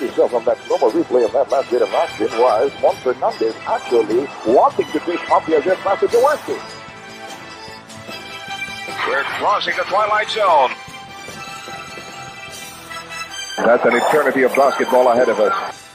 You saw from that normal replay of that last bit of action was Juan Fernandez actually wanting to off the against Master Jaworski. We're crossing the twilight zone. That's an eternity of basketball ahead of us.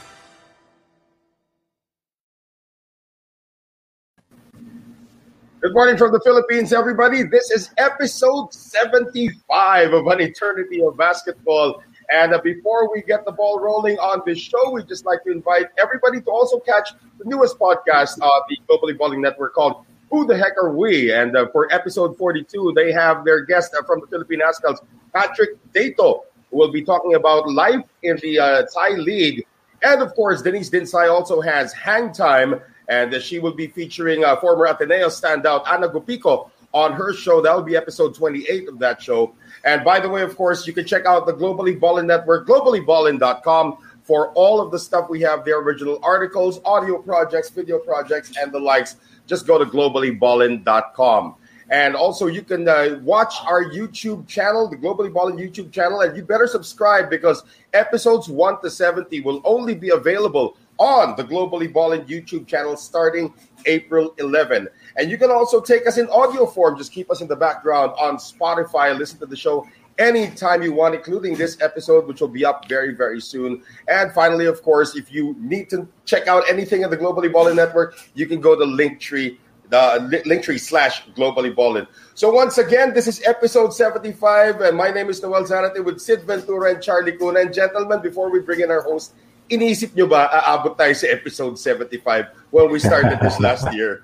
Good morning from the Philippines, everybody. This is episode 75 of An Eternity of Basketball. And uh, before we get the ball rolling on this show, we'd just like to invite everybody to also catch the newest podcast of the Globally Balling Network called Who the Heck Are We? And uh, for episode 42, they have their guest uh, from the Philippine Ascals, Patrick Dato, who will be talking about life in the uh, Thai League. And of course, Denise Dinsay also has Hang Time, and uh, she will be featuring uh, former Ateneo standout Ana Gupico on her show. That will be episode 28 of that show. And by the way, of course, you can check out the Globally Ballin Network, globallyballin.com for all of the stuff we have there original articles, audio projects, video projects, and the likes. Just go to globallyballin.com. And also, you can uh, watch our YouTube channel, the Globally Ballin YouTube channel, and you better subscribe because episodes 1 to 70 will only be available on the Globally Ballin YouTube channel starting April 11. And you can also take us in audio form. Just keep us in the background on Spotify. Listen to the show anytime you want, including this episode, which will be up very, very soon. And finally, of course, if you need to check out anything in the Globally Ballin Network, you can go to Linktree, the li- Linktree slash Globally Ballin. So once again, this is episode 75, and my name is Noel Zarate with Sid Ventura and Charlie Cuna. And gentlemen, before we bring in our host, inisip nyo ba aabot tayo sa episode 75 when we started this last year?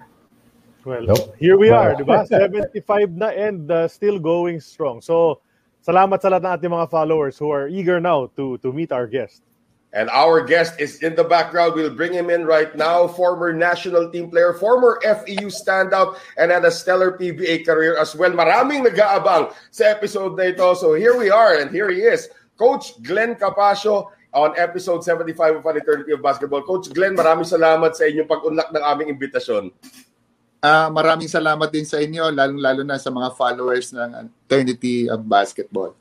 Well, here we are, di ba? 75 na and uh, still going strong. So, salamat sa lahat ng ating mga followers who are eager now to to meet our guest. And our guest is in the background. We'll bring him in right now. Former national team player, former FEU standout, and had a stellar PBA career as well. Maraming nag-aabang sa episode na ito. So here we are, and here he is. Coach Glenn Capasio on episode 75 of An Eternity of Basketball. Coach Glenn, maraming salamat sa inyong pag-unlak ng aming imbitasyon. Ah, maraming salamat din sa inyo, lalong-lalo na sa mga followers ng Eternity of Basketball.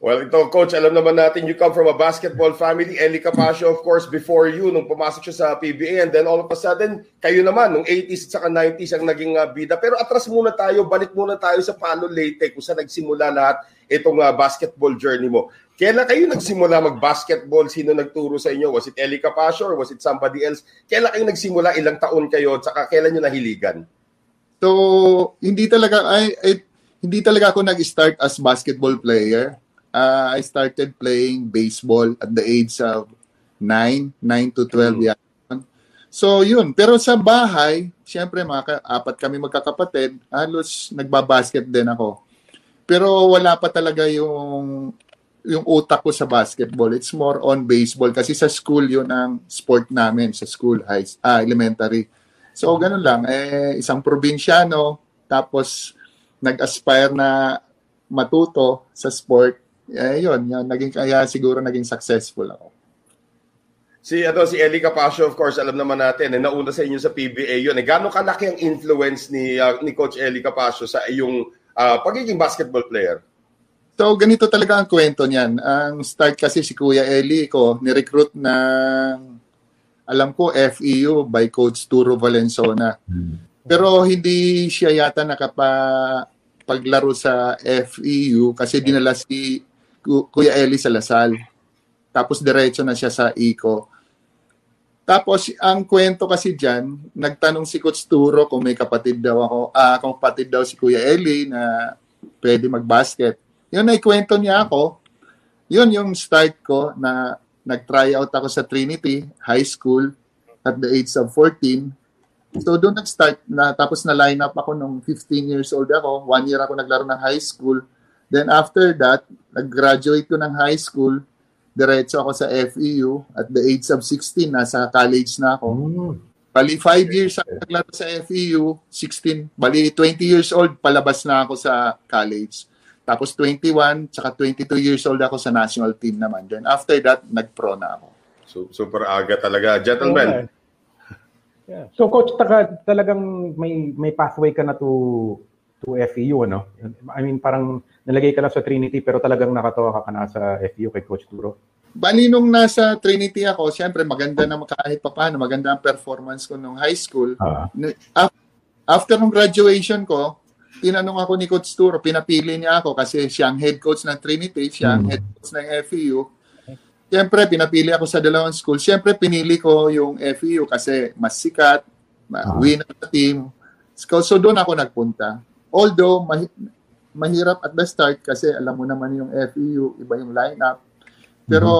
Well, ito, Coach, alam naman natin you come from a basketball family. Eli Capasio, of course, before you, nung pumasok siya sa PBA. And then all of a sudden, kayo naman, nung 80s at saka 90s ang naging uh, bida. Pero atras muna tayo, balik muna tayo sa Palo Leyte kung saan nagsimula lahat itong uh, basketball journey mo. Kailan kayo nagsimula mag-basketball? Sino nagturo sa inyo? Was it Eli Capasio or was it somebody else? Kailan kayo nagsimula? Ilang taon kayo? At saka kailan nyo nahiligan? So, hindi talaga ay, ay hindi talaga ako nag-start as basketball player. Uh, I started playing baseball at the age of 9, 9 to 12 yan. So, yun. Pero sa bahay, siyempre, mga ka- apat kami magkakapatid, halos nagbabasket din ako. Pero wala pa talaga yung yung utak ko sa basketball. It's more on baseball kasi sa school yun ang sport namin, sa school, high, ah, elementary. So, ganun lang. Eh, isang probinsyano, tapos nag-aspire na matuto sa sport. Eh, yun, yun, naging, kaya siguro naging successful ako. Si ano si Eli Capasio of course alam naman natin eh nauna sa inyo sa PBA yun. Eh gaano kalaki ang influence ni ah, ni Coach Eli Capasio sa iyong ah, pagiging basketball player? So, ganito talaga ang kwento niyan. Ang start kasi si Kuya Eli ko, ni-recruit ng, alam ko, FEU by Coach Turo Valenzona. Pero hindi siya yata nakapa paglaro sa FEU kasi dinala si Ku- Kuya Eli sa Lasal. Tapos diretso na siya sa ICO. Tapos ang kwento kasi diyan, nagtanong si Coach Turo kung may kapatid daw ako, ah kung kapatid daw si Kuya Eli na pwede mag-basket. Yun ay kwento niya ako. Yun yung start ko na nag-try out ako sa Trinity High School at the age of 14. So doon nag-start na tapos na line up ako nung 15 years old ako. One year ako naglaro ng high school. Then after that, nag-graduate ko ng high school. Diretso ako sa FEU at the age of 16 nasa college na ako. Bali 5 years ako naglaro sa FEU, 16, bali 20 years old palabas na ako sa college. Tapos 21, tsaka 22 years old ako sa national team naman. Then after that, nag-pro na ako. Su- super aga talaga. Gentlemen, Yeah. So coach, taka, talagang may may pathway ka na to to FEU ano? I mean parang nalagay ka lang sa Trinity pero talagang nakatawa ka, ka na sa FEU kay Coach Turo. Bali nung nasa Trinity ako, siyempre maganda na kahit pa paano, maganda ang performance ko nung high school. Ah. Na- af- After nung graduation ko, tinanong ako ni Coach Turo, pinapili niya ako kasi siya ang head coach ng Trinity, siya ang head coach ng FEU. Siyempre, pinapili ako sa dalawang school. Siyempre, pinili ko yung FEU kasi mas sikat, ma- winner na team. So, so doon ako nagpunta. Although, mahi- mahirap at the start kasi alam mo naman yung FEU, iba yung lineup. Pero,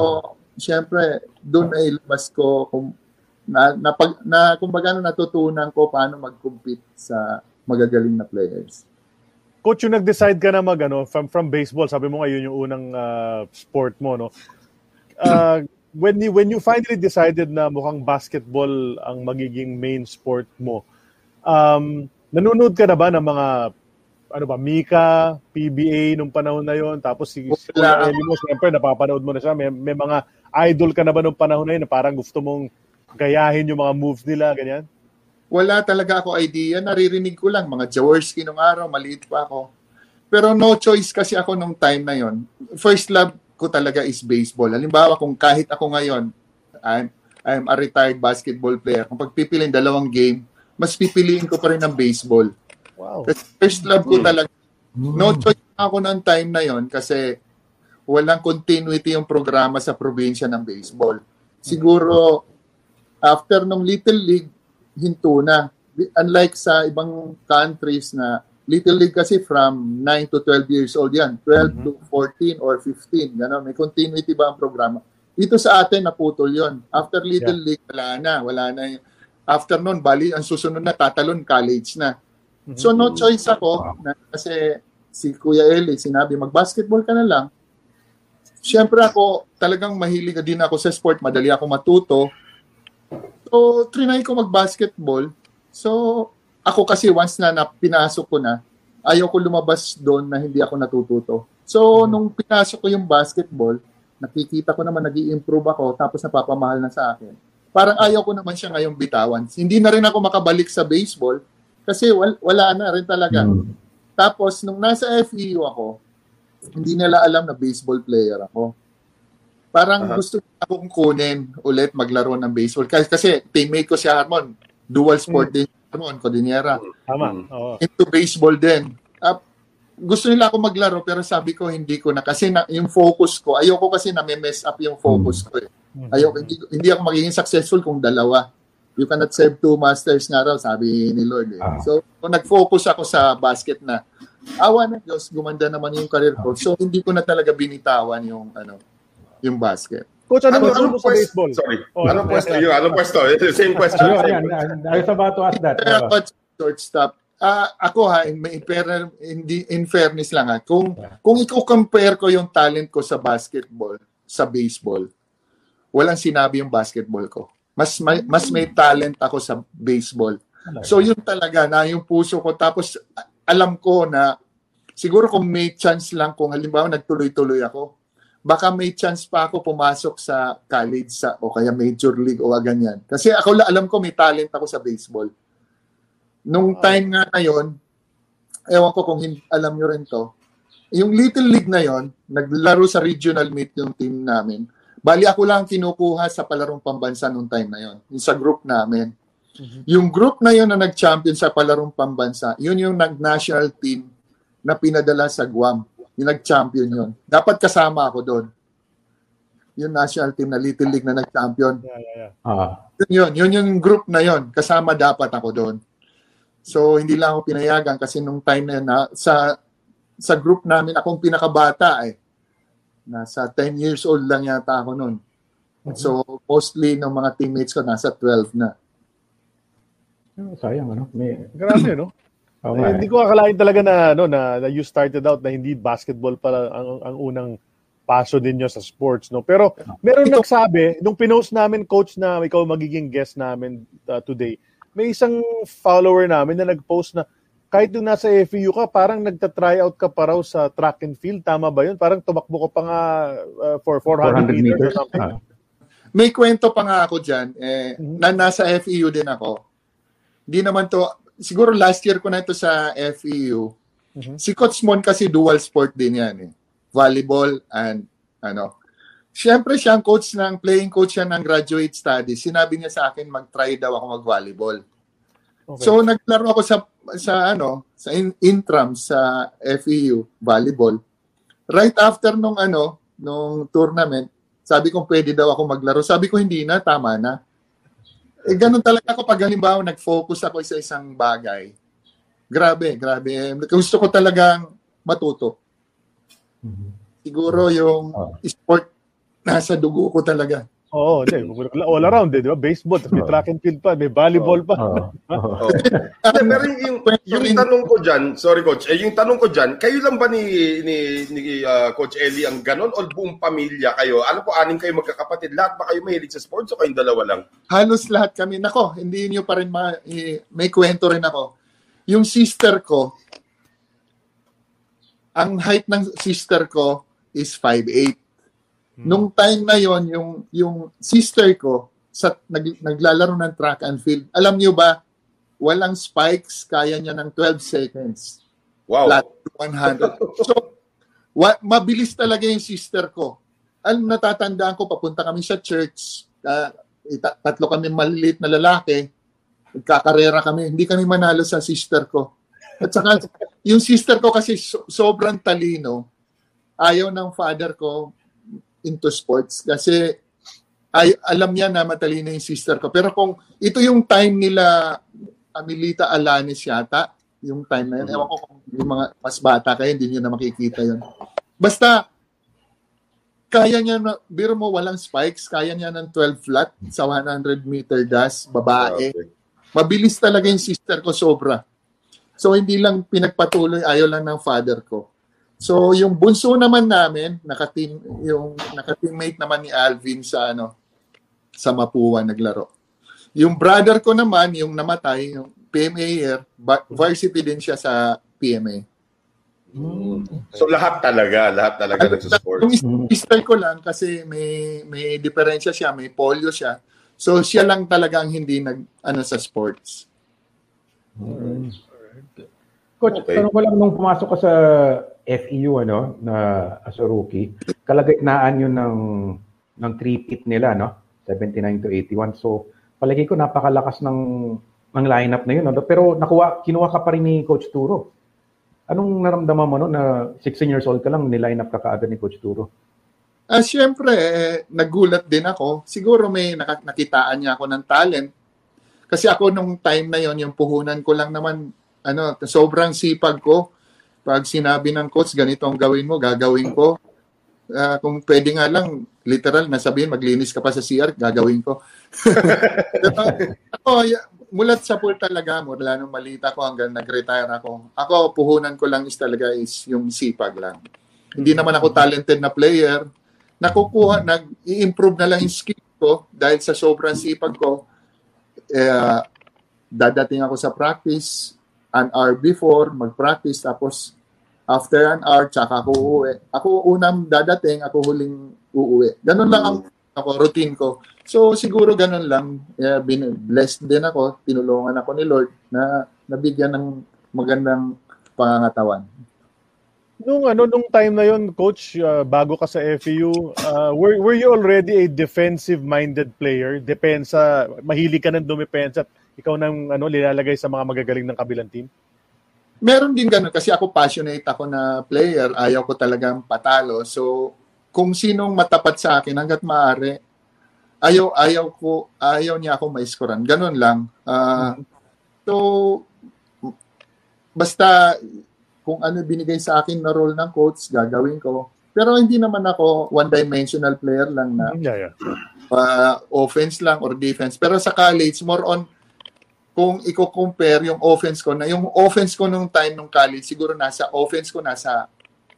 siyempre, doon na ilabas ko kung na, na, pag, na kumbaga na natutunan ko paano mag-compete sa magagaling na players. Coach, yung nag-decide ka na mag, ano, from, from baseball, sabi mo ngayon yung unang ah, sport mo, no? Ah, when you when you finally decided na mukhang basketball ang magiging main sport mo, um, nanonood ka na ba ng mga ano ba, Mika, PBA nung panahon na yon tapos si si. Kuya Eli mo, siyempre napapanood mo na siya. May, may mga idol ka na ba nung panahon na yun na parang gusto mong gayahin yung mga moves nila, ganyan? Wala talaga ako idea. Naririnig ko lang mga Jaworski nung araw, maliit pa ako. Pero no choice kasi ako nung time na yon. First love ko talaga is baseball. Halimbawa, kung kahit ako ngayon, I'm, I'm a retired basketball player. Kung pagpipiliin dalawang game, mas pipiliin ko pa rin ng baseball. Wow. Kasi first love ko talaga. No choice ako noong time na yon kasi walang continuity yung programa sa probinsya ng baseball. Siguro, after nung Little League, hinto na. Unlike sa ibang countries na Little League kasi from 9 to 12 years old yan. 12 to 14 or 15. Gano'n. May continuity ba ang programa? Dito sa atin, naputol yon. After Little League, wala na. Wala na. After nun, bali, ang susunod na tatalon, college na. So no choice ako na, kasi si Kuya Eli sinabi mag-basketball ka na lang. Siyempre ako talagang mahilig din ako sa sport, madali ako matuto. So trinay ko mag-basketball. So ako kasi once na, na pinasok ko na, ayaw ko lumabas doon na hindi ako natututo. So nung pinasok ko yung basketball, nakikita ko naman nag improve ako tapos napapamahal na sa akin. Parang ayaw ko naman siya ngayong bitawan. Hindi na rin ako makabalik sa baseball kasi wal- wala na rin talaga. Tapos, nung nasa FEU ako, hindi nila alam na baseball player ako. Parang Aha. gusto akong kunin ulit maglaro ng baseball. Kasi, kasi teammate ko si Harmon, dual sport din si Harmon, Cordillera. Tama. Mm. Oo. Into baseball din. Ah, gusto nila ako maglaro pero sabi ko hindi ko na kasi na, yung focus ko ayoko kasi na may mess up yung focus ko eh. Ayoko hindi, hindi ako magiging successful kung dalawa. You cannot save two masters nga raw, sabi ni Lord. Eh. Ah. So, kung nag-focus ako sa basket na, awa ng Diyos, gumanda naman yung career ko. So, hindi ko na talaga binitawan yung, ano, yung basket. Coach, ano, Ano, mo sa baseball? Sorry. Oh, anong pwesto yun? Anong pwesto? Same question. Same question. I was about to ask that. Ako, shortstop, ah ako ha, in, in, fair- hindi, in fairness lang ha, kung, kung i-compare ko yung talent ko sa basketball, sa baseball, walang sinabi yung basketball ko. Mas may, mas may talent ako sa baseball. So yun talaga na yung puso ko. Tapos alam ko na siguro kung may chance lang kung halimbawa nagtuloy-tuloy ako, baka may chance pa ako pumasok sa college sa o kaya major league o ganyan. Kasi ako la- alam ko may talent ako sa baseball. Nung time nga na yon, ewan ko kung hin- alam nyo rin to, yung Little League na yon, naglaro sa regional meet yung team namin. Bali ako lang kinukuha sa palarong pambansa nung time na yon, yung sa group namin. Yung group na yun na nag-champion sa palarong pambansa, yun yung nag-national team na pinadala sa Guam. Yung nag-champion yun. Dapat kasama ako doon. Yung national team na Little League na nag-champion. Yeah, yeah, yeah. Ah. Yun yun. Yun yung group na yun. Kasama dapat ako doon. So, hindi lang ako pinayagan kasi nung time na yun, na, sa, sa group namin, akong pinakabata eh. Nasa 10 years old lang yata ako noon. So, mostly ng mga teammates ko, nasa 12 na. Oh, sayang, ano? May, Grabe, no? Eh, eh. hindi ko akalain talaga na ano na, na you started out na hindi basketball pala ang, ang unang passion ninyo sa sports no pero meron Ito- nagsabi nung pinost namin coach na ikaw magiging guest namin uh, today may isang follower namin na nagpost na kahit nung nasa FEU ka parang nagta-try out ka pa raw sa track and field tama ba yun parang tumakbo ka pa nga uh, for 400, 400 meters, or meters. something Ah. May kwento pa nga ako dyan. Eh, na nasa FEU din ako. Hindi naman to, siguro last year ko na ito sa FEU. Si Coach Mon kasi dual sport din yan eh. Volleyball and ano. Siyempre siya ang coach ng, playing coach siya ng graduate studies. Sinabi niya sa akin mag-try daw ako mag-volleyball. Okay. So naglaro ako sa sa ano, sa in, intram sa FEU volleyball. Right after nung ano, nung tournament, sabi ko pwede daw ako maglaro. Sabi ko hindi na, tama na. Eh ganun talaga ako pag halimbawa nag-focus ako sa isang bagay. Grabe, grabe. Gusto ko talagang matuto. Siguro yung Oh. sport nasa dugo ko talaga. Oo, hindi. All around, eh, di ba? Baseball, may track and field pa, may volleyball pa. Oh. Hindi, pero yung, yung tanong ko dyan, sorry coach, eh, yung tanong ko dyan, kayo lang ba ni, ni, ni ah, Coach Ellie ang ganon o buong pamilya kayo? Ano po, aning kayo magkakapatid? Lahat ba kayo mahilig sa sports o kayong dalawa lang? halos lahat kami. Nako, hindi niyo pa rin ma- may kwento rin ako. Yung sister ko, ang height ng sister ko is 5'8". Nung time na yon yung yung sister ko sa nag, naglalaro ng track and field. Alam niyo ba, walang spikes, kaya niya ng 12 seconds. Wow. Flat 100. So, wa, mabilis talaga yung sister ko. Ang natatandaan ko, papunta kami sa church, ah, ita- tatlo kami maliliit na lalaki, nagkakarera kami, hindi kami manalo sa sister ko. At saka, yung sister ko kasi so- sobrang talino, ayaw ng father ko into sports kasi ay alam niya na matalino yung sister ko. Pero kung ito yung time nila Amelita Alanes yata, yung time na yun, ewan ko kung yung mga mas bata kayo, hindi niyo na makikita yun. Basta, kaya niya na, biro mo walang spikes, kaya niya ng 12 flat sa 100 meter dash, babae. Mabilis talaga yung sister ko sobra. So hindi lang pinagpatuloy, ayaw lang ng father ko. So yung bunso naman namin, naka-team yung naka-teammate naman ni Alvin sa ano sa Mapua naglaro. Yung brother ko naman, yung namatay, yung PMA year, ba- varsity din siya sa PMA. So lahat talaga, lahat talaga Yung nagsusports. sister ko lang kasi may may diferensya siya, may polio siya. So siya lang talaga ang hindi nag ano sa sports. Coach, Okay. tanong ko lang nung pumasok ka sa FEU ano na as a rookie, kalagitnaan yun ng ng three-peat nila no, 79 to 81. So palagi ko napakalakas ng ng lineup na yun. No? Pero nakuha kinuha ka pa rin ni Coach Turo. Anong naramdaman mo no na 16 years old ka lang niline up ka kaagad ni Coach Turo? Ah, syempre, eh, nagulat din ako. Siguro may nak- nakitaan niya ako ng talent. Kasi ako nung time na yon yung puhunan ko lang naman, ano, sobrang sipag ko. Pag sinabi ng coach, ganito ang gawin mo, gagawin ko. Ah, kung pwede nga lang, literal, nasabihin, maglinis ka pa sa CR, gagawin ko. Pero, ako, mulat sa pool talaga, mula nung malita ko hanggang nag-retire ako. Ako, puhunan ko lang is talaga is yung sipag lang. Hindi naman ako talented na player. Nakukuha, nag-i-improve na lang yung skill ko dahil sa sobrang sipag ko. Eh, dadating ako sa practice an hour before, mag-practice, tapos after an hour, tsaka ako uuwi. Ako unang dadating, ako huling uuwi. Ganun lang ang ako, routine ko. So, siguro ganun lang. Eh, bin- blessed din ako. Tinulungan ako ni Lord na nabigyan ng magandang pangangatawan. Nung ano nung time na yon coach uh, bago ka sa FEU uh, were were you already a defensive minded player depensa mahilig ka ng dumepensa ikaw nang ano lilalagay sa mga magagaling ng kabilang team? Meron din ganun kasi ako passionate ako na player. Ayaw ko talagang patalo. So, kung sinong matapat sa akin hanggat maaari, ayaw ayaw ko ayaw niya ako maiskoran. Ganun lang. Ah, so basta kung ano binigay sa akin na role ng coach, gagawin ko. Pero hindi naman ako one-dimensional player lang na Yeah, yeah. uh, offense lang or defense. Pero sa college, more on kung i-compare yung offense ko na yung offense ko nung time nung college siguro nasa offense ko nasa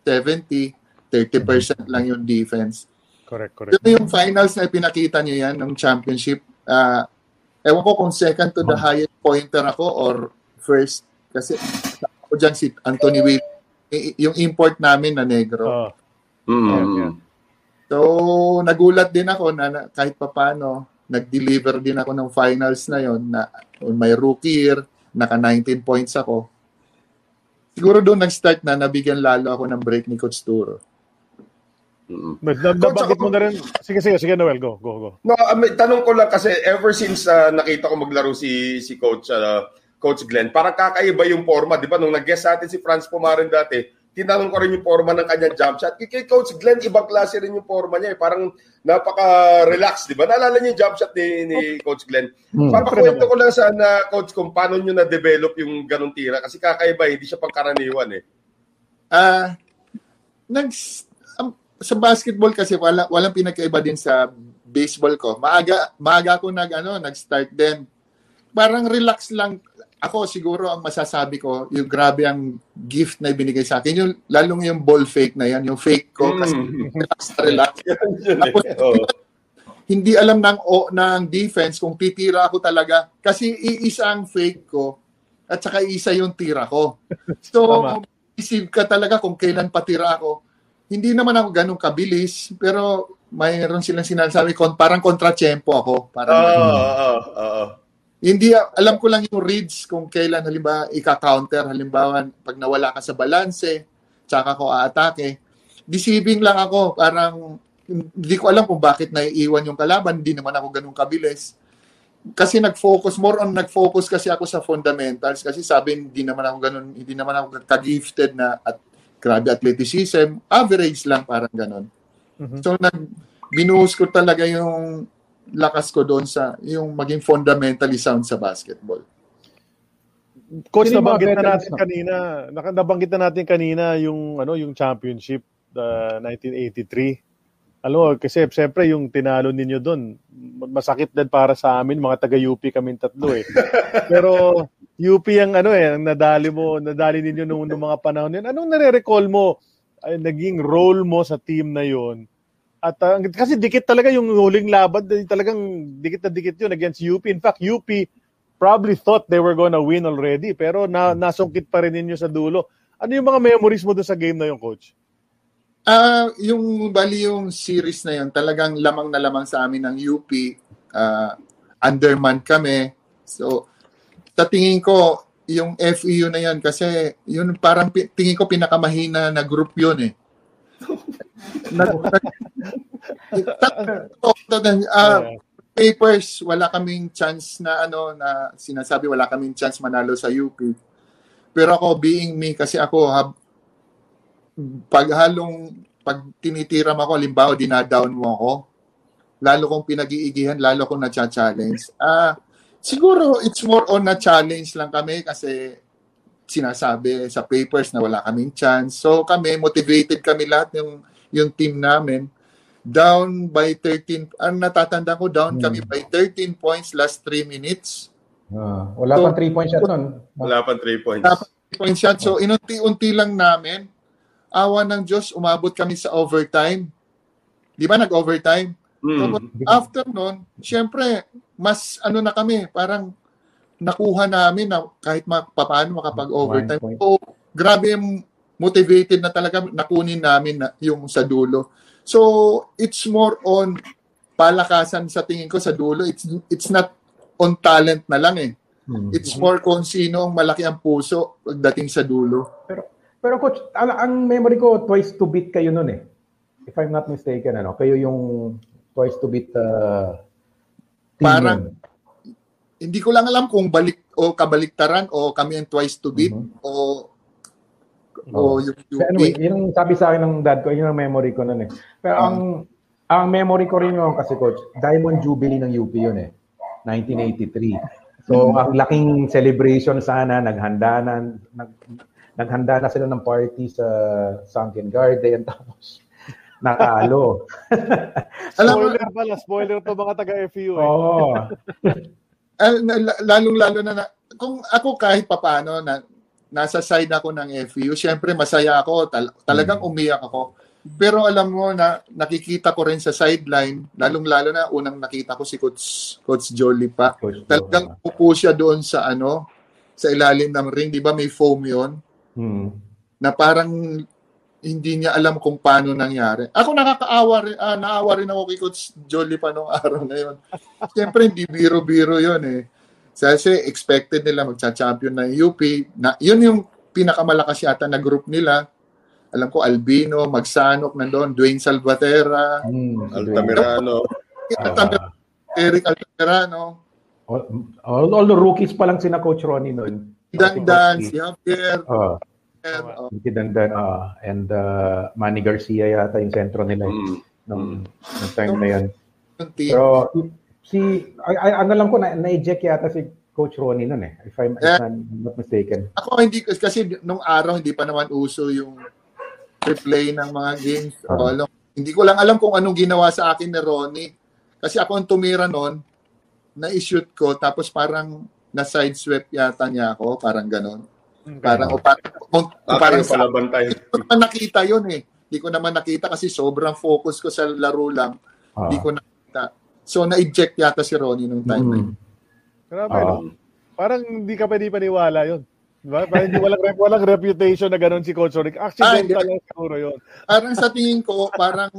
70 30% lang yung defense. Correct, correct. Pero yung finals na pinakita niyo yan ng championship, ah ewan ko kung second to the highest pointer ako or first kasi ako dyan si Anthony Will yung import namin na negro. Oh, Mm. Yeah, yeah. So, nagulat din ako na, na kahit papano, nag-deliver din ako ng finals na yon na on my rookie year, naka 19 points ako. Siguro doon nag-start na nabigyan lalo ako ng break ni Coach Turo. But nab- nabanggit mo na rin. Sige, sige, sige, Noel, go, go, go. No, mean, tanong ko lang kasi ever since uh, nakita ko maglaro si si coach uh, Coach Glenn, parang kakaiba yung forma, 'di ba? Nung nag-guest sa atin si Franz Pumarin dati, tinanong ko rin yung forma ng kanyang jump shot. Kay, Coach Glenn, ibang klase rin yung forma niya. Eh. Parang napaka-relax, di ba? Naalala niyo yung jump shot ni, ni Coach Glenn. Hmm. Papakwento ko lang sana, Coach, kung paano nyo na-develop yung ganong tira. Kasi kakaiba, hindi siya pangkaraniwan eh. Ah, nag um, sa basketball kasi wala walang pinagkaiba din sa baseball ko. Maaga maaga ako nag ano, nag-start din. Parang relax lang ako siguro ang masasabi ko, yung grabe ang gift na ibinigay sa akin, yung lalong yung ball fake na yan, yung fake ko kasi relax na relax. Tapos, hindi alam ng o ng defense kung titira ako talaga kasi iisa ang fake ko at saka isa yung tira ko. So, isip ka talaga kung kailan patira ako. Hindi naman ako ganun kabilis, pero mayroon silang sinasabi, kon, parang kontrachempo ako. Parang, Oo, oo, oo. Hindi, alam ko lang yung reads kung kailan, halimbawa, ika-counter, halimbawa, pag nawala ka sa balanse, tsaka ko aatake. Deceiving lang ako, parang, hindi ko alam kung bakit naiiwan yung kalaban, hindi naman ako ganun kabilis. Kasi nag-focus, more on nag-focus kasi ako sa fundamentals, kasi sabi, hindi naman ako ganun, hindi naman ako ka-gifted na at grabe athleticism, average lang, parang ganun. So, nag, binuhos ko talaga yung lakas ko doon sa yung maging fundamentally sound sa basketball. Coach, Sino nabanggit na natin na- kanina, nabanggit na natin kanina yung ano yung championship uh, 1983. Alam mo, kasi siyempre yung tinalo ninyo doon, masakit din para sa amin, mga taga-UP kaming tatlo eh. Pero UP ang ano eh, ang nadali mo, nadali ninyo nung, nung mga panahon yun. Anong nare-recall mo, ay, naging role mo sa team na yon At uh, kasi dikit talaga yung huling laban, talagang dikit na dikit yun against UP. In fact, UP probably thought they were gonna win already, pero na, nasungkit pa rin ninyo sa dulo. Ano yung mga memories mo doon sa game na yung coach? Ah, yung bali yung series na yun, talagang lamang na lamang sa amin ng UP. Ah, underman kami. So, sa tingin ko, yung FEU na yan, kasi yun parang tingin ko pinakamahina na group yun eh. Nag- Ah, papers, wala kaming chance na ano na sinasabi wala kaming chance manalo sa UP. Pero ako being me kasi ako hab, pag halong pag tinitiram ako, limbawa dinadown mo ako, lalo kong pinag-iigihan, lalo kong na-challenge. Ah, siguro it's more on na challenge lang kami kasi sinasabi sa papers na wala kaming chance. So kami, motivated kami lahat yung, yung team namin. Down by 13, ang natatanda ko, down kami by 13 points last 3 minutes. Ah, wala So, pang 3 point shot nun. Wala pang 3 points. Dapat point shot. So, inunti-unti lang namin. Awa ng Diyos, umabot kami sa overtime. Di ba nag-overtime? Mm. Tapos, after nun, syempre, mas ano na kami, parang nakuha namin na kahit ma- paano makapag-overtime. So, grabe yung motivated na talaga nakunin namin na yung sa dulo. So, it's more on palakasan sa tingin ko sa dulo. It's it's not on talent na lang eh. Hmm. It's more kung sino ang malaki ang puso pagdating sa dulo. Pero pero coach, ang, ang memory ko twice to beat kayo noon eh. If I'm not mistaken ano, kayo yung twice to beat uh, team Parang- nun. hindi ko lang alam kung balik o kabaliktaran o kami ang twice to beat Mhm. o o Oo. yung UP. anyway, yun ang sabi sa akin ng dad ko, yun ang memory ko nun eh. Pero ang ang memory ko rin yun kasi coach, Diamond Jubilee ng UP yun eh. 1983. So ang laking celebration sana, naghanda na, nag, naghanda na sila ng party sa Sunken Garden tapos natalo. Alam mo, Spoiler pala, spoiler to mga taga-FU eh. Oo. ah, na- lalong-lalo na, na kung ako kahit papano na nasa side ako ng FU, syempre masaya ako, tal- talagang umiyak ako. Pero alam mo na nakikita ko rin sa sideline, lalong-lalo na unang nakita ko si Coach Coach Jolly pa. Coach. Talagang upo siya doon sa ano, sa ilalim ng ring, 'di ba? May foam 'yon Hmm. na parang hindi niya alam kung paano nangyari. Ako nakakaawa rin, ah, naawa rin ako kay Coach Jolly pa nung araw na yun. Siyempre, hindi biro-biro yun eh. Kasi expected nila magcha-champion ng UP. Na, yun yung pinakamalakas yata na group nila. Alam ko, Albino, Magsanok nandun, Dwayne Salvatera, Hmm. Altamirano. Altamirano, Eric Altamirano, All, all, all the rookies pa lang sina Coach Ronnie noon. Dandan, si Javier, Uh, oh, si Dandan, ah, and uh, Manny Garcia yata yung sentro nila Mm. nung, nung time na team. Pero si, ay, ay, ano lang ko, na, na-eject yata si Coach Ronnie noon eh, if I'm, if. I'm not mistaken. Ako hindi kasi nung araw hindi pa naman uso yung replay ng mga games. Ah. O, alam, hindi ko lang alam kung anong ginawa sa akin ni Ronnie. Kasi ako ang tumira noon, na-shoot ko, tapos parang na-sideswept yata niya ako, parang ganon. Parang, o parang, o, Ah, parang kayo pala bantay. Hindi ko naman nakita yun eh. Hindi ko naman nakita kasi sobrang focus ko sa laro lang. Hindi ko nakita. So, na-eject yata si Ronnie nung time na yun. Mm. Grabe, no? Parang hindi ka pwede paniwala yun. Diba? Parang hindi walang, rep- walang reputation na ganun si Coach Rick. Accidental Ah, lang siguro yun. parang sa tingin ko, parang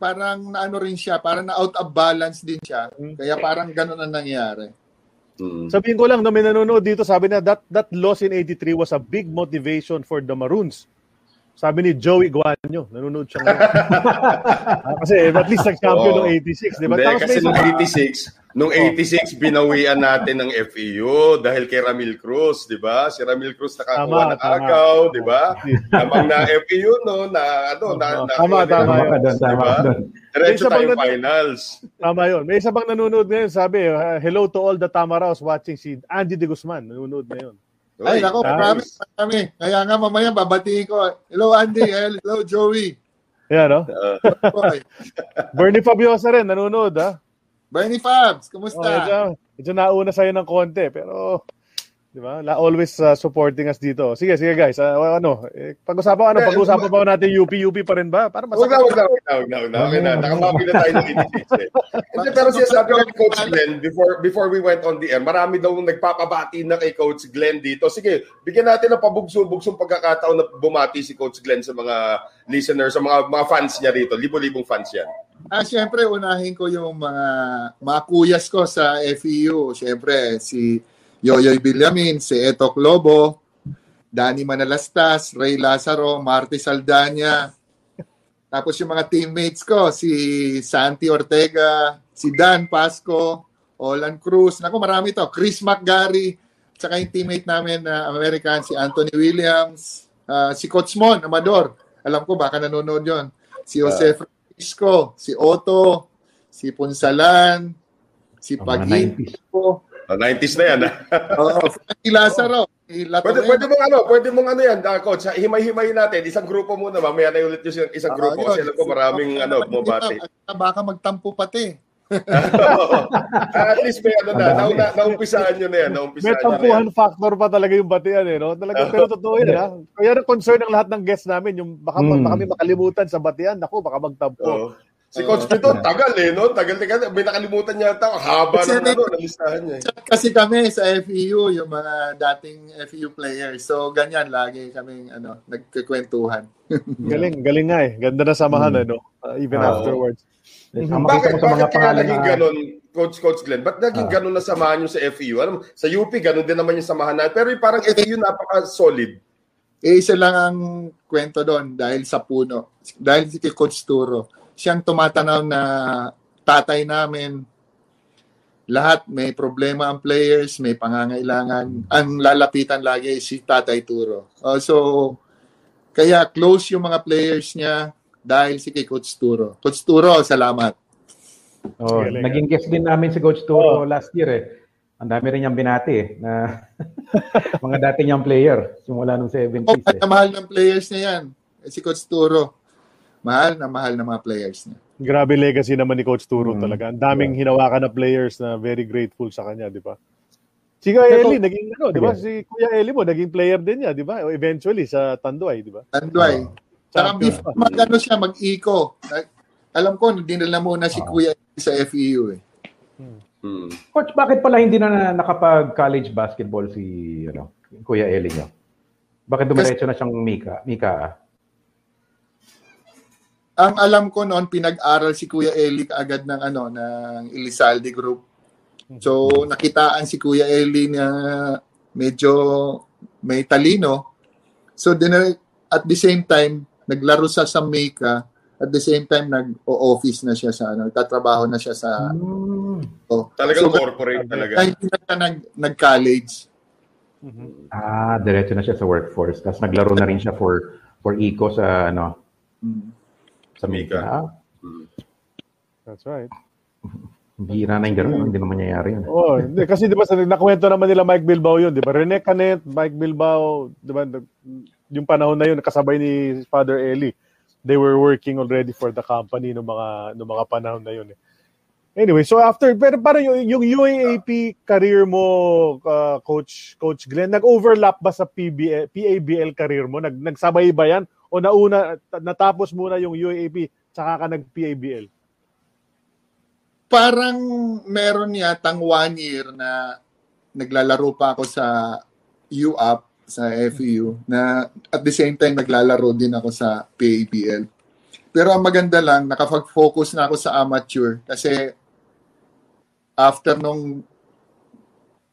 parang naano rin siya, parang na out of balance din siya. Kaya parang ganun ang nangyari. Mm. Sabihin ko lang na may nanonood dito, sabi na that, that loss in 83 was a big motivation for the Maroons. Sabi ni Joey Guanyo, nanonood siya ngayon. Ah, kasi at least nag-champion noong 86, di ba? Hindi, Tapos kasi nung isa- 86, nung 86, binawian natin ng FEU dahil kay Ramil Cruz, di ba? Si Ramil Cruz nakakuha Tama, ng tama. agaw, di ba? Habang na FEU, no, na, ano, na, na, tama, tama Tama yun. tama Diba? doon. Diretso nan- finals. Tama yun. May isa bang nanonood ngayon, sabi, uh, hello to all the Tamaraos watching si Andy De Guzman. Nanonood na Ay, Uy, nako, nice. marami, marami. Kaya nga mamaya babatiin ko. Hello Andy, hello Joey. Yan, no? Boy. Bernie Fabiosa rin, nanonood, ha? Bernie Fabs, Oh, kumusta? medyo, medyo nauna sa'yo ng konti, pero, di ba? La, always uh, supporting us dito. Sige, sige guys. Uh, ano, eh, pag-usapan, ano, pag-usapan pa ba natin UP, UP pa rin ba? Para masakit. huwag na, huwag na, huwag na, huwag na. Okay na, nakamapi na tayo ng 86 eh. Hindi, pero siya sabi ko kay Coach Glenn, before, before we went on the air, marami daw nagpapabati na kay Coach Glenn dito. Sige, bigyan natin ng pabugso-bugsong pagkakataon na bumati si Coach Glenn sa mga listeners, sa mga mga fans niya rito. Libo-libong fans yan. Ah, syempre, unahin ko yung mga, mga kuyas ko sa FEU. Syempre, si Yoyoy Villamin, si Etok Lobo, Danny Manalastas, Ray Lazaro, Marty Saldanya. Tapos yung mga teammates ko, si Santi Ortega, si Dan Pasco, Olan Cruz. Naku, marami to. Chris McGarry, tsaka yung teammate namin na uh, American, si Anthony Williams, uh, si Coach Mon, Amador. Alam ko, baka nanonood yon. Si ah. Jose uh, Francisco, si Otto, si Punsalan, si Pagin. 90s. Ah, 90s na yan. Ah. Oo. oh, Ilasa raw. Ilata pwede, pwede mong ano, pwede mong ano yan, uh, coach. Himay-himay natin. Isang grupo muna. Mamaya na ulit yung isang grupo. Kasi alam ko maraming ano, bumabati. Baka magtampo pati. At least may ano na, na, na naumpisaan nyo na yan. Naumpisaan may tampuhan na factor pa talaga yung batian eh. No? Talaga, pero totoo yun. Ha? Kaya na concern ng lahat ng guests namin, yung baka, hmm. baka may makalimutan sa batian, naku, baka magtampo. Oh. Si Coach Pito, tagal eh, no? Tagal, tagal. May nakalimutan niya ata. Haba Kasi ng ano, nalistahan niya eh. Kasi kami sa FEU, yung mga dating FEU players. So, ganyan, lagi kaming ano, nagkikwentuhan. Galing, galing nga eh. Ganda na samahan, Hmm. ano? Uh, even Oo. afterwards. Ang makita Bakit, mo sa bakit mga kaya pangalan naging na- ganun, Coach Coach Glenn? Ba't naging Ah. ganun na samahan nyo sa FEU? Alam, mo, sa UP, ganun din naman yung samahan natin. Pero yung parang FEU napaka-solid. Eh, isa lang ang kwento doon dahil sa puno. Dahil si Coach Turo. Siyang tumatanaw na tatay namin. lahat may problema ang players, may pangangailangan. Ang lalapitan lagi si Tatay Turo. Oh, so, kaya close yung mga players niya dahil si kay Coach Turo. Coach Turo, salamat. Oh, Galing, naging guest din namin si Coach Turo last year eh. Ang dami rin niyang binati eh, na mga dati niyang player simula nung 70s Oh, eh. mahal ng players niya yan. Eh, Si Coach Turo. Mahal na mahal ng mga players niya. Grabe legacy naman ni Coach Turo Mm. talaga. Ang daming hinawakan na players na very grateful sa kanya, di ba? Si Kuya Eli, naging ano, di ba? Si Kuya Eli mo, naging player din niya, di ba? Eventually sa Tanduay, di ba? Tanduay. Saka Champion. before mag-ano siya, mag-eco. Na- Alam ko, dinala muna si Kuya sa FEU eh. Hmm. Coach, bakit pala hindi na nakapag-college basketball si ano, Kuya Eli niyo? Bakit dumiretso na siyang Mika? Mika ah? Ang alam ko noon, pinag-aral si Kuya Eli kaagad ng ano ng Elizalde Group. So, nakitaan si Kuya Eli na medyo may talino. So, din at the same time, naglaro sa sa Mika. At the same time, nag-office na siya sa ano, nagtatrabaho na siya sa Hmm. oh. Talagang So, corporate talaga. Kahit hindi na nag, nag-college. Ah, diretso na siya sa workforce. Tapos naglaro na rin siya for for Eco sa ano, Mm. Sa Mika. Mika. Ah, That's right. bihira na yung gano'n. Hindi naman mangyayari yun. Oh, hindi, kasi di ba sa nakwento naman nila Mike Bilbao yun, di ba? Rene Canet, Mike Bilbao, di ba? Yung panahon na yun, kasabay ni Father Eli. They were working already for the company no mga no mga panahon na yun. Eh. Anyway, so after pero parang yung, yung UAAP career mo uh, coach coach Glenn nag-overlap ba sa PBL, PABL career mo? Nag nagsabay ba yan o nauna natapos muna yung UAAP tsaka ka nag-PABL? parang meron yatang one year na naglalaro pa ako sa UAP, sa FEU, na at the same time naglalaro din ako sa PABL. Pero ang maganda lang, nakapag-focus na ako sa amateur kasi after nung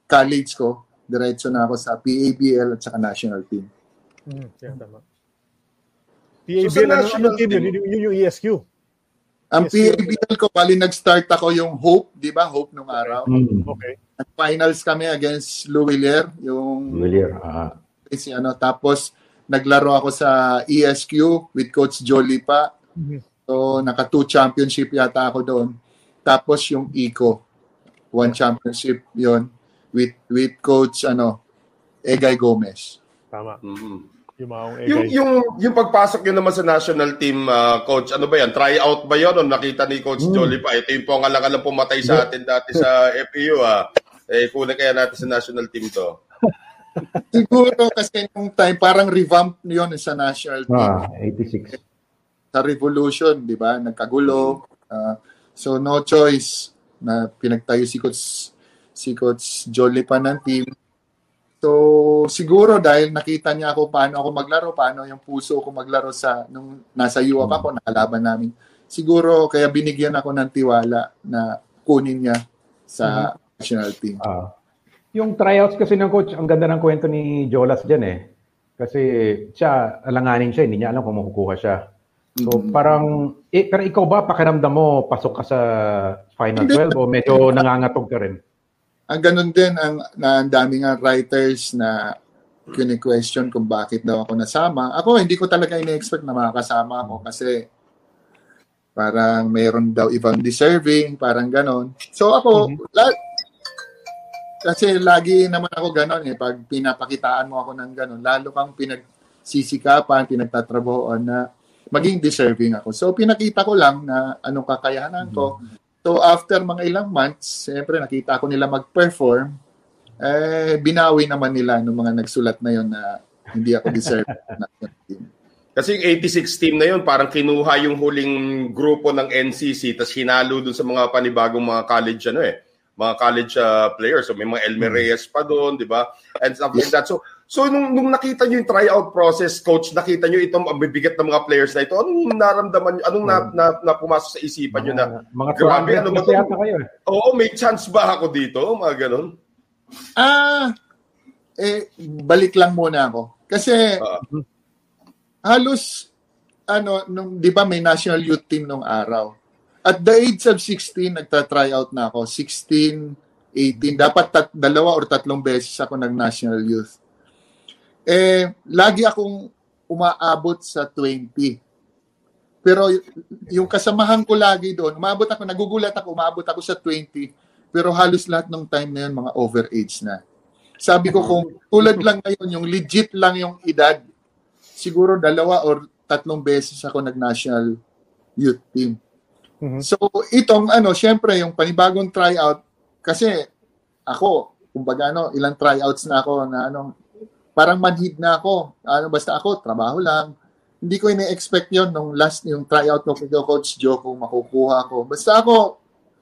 college ko, diretso na ako sa PABL at saka national team. Yeah, tama. So, PABL, sa ano, anong team yun? Yun, yun yung ESQ. Ang Yes, PABL ko, bali nag-start ako yung Hope, di ba? Hope nung araw. Hmm. Okay. Finals kami against Louvillier, yung Familiar. Ah. si ano tapos naglaro ako sa ESQ with coach Jolly pa. So naka two championship yata ako doon. Tapos yung Eco one championship yon with with coach ano Egay Gomez. Tama. Mhm. Yung maong Yung, egay. yung, yung pagpasok nyo naman sa national team, ah, coach, ano ba yan? Try out ba yun? O nakita ni Coach Jolly pa? Ito yung pangalang pumatay sa atin dati sa FEU. Ah. Eh, kunin kaya natin sa national team to. Siguro kasi nung time parang revamp yon sa national team. Ah, 86. Sa Revolution, di ba? Nagkagulo. Ah, so no choice na pinagtayo si coach si coach Jolly pa ng team. So, siguro dahil nakita niya ako paano ako maglaro, paano yung puso ko maglaro sa nung nasa UAP ako, nakalaban namin. Siguro kaya binigyan ako ng tiwala na kunin niya sa national team. Ah. Yung tryouts kasi ng coach, ang ganda ng kwento ni Jolas dyan eh. Kasi siya, alanganin siya, hindi niya alam kung makukuha siya. So Mhm. parang, eh, pero ikaw ba, pakiramdam mo, pasok ka sa Final Hindi. 12 o medyo nangangatog ka rin? Ang ganun din, ang, na, ang daming nga writers na kini-question kung bakit daw ako nasama. Ako, hindi ko talaga ina-expect na makakasama ako kasi parang mayroon daw ibang deserving, parang ganon. So ako, la- kasi lagi naman ako ganon eh, pag pinapakitaan mo ako ng ganon, lalo kang pinagsisikapan, pinagtatrabahoan na maging deserving ako. So pinakita ko lang na anong kakayahanan ko. So after mga ilang months, siyempre nakita ko nila mag-perform, eh binawi naman nila ng mga nagsulat na yon na hindi ako deserve na team. Kasi yung 86 team na yun, parang kinuha yung huling grupo ng NCC tapos hinalo dun sa mga panibagong mga college ano eh, mga college uh, players. So may mga Elmer Reyes pa doon, di ba? And stuff like that. So so nung, nung nakita nyo yung tryout process, coach, nakita nyo itong bibigat ng mga players na ito, anong naramdaman nyo? Anong na, na, na pumasok sa isipan nyo na, Mga grabe, 200 ano ba to? kayo eh. Oo, may chance ba ako dito? Mga ganon. Ah, eh, balik lang muna ako. Kasi Ah. halos, ano, nung, di ba may national youth team nung araw. at the age of 16, nagta-try out na ako. 16, 18. Dapat tat, dalawa or tatlong beses ako nag-national youth. Eh, lagi akong umaabot sa 20. Pero yung kasamahan ko lagi doon, umabot ako, nagugulat ako, umabot ako sa 20. Pero halos lahat ng time na yun, mga overage na. Sabi ko kung tulad lang ngayon, yung legit lang yung edad, siguro dalawa or tatlong beses ako nag-national youth team. Mhm. So, itong ano, syempre, yung panibagong tryout, kasi ako, kumbaga ano, ilang tryouts na ako na ano, parang manhid na ako. Ano, basta ako, trabaho lang. Hindi ko ina-expect yon nung last, yung tryout ko kay Coach Joe kung makukuha ko. Basta ako,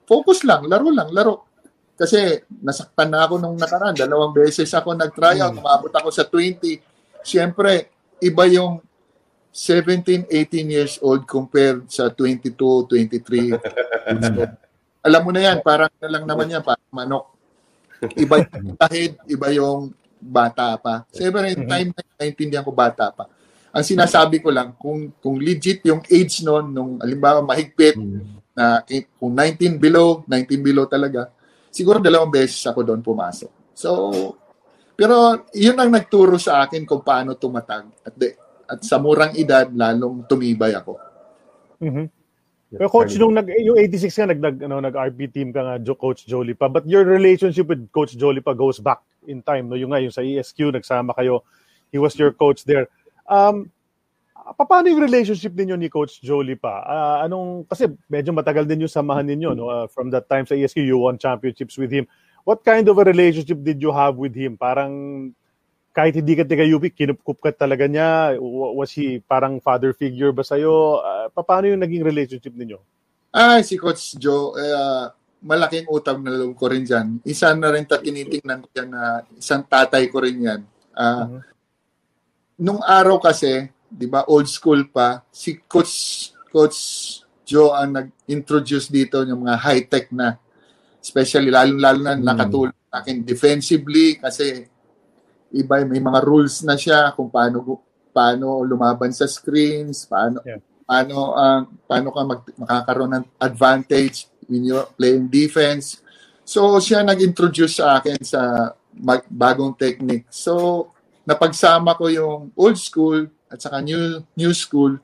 focus lang, laro lang, laro. Kasi nasaktan na ako nung nakaraan. Dalawang beses ako nag-tryout, umabot ako sa 20. Siyempre, iba yung 17, 18 years old compared sa 22, 23. So, alam mo na yan, parang na lang naman yan, parang manok. Iba yung tahid, iba yung bata pa. Siyempre, yung time na naintindihan ko bata pa. Ang sinasabi ko lang, kung kung legit yung age noon, nung alimbawa mahigpit, na kung 19 below, 19 below talaga, siguro dalawang beses ako doon pumasok. So, pero yun ang nagturo sa akin kung paano tumatag. At, de, at sa murang edad, lalong tumibay ako. Mhm. Pero coach nung nag yung 86 ka nag, nag ano nag RP team ka nga Jo- coach Jolie pa but your relationship with coach Jolie pa goes back in time no? Yung nga yung sa ESQ nagsama kayo. He was your coach there. Um pa- paano yung relationship ninyo ni coach Jolie pa? Ah, anong kasi medyo matagal din yung samahan ninyo no? Ah, from that time sa ESQ you won championships with him. What kind of a relationship did you have with him? Parang kahit hindi ka taga UP, kinupkup ka talaga niya? Wa- Was he parang father figure ba sa'yo? Uh, paano yung naging relationship ninyo? Ay, si Coach Joe, ah, malaking utang na loob ko rin dyan. Isa na rin tinitingnan ko yan na isang tatay ko rin yan. Ah, Nung araw kasi, di ba, old school pa, si Coach, Coach Joe ang nag-introduce dito ng mga high-tech na, especially lalo-lalo na nakatulong sa akin defensively kasi iba may mga rules na siya kung paano paano lumaban sa screens, paano Yeah. paano ang paano ka mag, makakaroon ng advantage when you're playing defense. So siya nag-introduce sa akin sa mag- bagong technique. So napagsama ko yung old school at saka new new school.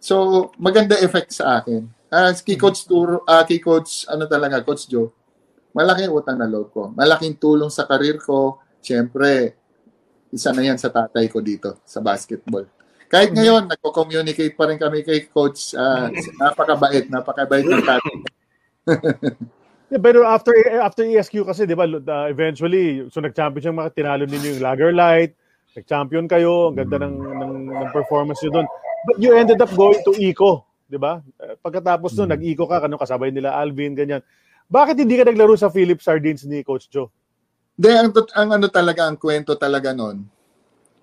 So maganda effect sa akin. Ah, kay Coach Turo, ah, kay Coach ano talaga, Coach Joe. Malaking utang na loob ko. Malaking tulong sa karir ko. Siyempre, isa na yan sa tatay ko dito sa basketball. Kahit ngayon, nagko-communicate pa rin kami kay coach. ah, napakabait, napakabait ng tatay. Yeah, pero after after ESQ kasi, di ba, uh, eventually, so nag-champion siya, mga tinalo ninyo yung Lager Light, nag-champion kayo, ang ganda ng, ng, ng performance nyo doon. But you ended up going to ECO, di ba? Uh, Pagkatapos nun, nag-ECO ka, ano, kasabay nila Alvin, ganyan. Bakit hindi ka naglaro sa Philip Sardines ni Coach Joe? Hindi, ang, ang ano talaga, ang kwento talaga nun,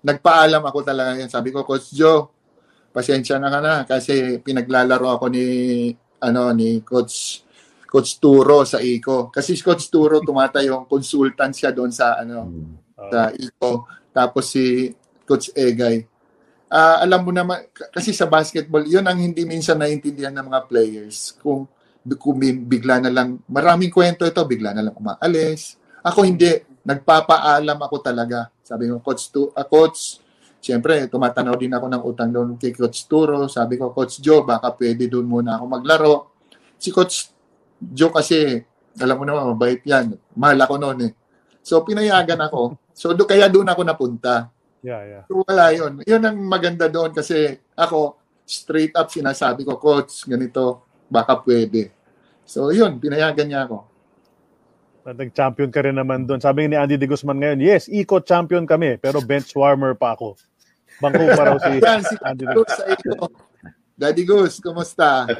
nagpaalam ako talaga yan. Sabi ko, Coach Joe, pasensya na ka na kasi pinaglalaro ako ni ano ni Coach Coach Turo sa ICO. Kasi si Coach Turo tumatayong consultant siya doon sa ano sa ICO. Tapos si Coach Egay. Ah, alam mo naman kasi sa basketball, 'yun ang hindi minsan naiintindihan ng mga players. Kung kung bigla na lang maraming kwento ito, bigla na lang umaalis. Ako hindi, nagpapaalam ako talaga. Sabi ko, Coach, tu- ah, Coach, Siyempre, tumatanaw din ako ng utang doon kay Coach Turo. Sabi ko, Coach Joe, baka pwede doon muna ako maglaro. Si Coach Joe kasi, alam mo naman, mabait yan. Mahal ako noon eh. So, pinayagan ako. So, do, kaya doon ako napunta. Yeah, yeah. So, wala yun. Yun ang maganda doon kasi ako, straight up sinasabi ko, Coach, ganito, baka pwede. So, yun, pinayagan niya ako. Nag-champion ka rin naman doon. Sabi ni Andy De Guzman ngayon, yes, ECO champion kami, pero bench warmer pa ako. Bangko pa raw si Yan, si Andy De iyo. Daddy Goose, kumusta?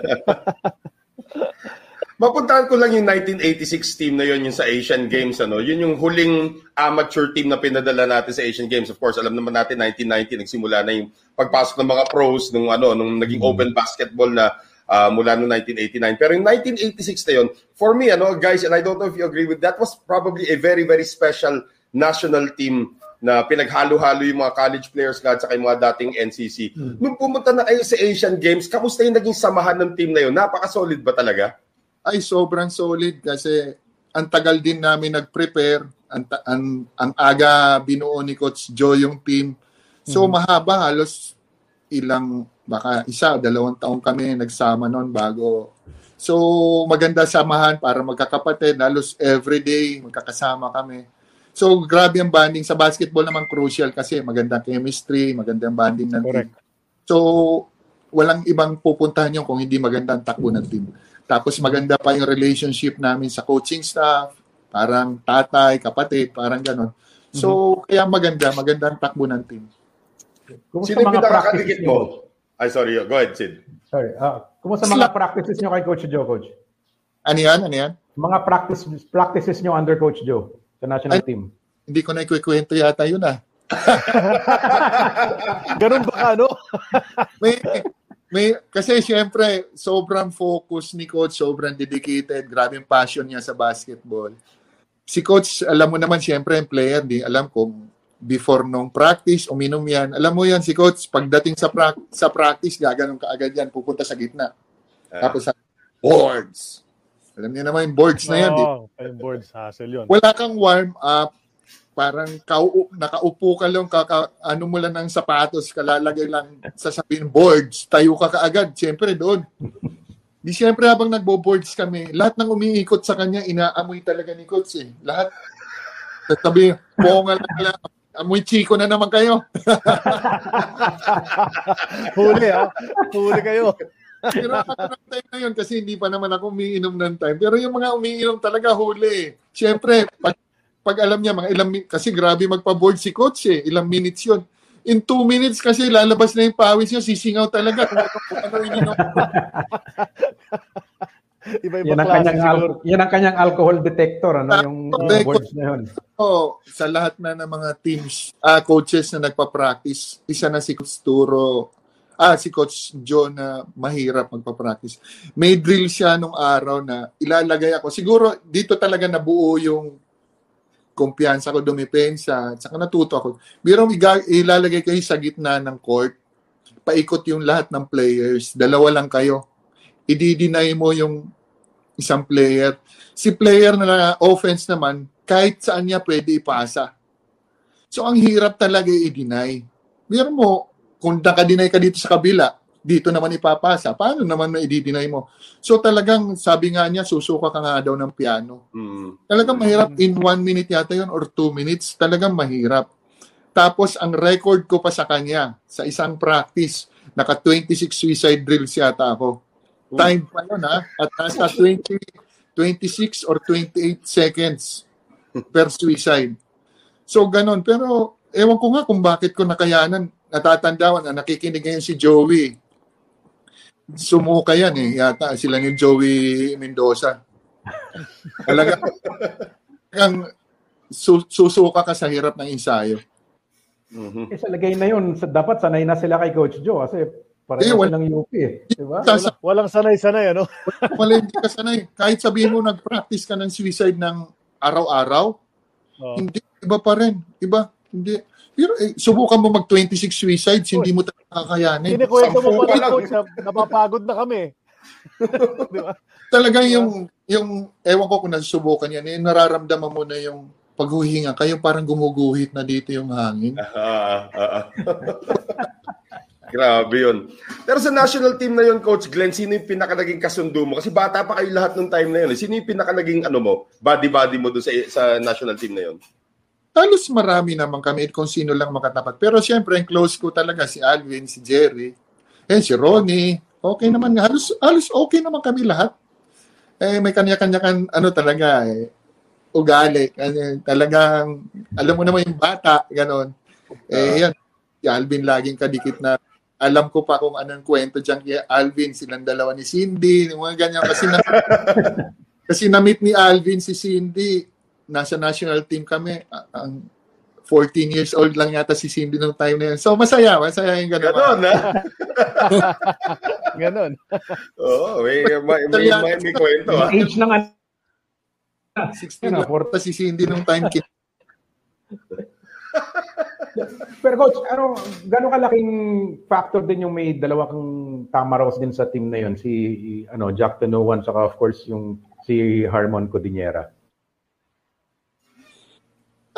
Mapuntahan ko lang yung 1986 team na yun, yung sa Asian Games. Ano? Yun yung huling amateur team na pinadala natin sa Asian Games. Of course, alam naman natin, 1990, nagsimula na yung pagpasok ng mga pros nung, ano, nung naging open basketball na ah, mula noong 1989. Pero yung 1986 na yun, for me, ano, guys, and I don't know if you agree with that, was probably a very, very special national team na pinaghalo-halo yung mga college players nga at saka yung mga dating NCC. Nung pumunta na kayo sa Asian Games, kamusta yung naging samahan ng team na yun? Napaka-solid ba talaga? Ay, sobrang solid kasi ang tagal din namin nag-prepare. Ang, ang, ang aga binuo ni Coach Joe yung team. So, mahaba. Halos ilang, baka isa, dalawang taong kami nagsama noon bago. So, maganda samahan para magkakapatid. Halos everyday, magkakasama kami. So, grabe ang bonding. Sa basketball naman crucial kasi magandang chemistry, magandang bonding ng Correct. team. So, walang ibang pupuntahan yun kung hindi magandang takbo ng team. Tapos maganda pa yung relationship namin sa coaching staff, parang tatay, kapatid, parang ganon. So, kaya maganda, maganda ang takbo ng team. Kumusta Sino yung mga pinakakadikit practices mo? Ay, sorry. Go ahead, Sid. Sorry. ah, kumusta mga practices nyo kay Coach Joe, Coach? Ano yan? Ano yan? Mga practice practices nyo under Coach Joe sa national Ay- team. Hindi ko na ikukwento yata yun ah. Ganun ba ka, no? May, may, kasi syempre, sobrang focus ni coach, sobrang dedicated, grabe yung passion niya sa basketball. Si coach, alam mo naman syempre yung player, di alam kung before nung practice, uminom yan. Alam mo yan si coach, pagdating sa, prac- sa practice, gaganon ka agad yan, pupunta sa gitna. Tapos sa boards. Alam niyo naman yung boards na yan, di Oo, yung boards hassle yun. wala kang warm up, parang kau nakaupo ka lang, kaka, ano mo lang ng sapatos, kalalagay lang sasabihin boards, tayo ka kaagad, siyempre doon. Di siyempre habang nagbo-boards kami, lahat ng umiikot sa kanya, inaamoy talaga ni Coach eh. Lahat. Sabi, bonga lang lang, amoy chiko na naman kayo. Huli, ha? Huli kayo. Pero ng time na yun kasi hindi pa naman ako umiinom ng time. Pero yung mga umiinom talaga huli. Siyempre, pag, pag alam niya, mga ilang, kasi grabe magpa-board si coach eh. Ilang minutes yun. In two minutes kasi lalabas na yung pawis niya, sisingaw talaga. Ano, ano ininom. Iba-iba Yan ang kanyang al- yan ang kanyang alcohol detector ano yung Correct. boards na yun. Oo, sa lahat na ng mga teams, ah coaches na nagpa-practice, isa na si Coach Turo, ah, si Coach John na mahirap magpa-practice. May drill siya nung araw na ilalagay ako. Siguro dito talaga nabuo yung kumpiyansa ko dumipensa at saka natuto ako. Biro iga- ilalagay kayo sa gitna ng court, paikot yung lahat ng players, dalawa lang kayo. Idi-deny mo yung isang player. Si player na offense naman, kahit saan niya pwede ipasa. So, ang hirap talaga i-deny. Biro mo, kung nakadeny ka dito sa kabila, dito naman ipapasa. Paano naman na i-deny mo? So, talagang, sabi nga niya, susuka ka nga daw ng piano. Mm. Talagang mahirap. In one minute yata yun or two minutes, talagang mahirap. Tapos, ang record ko pa sa kanya, sa isang practice, naka 26 suicide drills yata ako. Time pa yun ha. At nasa 20, 26 or 28 seconds per suicide. So, ganun. Pero, ewan ko nga kung bakit ko nakayanan. Natatandaan na nakikinig ngayon si Joey. Sumuka yan eh. Yata sila ni Joey Mendoza. Talaga. Talagang su- susuka ka sa hirap ng ensayo. Mhm. Eh, sa lagay na yun, sa, dapat sanay na sila kay Coach Joe kasi Eh, pareho wala- silang UP eh. Di ba? Sa- Walang sanay-sanay, ano? Wala hindi ka sanay. Kahit sabihin mo nag-practice ka ng suicide ng araw-araw, Oo. hindi, iba pa rin. Iba, hindi. Pero eh, subukan mo mag-26 suicides, hindi mo talaga kakayanin. Kinikwento mo pa lang. coach, na napapagod na kami. Di ba? Talagang yung, yung, ewan ko kung nasusubukan yan, eh, nararamdaman mo na yung paghuhinga ka, yung parang gumuguhit na dito yung hangin. Ah, ah, ah. Grabe yun. Pero sa national team na yun, Coach Glenn, sino yung pinaka-naging kasundo mo? Kasi bata pa kayo lahat nung time na yun. eh. Sino yung pinaka-naging ano mo, body-body mo doon sa, sa national team na yun? Halos marami naman kami kung sino lang makatapat. Pero siyempre, ang close ko talaga si Alvin, si Jerry, eh, si Ronnie. Okay naman. Halos, halos okay naman kami lahat. Eh, may kanya-kanya kan, ano talaga, eh, ugali. Kanya, talagang, alam mo naman yung bata, ganon. Eh, yan. Si Alvin laging kadikit na alam ko pa kung anong kwento dyan kay Alvin, silang dalawa ni Cindy, yung mga ganyan. Kasi na, kasi na-meet ni Alvin si Cindy, nasa national team kami. a- Ang 14 years old lang yata si Cindy nung time na yun. So, masaya, masaya yung gano'n. Ganon, ha? Ganon. Oo, may, may, may, may, may kwento, ha? Age ng ano, 16 lang porta si Cindy nung time. kin- Pero coach, ano, gano'ng kalaking factor din yung may dalawa kang tamaros din sa team na yon si ano Jack Tanoan saka of course yung si Harmon Codinera.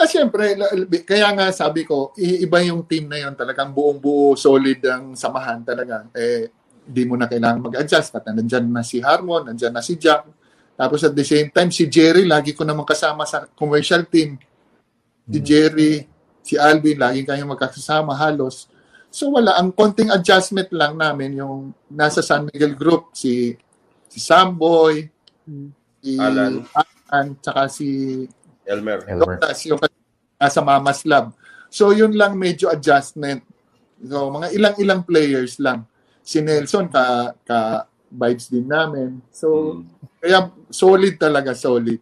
Ah, siyempre, kaya nga sabi ko, iba yung team na yon talagang buong buo, solid ang samahan talaga. Eh, di mo na kailangan mag-adjust. At nandyan na si Harmon, nandyan na si Jack. Tapos at the same time, si Jerry, lagi ko naman kasama sa commercial team. Si Jerry, si Alvin, lagi kayong magkasama halos. So wala, ang konting adjustment lang namin yung nasa San Miguel Group, si si Samboy, si Alan. Alan, tsaka si Elmer. Elmer. Doctas, yung nasa Mama's Lab. So yun lang medyo adjustment. So mga ilang-ilang players lang. Si Nelson ka ka vibes din namin. So kaya solid talaga, solid.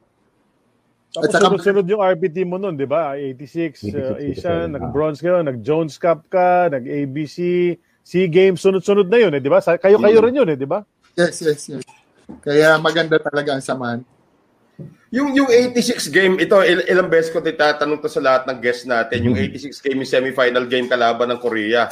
Tapos At saka- sunod-sunod yung RPT mo nun, di ba? 86, 86, uh, Asian, 87, nag-bronze kayo, nag-Jones Cup ka, nag-ABC, SEA Games, sunod-sunod na yun, eh, di ba? Sa- Kayo-kayo rin yun, eh, di ba? Yes, yes, yes. Kaya maganda talaga ang samahan. Yung yung 86 game, ito il- ilang beses ko titatanong to sa lahat ng guests natin. Yung 86 game yung semifinal game kalaban ng Korea.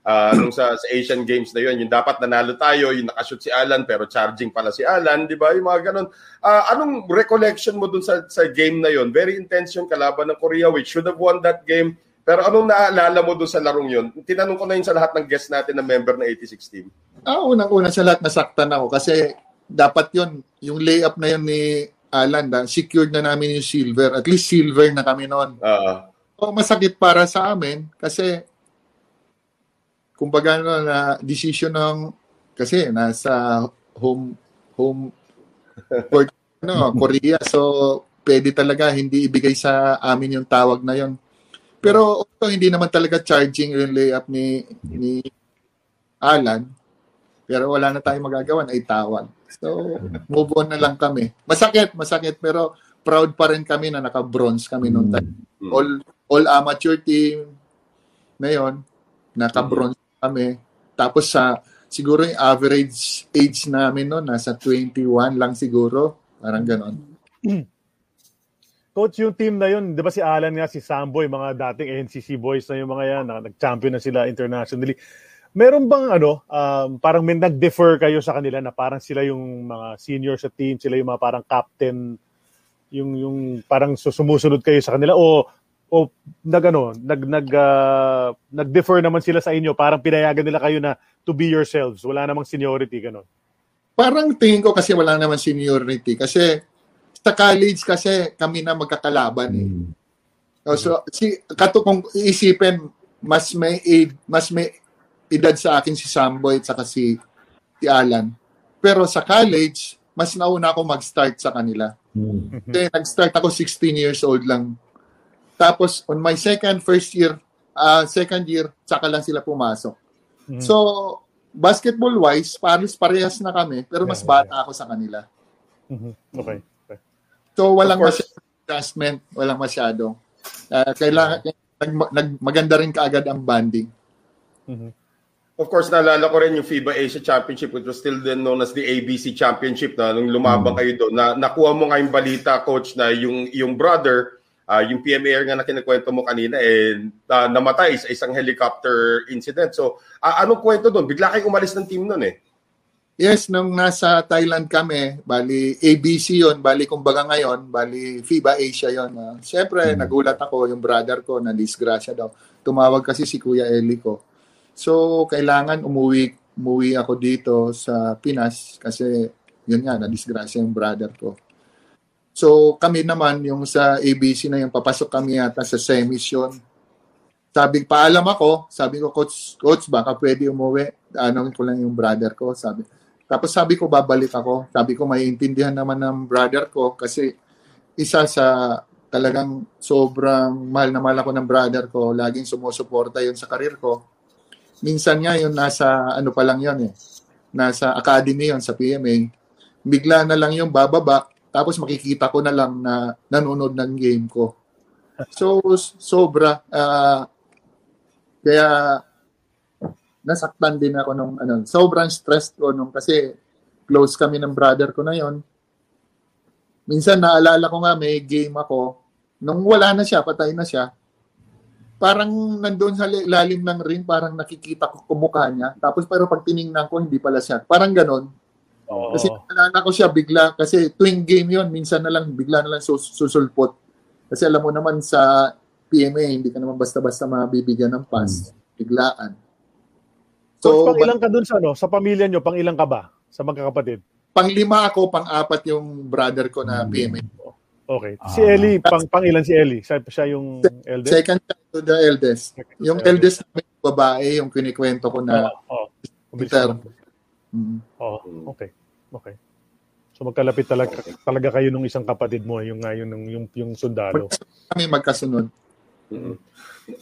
Ah, nung sa, sa Asian Games na yun, yung dapat nanalo tayo, yung nakashoot si Alan pero charging pala si Alan, di ba? Yung mga ganun. Ah, anong recollection mo dun sa, sa game na yun? Very intense yung kalaban ng Korea, which should have won that game. Pero anong naalala mo dun sa larong yun? Tinanong ko na yun sa lahat ng guests natin na member ng 86 team. Ah, unang-una sa lahat nasaktan ako kasi dapat yon yung layup na yun ni Alan, da, secured na namin yung silver. At least silver na kami noon. Ah, So, masakit para sa amin kasi kumbaga no, na decision ng kasi nasa home home court no, Korea. So pwede talaga hindi ibigay sa amin yung tawag na yon. Pero although hindi naman talaga charging yung layup ni ni Alan, pero wala na tayong magagawa na itawag. So move on na lang kami. Masakit, masakit pero proud pa rin kami na naka-bronze kami noon time mm. all all amateur team na yon naka-bronze kami tapos sa siguro yung average age namin noon nasa 21 lang siguro parang ganon Coach, yung team na yun, di ba si Alan nga, si Samboy, mga dating NCC boys na yung mga yan, na nag-champion na sila internationally. Meron bang ano, um, parang may nag-defer kayo sa kanila na parang sila yung mga senior sa team, sila yung mga parang captain, yung yung parang sumusunod kayo sa kanila o o nag ano, nag nag ah, nag-defer naman sila sa inyo, parang pinayagan nila kayo na to be yourselves, wala namang seniority ganun. parang tingin ko kasi wala naman seniority kasi sa college kasi kami na magkakalaban eh. Oh, So, si kato kung iisipin mas may age, mas may edad sa akin si Samboy at saka si si Alan. Pero sa college, mas nauna ako mag-start sa kanila. Kasi nag-start ako 16 years old lang. Tapos on my second, first year, ah second year, saka lang sila pumasok. So, basketball-wise, pares parehas na kami, pero mas bata ako sa kanila. Mhm. Okay. okay. So, walang masyadong adjustment, walang masyado. Ah, kailangan, nag, nag, maganda rin kaagad ang banding. Of course, naalala ko rin yung FIBA Asia Championship which was still then known as the ABC Championship na nung lumabang kayo doon. Na, nakuha mo nga yung balita, coach, na yung, yung brother, ah, yung PMA nga na kinikwento mo kanina, eh, na- namatay sa isang helicopter incident. So, ah, anong kwento doon? Bigla kayo umalis ng team noon eh. Yes, nung nasa Thailand kami, bali ABC yon, bali kumbaga ngayon, bali FIBA Asia yon. Uh, Siyempre, nagulat ako, yung brother ko na disgrasya daw. Tumawag kasi si Kuya Eli ko. So, kailangan umuwi, umuwi ako dito sa Pinas kasi yun nga, na-disgrasya yung brother ko. So, kami naman, yung sa ABC na yung papasok kami yata sa semis yun. Sabi, paalam ako, sabi ko, coach, coach, baka pwede umuwi. Ano ko lang yung brother ko, sabi. Tapos sabi ko, babalik ako. Sabi ko, may intindihan naman ng brother ko kasi isa sa talagang sobrang mahal na mahal ako ng brother ko. Laging sumusuporta yun sa karir ko. Minsan nga yun, nasa ano pa lang yun eh. Nasa academy yun sa PMA. Bigla na lang yung bababa. Tapos makikita ko na lang na nanonood ng game ko. So, sobra. ah, kaya nasaktan din ako nung ano, sobrang stressed ko nung kasi close kami ng brother ko na yon. Minsan naalala ko nga may game ako nung wala na siya, patay na siya. Parang nandoon sa li- lalim ng ring, parang nakikita ko kumukha niya. Tapos pero pag tiningnan ko, hindi pala siya. Parang ganon. Oo. Kasi nalala ko siya bigla, kasi tuwing game yon minsan na lang, bigla na lang sus- susulpot. Kasi alam mo naman sa PMA, hindi ka naman basta-basta mabibigyan ng pass. Biglaan. So, So, pang ilang ka dun sa ano, sa pamilya nyo, pang ilang ka ba? Sa magkakapatid? pang lima ako, pang apat yung brother ko na PMA. Okay. Si Ah. Ellie, pang pang ilan si Ellie? Siya, siya yung eldest? Second child to the eldest. Yung eldest namin, babae, yung kinikwento ko na Oo. Mabilis Peter. lang. mm, Oo. Okay. Okay. So magkalapit talaga talaga kayo nung isang kapatid mo, yung nga yung yung yung, yung sundalo. kami magkasunod.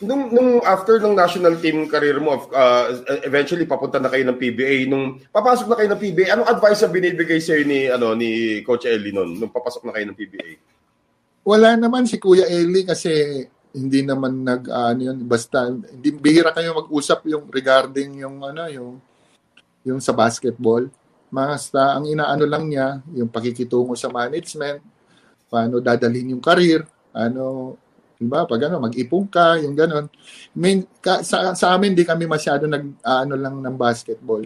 Nung, nung after ng national team career mo, uh, eventually papunta na kayo ng PBA. Nung papasok na kayo ng PBA, anong advice ang binibigay sa'yo ni, ano, ni Coach Ellie noon, nung papasok na kayo ng PBA? Wala naman si Kuya Eli kasi hindi naman nag ano yun basta hindi bihira kayo mag-usap yung regarding yung ano yung yung sa basketball. Basta ang inaano lang niya yung pakikitungo sa management, paano dadalhin yung career, ano Diba? Pag ano, mag-ipon ka, yung ganon. I mean, ka, sa, sa amin, di kami masyado nag, ano lang ng basketball.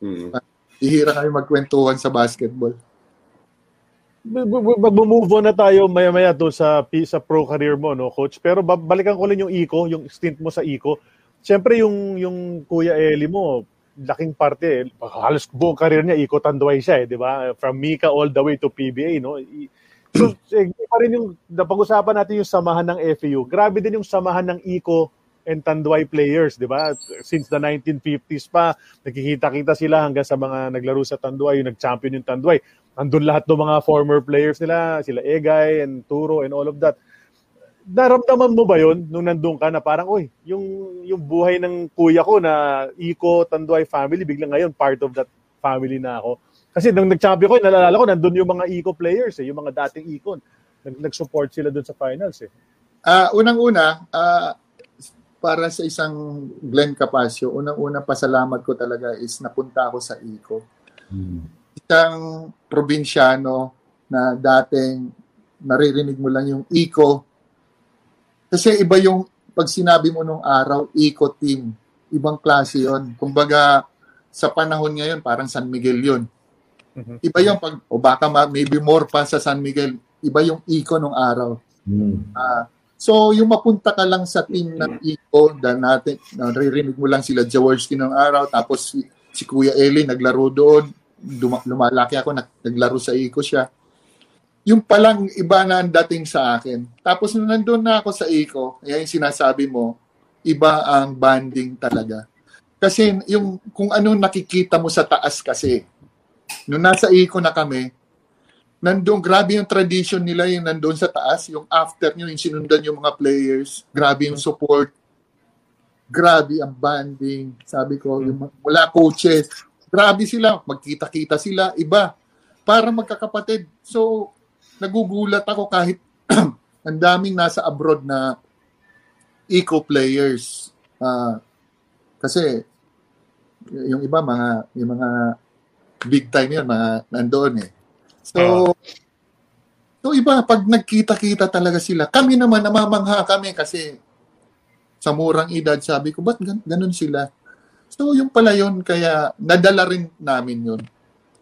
Mm. Ihira kami magkwentuhan sa basketball. Mag-move on na tayo maya-maya to sa sa pro career mo, no, coach. Pero ba- balikan ko lang yung Eco, yung stint mo sa Eco. Siyempre yung yung Kuya Eli mo, laking parte, eh. halos buong career niya Eco Tanduay siya, eh, di ba? From Mika all the way to PBA, no. So, eh, pa rin yung napag-usapan natin yung samahan ng FAU. Grabe din yung samahan ng Eco and Tanduay players, di ba? Since the 1950s pa, nakikita-kita sila hanggang sa mga naglaro sa Tanduay, yung nag-champion yung Tanduay. Andun lahat ng mga former players nila, sila Egay and Turo and all of that. Naramdaman mo ba yon nung nandun ka na parang, oy, yung, yung buhay ng kuya ko na Eco Tanduay family, biglang ngayon part of that family na ako. Kasi nung nag-champion ko, nalalala ko, nandun yung mga Eco players, eh, yung mga dating. Nag- Nag-support sila dun sa finals. Eh. Ah, unang-una, ah, para sa isang Glenn Capasio, unang-una pasalamat ko talaga is napunta ako sa ICO. Isang probinsyano na dating naririnig mo lang yung ICO. Kasi iba yung pag sinabi mo nung araw, ICO team. Ibang klase yon. Kumbaga, sa panahon ngayon, parang San Miguel yon. Mhm. Iba yung pag, o baka ma- maybe more pa sa San Miguel, iba yung ICO nung araw. Ah, so, yung mapunta ka lang sa team ng ICO, dahil natin, naririnig mo lang sila Jaworski ng araw, tapos si, si Kuya Eli naglaro doon, Duma, lumalaki ako, nag, naglaro sa ICO siya. Yung palang iba na ang dating sa akin. Tapos nung nandun na ako sa ICO, yan yung sinasabi mo, iba ang banding talaga. Kasi yung kung ano nakikita mo sa taas kasi, nung nasa ICO na kami, nandun, grabe yung tradition nila yung nandun sa taas, yung after nyo, yung sinundan yung mga players, grabe yung support, grabe ang banding, sabi ko, yung, mula coaches, grabe sila, magkita-kita sila, iba, para magkakapatid. So, nagugulat ako kahit ang daming nasa abroad na eco players. Ah, kasi, yung iba, mga, yung mga big time yun, mga nandoon eh. So, so iba, pag nagkita-kita talaga sila, kami naman, namamangha kami kasi sa murang edad, sabi ko, ba't gan- ganun sila? So, yung pala yun, kaya nadala rin namin yun.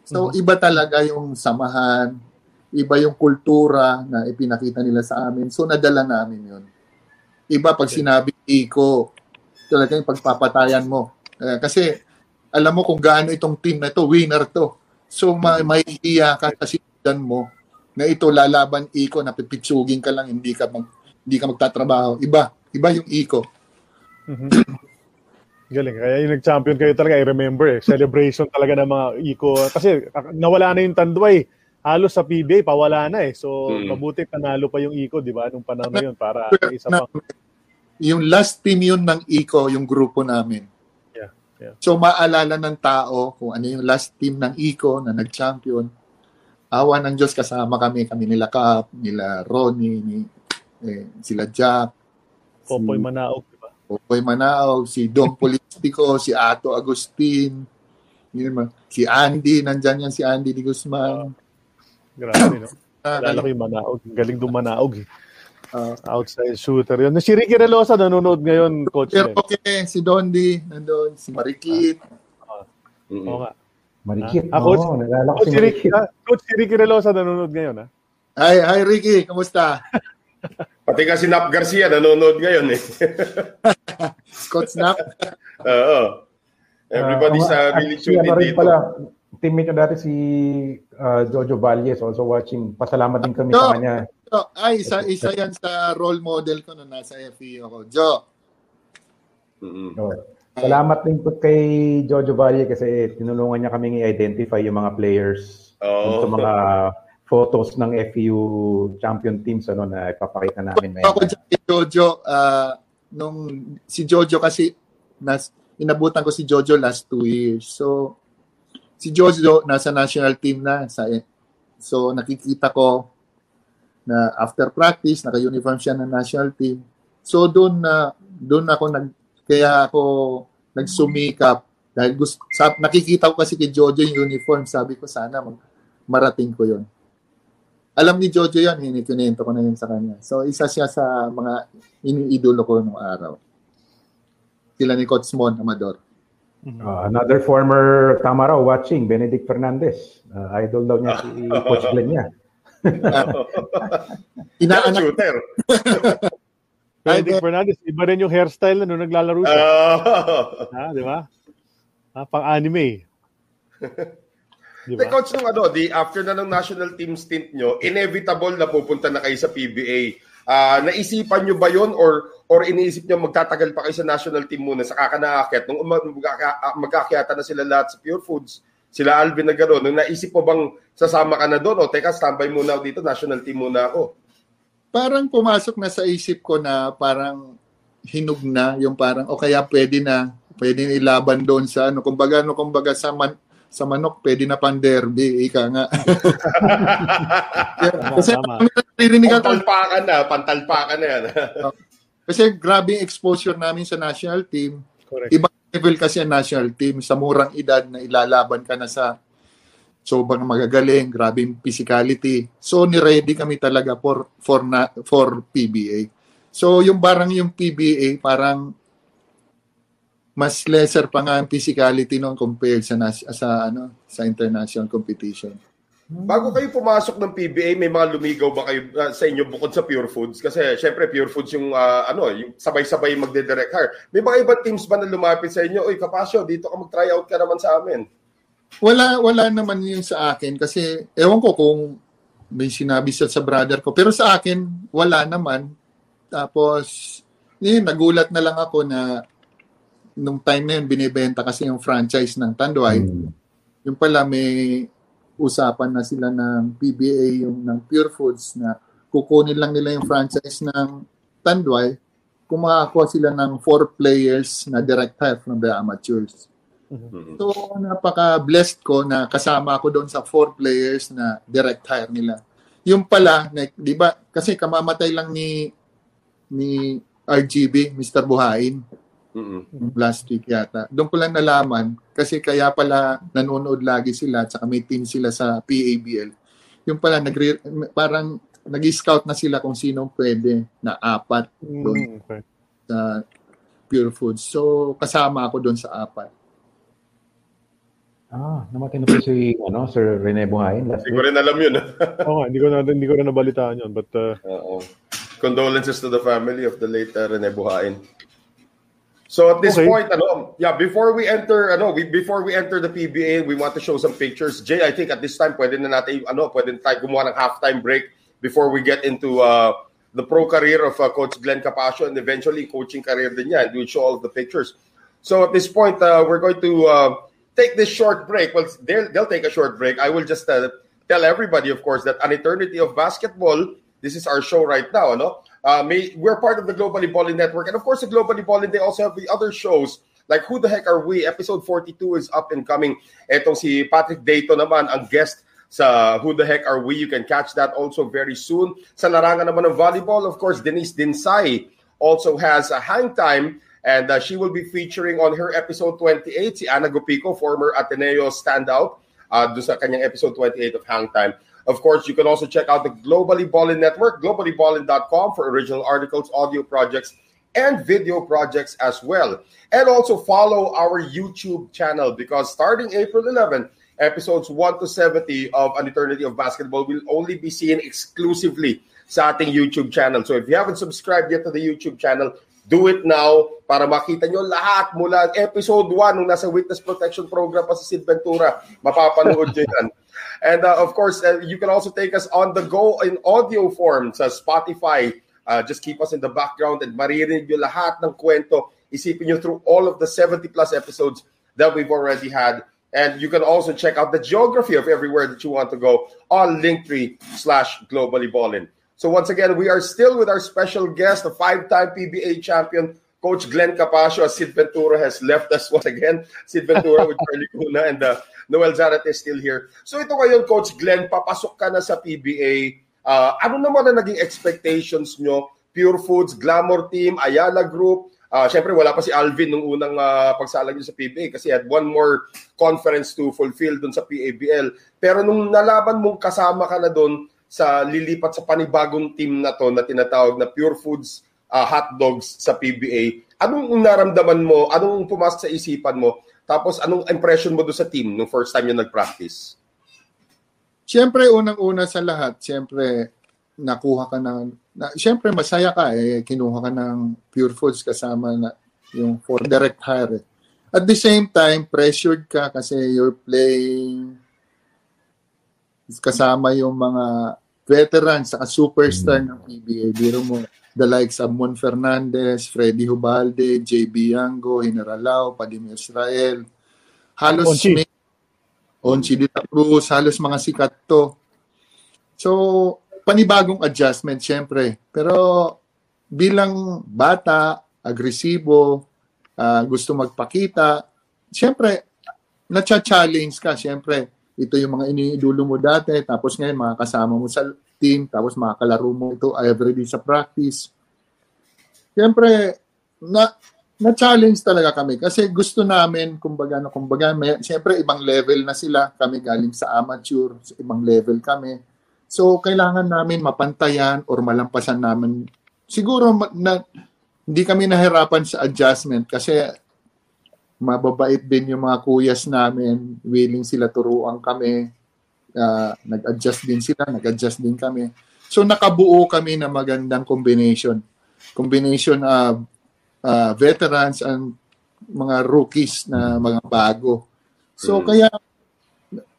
So, iba talaga yung samahan, iba yung kultura na ipinakita nila sa amin. So, nadala namin yun. Iba pag sinabi, Iko, talaga yung pagpapatayan mo. Eh, kasi, alam mo kung gaano itong team na ito, winner to. So, ma- may iya ka sa sinundan mo na ito lalaban Iko, na pipitsugin ka lang, hindi ka, mag, hindi ka magtatrabaho. Iba, iba yung Iko. Galing. Kaya yung nag-champion kayo talaga, I remember eh. Celebration talaga ng mga Eco. Kasi ah, nawala na yung Tanduay. Halos sa PBA, pawala na eh. So, Hmm. mabuti panalo pa yung Eco, di ba? Nung panahon na yun, para isa na, pa. yung last team yun ng ICO, yung grupo namin. Yeah, yeah. So maalala ng tao kung ano yung last team ng ICO na nag-champion. Awa ng Diyos kasama kami, kami nila Cap, nila Ronnie, ni, eh, sila Jack, Popoy si Manaog, Popoy Manaog, si Dom Politico, si Ato Agustin, yun si Andy, nandyan yan si Andy Di Guzman. Grabe, no? Ah, Alala ko yung Manaog. Galing doon Manaog eh. Uh, Outside shooter yun. Si Ricky Relosa nanonood ngayon, coach. pero eh. okay, si Dondi, nandun, si Marikit. Oo nga. Marikit. Ah, coach, Oo, nalala ko coach, si Marikit. coach si Ricky Relosa nanonood ngayon, ha? Hi, hi Ricky, kamusta? Pati ka si Nap Garcia nanonood ngayon eh. Coach Nap? Oo. Everybody Ah, sa at really tuned ano dito. pala, teammate ko dati si ah, Jojo Valles also watching. Pasalamat din kami sa Jo! kanya. Jo, ay, isa, isa yan sa role model ko nung nasa FE ako. Jo, Mm-mm. Oh. Salamat din po kay Jojo Valle kasi tinulungan niya kaming i-identify yung mga players Oo. sa mga photos ng FEU champion teams ano na ipapakita namin ako ngayon. dyan kay Jojo, ah, nung si Jojo kasi, nas, inabutan ko si Jojo last two years. So, si Jojo nasa national team na. Sa, so, nakikita ko na after practice, naka-uniform siya ng national team. So, doon na, doon ako nag, kaya ako nagsumikap dahil gusto, sa, nakikita ko kasi kay Jojo yung uniform. Sabi ko, sana mag, marating ko yon alam ni Jojo yan, hinikinento ko na yun sa kanya. So, isa siya sa mga iniidolo ko nung araw. Sila ni Coach Mon Amador. Uh, another former tama raw watching Benedict Fernandez. Uh, idol daw niya si Coach Glenn niya. Inaanak, Shooter. Benedict Fernandez, iba rin yung hairstyle na nung naglalaro siya. Ah. ha, di ba? Ha, pang anime. Di Hey, coach, nung ano, di after na ng national team stint nyo, inevitable na pupunta na kayo sa PBA. Ah, naisipan nyo ba yon or or iniisip nyo magtatagal pa kayo sa national team muna sa kakanaakit nung mag- magkaka- magkakyata na sila lahat sa Pure Foods sila Alvin na gano'n nung naisip mo bang sasama ka na doon o teka standby muna ako dito national team muna ako parang pumasok na sa isip ko na parang hinug na yung parang o kaya pwede na pwede na ilaban doon sa ano kumbaga ano kumbaga sa man, sa manok pwede na pang derby ika nga Tama, kasi tama. naririnig ako pantalpakan na pantalpakan na yan kasi grabe yung exposure namin sa national team Correct. Ibang level kasi ang national team sa murang edad na ilalaban ka na sa sobrang magagaling, grabe yung physicality. So ni-ready kami talaga for for na, for PBA. So yung parang yung PBA parang mas lesser pa nga ang physicality noon compared sa sa ano sa international competition. Bago kayo pumasok ng PBA, may mga lumigaw ba kayo uh, sa inyo bukod sa Pure Foods? Kasi syempre Pure Foods yung uh, ano, yung sabay-sabay magde-direct hire. May mga ibang teams ba na lumapit sa inyo? Oy, Kapasyo, dito ka mag-try out ka naman sa amin. Wala wala naman yun sa akin kasi ewan ko kung may sinabi siya sa brother ko. Pero sa akin, wala naman. Tapos, yun, nagulat na lang ako na nung time na yun, binibenta kasi yung franchise ng Tanduay. Mm. Yung pala may usapan na sila ng PBA, yung ng Pure Foods na kukunin lang nila yung franchise ng Tanduay kung makakuha sila ng four players na direct hire from the amateurs. So, napaka-blessed ko na kasama ako doon sa four players na direct hire nila. Yung pala, na, di ba, kasi kamamatay lang ni ni RGB, Mr. Buhain, Mm-mm. last week yata. Doon ko lang nalaman, kasi kaya pala nanonood lagi sila, at saka may team sila sa PABL. Yung pala, nagre, parang nag-scout na sila kung sino pwede na apat doon Mm, okay. sa Pure Foods. So, kasama ako doon sa apat. Ah, namatay na po si ano, Sir Rene Buhayin Hindi ko rin alam yun. Oo nga, hindi ko na, hindi ko na nabalitaan yun. But, uh, Oo. Condolences to the family of the late uh, Rene Buhain. So at this Okay. point, ano, yeah, before we enter, ano, we, before we enter the PBA, we want to show some pictures. Jay, I think at this time, pwede na natin, ano, pwede na tayo gumawa ng halftime break before we get into uh, the pro career of uh, Coach Glenn Capasio and eventually coaching career din niya. And we'll show all the pictures. So at this point, uh, we're going to uh, take this short break. Well, they'll, they'll take a short break. I will just uh, tell everybody, of course, that an eternity of basketball. This is our show right now. No, uh, we're part of the Globally Balling Network, and of course, the Globally Balling. They also have the other shows like Who the Heck Are We? Episode 42 is up and coming. Etong si Patrick Dayton naman ang guest sa Who the Heck Are We? You can catch that also very soon. Sa larangan naman ng volleyball, of course, Denise Dinsay also has a hang time and uh, she will be featuring on her episode 28 si Ana former Ateneo standout, uh, doon sa kanyang episode 28 of Hang Time. Of course, you can also check out the Globally Ballin Network, globallyballin.com for original articles, audio projects, and video projects as well. And also follow our YouTube channel because starting April 11, episodes 1 to 70 of An Eternity of Basketball will only be seen exclusively sa ating YouTube channel. So if you haven't subscribed yet to the YouTube channel, do it now para makita nyo lahat mula episode 1 nung nasa witness protection program pa si Sid Ventura. Mapapanood nyo yan. And uh, of course, uh, you can also take us on the go in audio form sa Spotify. Uh, just keep us in the background and maririnig nyo lahat ng kwento. Isipin nyo through all of the 70 plus episodes that we've already had. And you can also check out the geography of everywhere that you want to go on Linktree slash Globally Ballin. So once again, we are still with our special guest, the five-time PBA champion, Coach Glenn Capasio. Sid Ventura has left us once again. Sid Ventura with Charlie Cuna and uh, Noel Zarate is still here. So ito ngayon, Coach Glenn, papasok ka na sa PBA. Uh, ano naman na naging expectations nyo? Pure Foods, Glamour Team, Ayala Group. Uh, Siyempre, wala pa si Alvin nung unang uh, pagsalang niya sa PBA kasi had one more conference to fulfill dun sa PABL. Pero nung nalaban mong kasama ka na dun, sa lilipat sa panibagong team na to na tinatawag na Pure Foods uh, Hot Dogs sa PBA. Anong naramdaman mo? Anong pumasok sa isipan mo? Tapos anong impression mo do sa team nung first time yung nag-practice? Siyempre, unang-una sa lahat, siyempre, nakuha ka ng, na, siyempre, masaya ka eh, kinuha ka ng Pure Foods kasama na yung for direct hire. At the same time, pressured ka kasi you're playing kasama yung mga veterans at superstar ng PBA. Biro mo, the likes of Mon Fernandez, Freddy Hubalde, JB Yango, General Lau, Padim Israel, halos Onchi. may Onchi de la Cruz, halos mga sikat to. So, panibagong adjustment, syempre. Pero bilang bata, agresibo, ah, gusto magpakita, syempre, na-challenge ka, syempre ito yung mga iniidolo mo dati, tapos ngayon mga kasama mo sa team, tapos mga kalaro mo ito everyday sa practice. Siyempre, na, na-challenge talaga kami kasi gusto namin, kumbaga, no, kumbaga may, siyempre ibang level na sila, kami galing sa amateur, sa ibang level kami. So, kailangan namin mapantayan or malampasan namin. Siguro na, hindi kami nahirapan sa adjustment kasi mababait din yung mga kuyas namin, willing sila turuan kami, uh, nag-adjust din sila, nag-adjust din kami. So nakabuo kami ng magandang combination. Combination of uh, veterans and mga rookies na mga bago. So Mm. kaya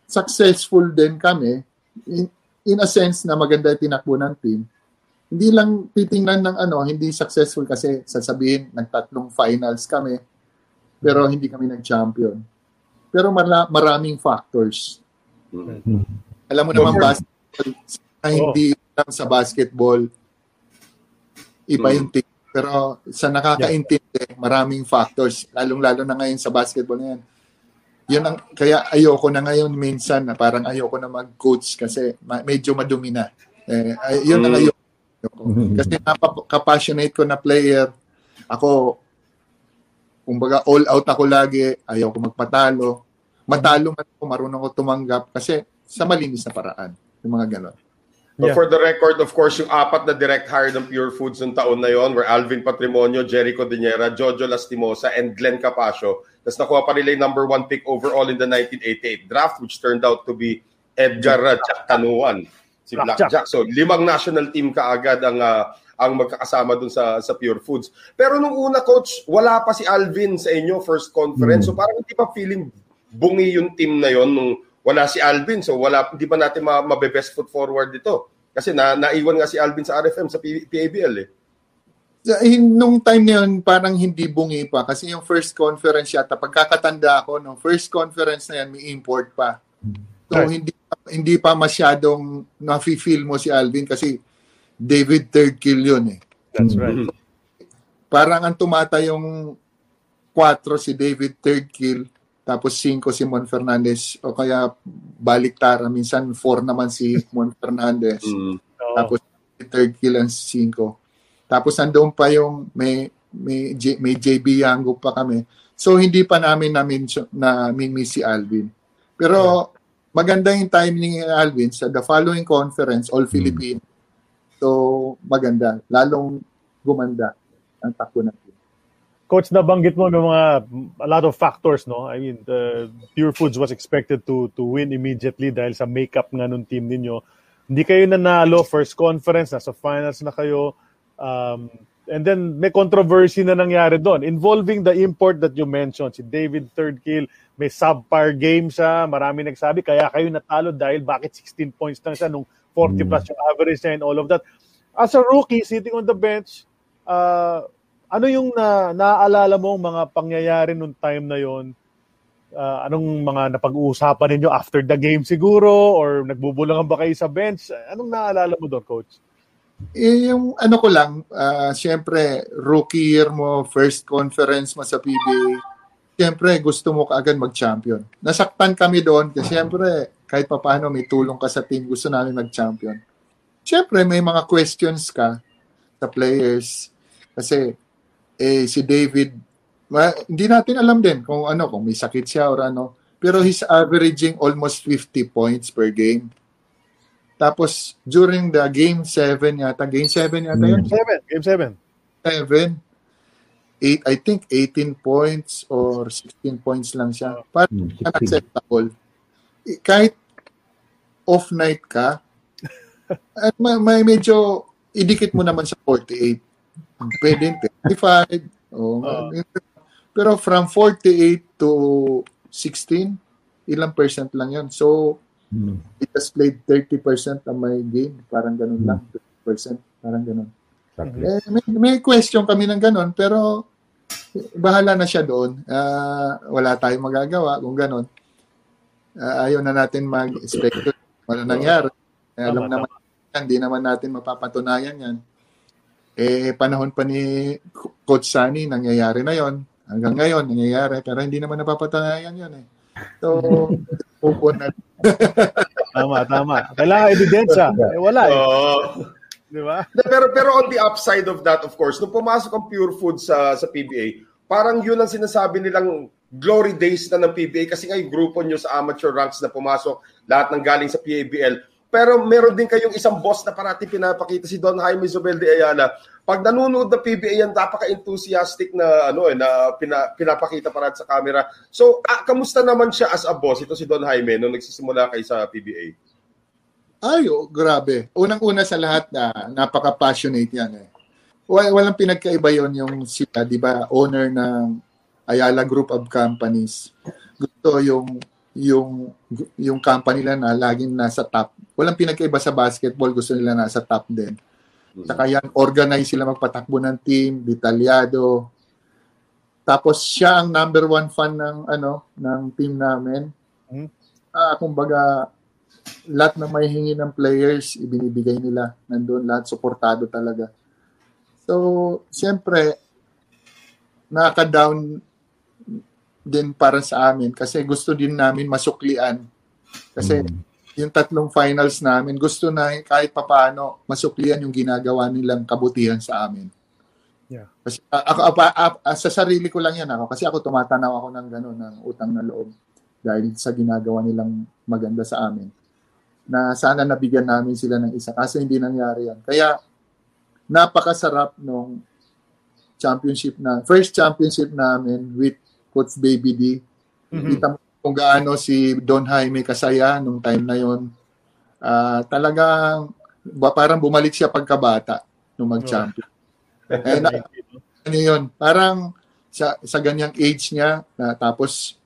successful din kami in, in a sense na maganda tinakbo ng team. Hindi lang titingnan ng ano, hindi successful kasi sasabihin nagtatlong finals kami pero hindi kami nag-champion. Pero mara- maraming factors. Alam mo naman basketball, na hindi lang sa basketball, iba Mm. yung team. Pero sa nakakaintindi, maraming factors. Lalong-lalo na ngayon sa basketball na yan. Yun ang, kaya ayoko na ngayon minsan na parang ayoko na mag-coach kasi ma- medyo madumi na. Eh, ay, yun ang Mm. ayoko. Kasi napaka-passionate ko na player. Ako, kumbaga all out ako lagi. Ayaw ko magpatalo. Matalo man ako, marunong ko tumanggap kasi sa malinis na paraan. Yung mga ganon. But Yeah. for the record, of course, yung apat na direct hire ng Pure Foods ng taon na yon were Alvin Patrimonio, Jericho Dinera, Jojo Lastimosa, and Glenn Capasio. Tapos nakuha pa nila yung number one pick overall in the 1988 draft, which turned out to be Edgar uh, Jack Tanuan. Si Blackjack. Blackjack. So, limang national team kaagad ang ah, ang magkakasama dun sa sa Pure Foods. Pero nung una, coach, wala pa si Alvin sa inyo first conference. So, parang hindi pa feeling bungi yung team na yon nung wala si Alvin. So, wala, hindi pa natin ma- mabe-best foot forward dito. Kasi na, naiwan nga si Alvin sa RFM, sa P- PABL eh. Eh, Nung time na yun, parang hindi bungi pa. Kasi yung first conference yata, pagkakatanda ko, nung first conference na yan, may import pa. So, Right. hindi, hindi pa masyadong nafe-feel mo si Alvin kasi David third kill yun eh. That's right. Parang ang tumata yung 4 si David third kill, tapos 5 si Mon Fernandez, o kaya baliktara, minsan 4 naman si Mon Fernandez. Mm. Oo. Tapos third kill ang 5. Tapos nandoon pa yung may may, J, may JB Yango pa kami. So hindi pa namin namin na mimi si Alvin. Pero maganda yung timing ni Alvin sa the following conference, All Philippine. So, maganda. Lalong gumanda ang takbo team. Coach, nabanggit mo ng mga a lot of factors, no? I mean, the Pure Foods was expected to to win immediately dahil sa makeup nga nung team ninyo. Hindi kayo nanalo first conference, nasa finals na kayo. Um, and then may controversy na nangyari doon involving the import that you mentioned. Si David Third Kill, may subpar game siya. Marami nagsabi, kaya kayo natalo dahil bakit 16 points lang siya nung 40 plus yung average niya and all of that. As a rookie sitting on the bench, uh, ano yung na, naaalala mo mga pangyayari nung time na yon? Uh, anong mga napag-uusapan ninyo after the game siguro or nagbubulangan ba kayo sa bench? Anong naalala mo doon, coach? Eh, yung ano ko lang, uh, siyempre, rookie year mo, first conference mo sa PBA, siyempre, gusto mo kaagad mag-champion. Nasaktan kami doon kasi siyempre, kahit pa paano may tulong ka sa team, gusto namin mag-champion. Siyempre, may mga questions ka sa players. Kasi, eh, si David, ma, hindi natin alam din kung ano, kung may sakit siya or ano. Pero he's averaging almost 50 points per game. Tapos, during the game 7 yata, game 7 yata yun? Game 7. Game 7. 8, I think 18 points or 16 points lang siya. Parang Hmm, 16. unacceptable. Eh, Kahit off night ka, at may, may medyo idikit mo naman sa 48. Pwede 35. Oh, pero from 48 to 16, ilang percent lang yun. So, Hmm. it has played 30% of my game. Parang ganun lang. 30%. Parang ganun. Exactly. Eh, may, may question kami ng ganun, pero bahala na siya doon. Ah, wala tayong magagawa kung ganun. Ah, ayaw na natin mag-expect ano nangyari. Eh, alam naman, hindi naman natin mapapatunayan yan. Eh, panahon pa ni Coach Sunny, nangyayari na yon Hanggang ngayon, nangyayari. Pero hindi naman napapatunayan yun eh. So, pupo na. Tama, tama. Kailangan ebidensya. Eh, wala eh. Oo. Di ba? pero pero on the upside of that of course, nung pumasok ang Pure Food sa sa PBA, parang yun ang sinasabi nilang glory days na ng PBA kasi nga yung grupo nyo sa amateur ranks na pumasok, lahat ng galing sa PABL. Pero meron din kayong isang boss na parati pinapakita si Don Jaime Zobel de Ayala. Pag nanonood ng PBA yan, napaka-enthusiastic na ano eh, na pina, pinapakita parati sa camera. So, ah, kamusta naman siya as a boss, ito si Don Jaime, nung nagsisimula kayo sa PBA? Ay, oh, grabe. Unang-una sa lahat na napaka-passionate yan eh. Wal- Walang pinagkaiba yon yung sila, di ba, owner ng Ayala Group of Companies. Gusto yung yung yung company nila na laging nasa top. Walang pinagkaiba sa basketball, gusto nila nasa top din. Saka yan, organize sila magpatakbo ng team, detalyado. Tapos siya ang number one fan ng ano ng team namin. Hmm. Ah, kumbaga lahat ng may hingi ng players, ibinibigay nila. Nandun lahat, suportado talaga. So, siyempre, nakaka-down din para sa amin kasi gusto din namin masuklian. Kasi yung tatlong finals namin, gusto na kahit papaano masuklian yung ginagawa nilang kabutihan sa amin. Yeah. Kasi ako, ap- ah, sa sarili ko lang yan ako kasi ako tumatanaw ako ng gano'n, ng utang na loob dahil sa ginagawa nilang maganda sa amin na sana nabigyan namin sila ng isa kasi hindi nangyari yan. Kaya napakasarap nung championship na first championship namin with Coach Baby D. Kita mo kung gaano si Don Jaime kasaya nung time na yon. Ah, talagang ba, parang bumalik siya pagkabata nung mag-champion. Eh, na, ano yun, parang sa, sa ganyang age niya, na, tapos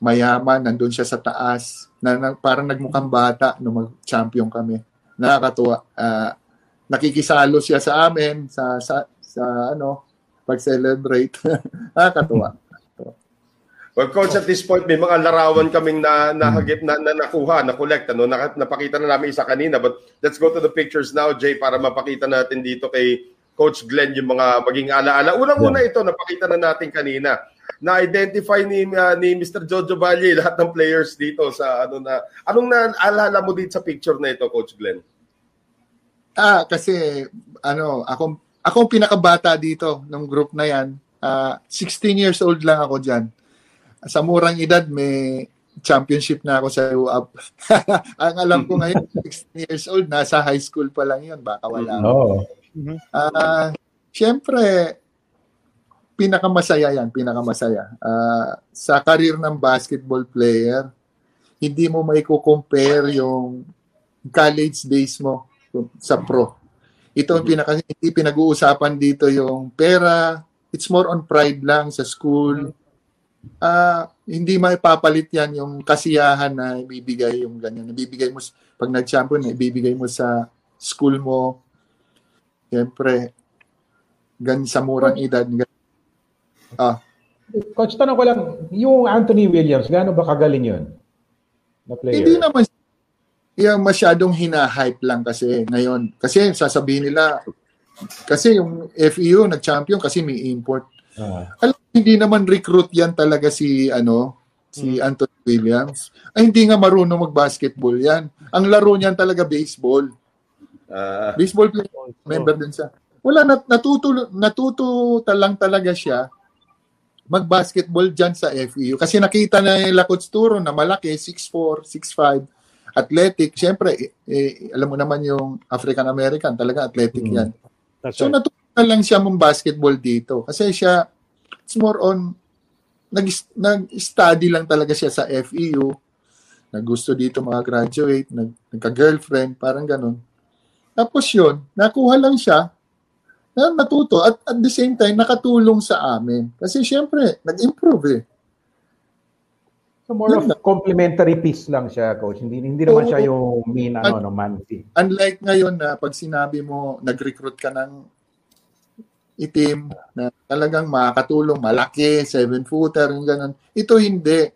mayaman, nandun siya sa taas, na, na parang nagmukhang bata nung mag-champion kami. Nakakatuwa. Ah, nakikisalo siya sa amin sa sa, sa ano, pag-celebrate. Nakakatuwa. Well, coach, at this point, may mga larawan kaming na, nahagip, na, na nakuha, na collect, ano, Naka- napakita na namin isa kanina. But let's go to the pictures now, Jay, para mapakita natin dito kay Coach Glenn yung mga maging alaala. Unang-una ito, napakita na natin kanina. Na-identify ni, uh, ni Mr. Jojo Valle lahat ng players dito sa ano na anong naalala mo dito sa picture na ito coach Glenn Ah, kasi ano, ako ako ang pinakabata dito ng group na 'yan. Ah, 16 years old lang ako diyan. Sa murang edad may championship na ako sa UAP. Ang alam ko ngayon, 16 years old, nasa high school pa lang yun. Baka wala. Oo. Ah, Siyempre, pinakamasaya yan, pinakamasaya. Ah, sa career ng basketball player, hindi mo may compare yung college days mo sa pro. Ito ang pinaka hindi pinag-uusapan dito yung pera. It's more on pride lang sa school. Ah, hindi maipapalit yan yung kasiyahan na ibibigay yung ganyan. Ibibigay mo pag nag-champion, ibibigay mo sa school mo. Siyempre, gan sa murang edad. gan- Ah, Coach, tanong ko lang, yung Anthony Williams, gaano ba kagaling yun? Na player? Hindi naman yung masyadong hina-hype lang kasi ngayon. Kasi sasabihin nila, kasi yung FEU nag-champion kasi may import. Ah. Alam, hindi naman recruit yan talaga si ano, si Anthony Williams. Ay hindi nga marunong mag-basketball yan. Ang laro niyan talaga baseball. Ah, Baseball player, member din siya. Wala nat natuto natuto lang talaga siya mag-basketball dyan sa FEU. Kasi nakita na nila Coach Turo na malaki, 6'4", 6'5", athletic. Siyempre, eh, eh, alam mo naman yung African-American, talaga athletic yan. That's So right. natutunan lang siya mong basketball dito. Kasi siya, it's more on, nag, nag-study lang talaga siya sa FEU. Naggusto dito mga graduate, nag, nagka-girlfriend, parang ganun. Tapos yun, nakuha lang siya, na natuto. At at the same time, nakatulong sa amin. Kasi syempre, nag-improve eh. So more of Yun lang. complimentary piece lang siya, Coach. Hindi hindi naman siya yung main ano, no, man. Unlike ngayon na pag sinabi mo, nag-recruit ka ng itim na talagang makakatulong, malaki, seven-footer, yung ganun. Ito hindi.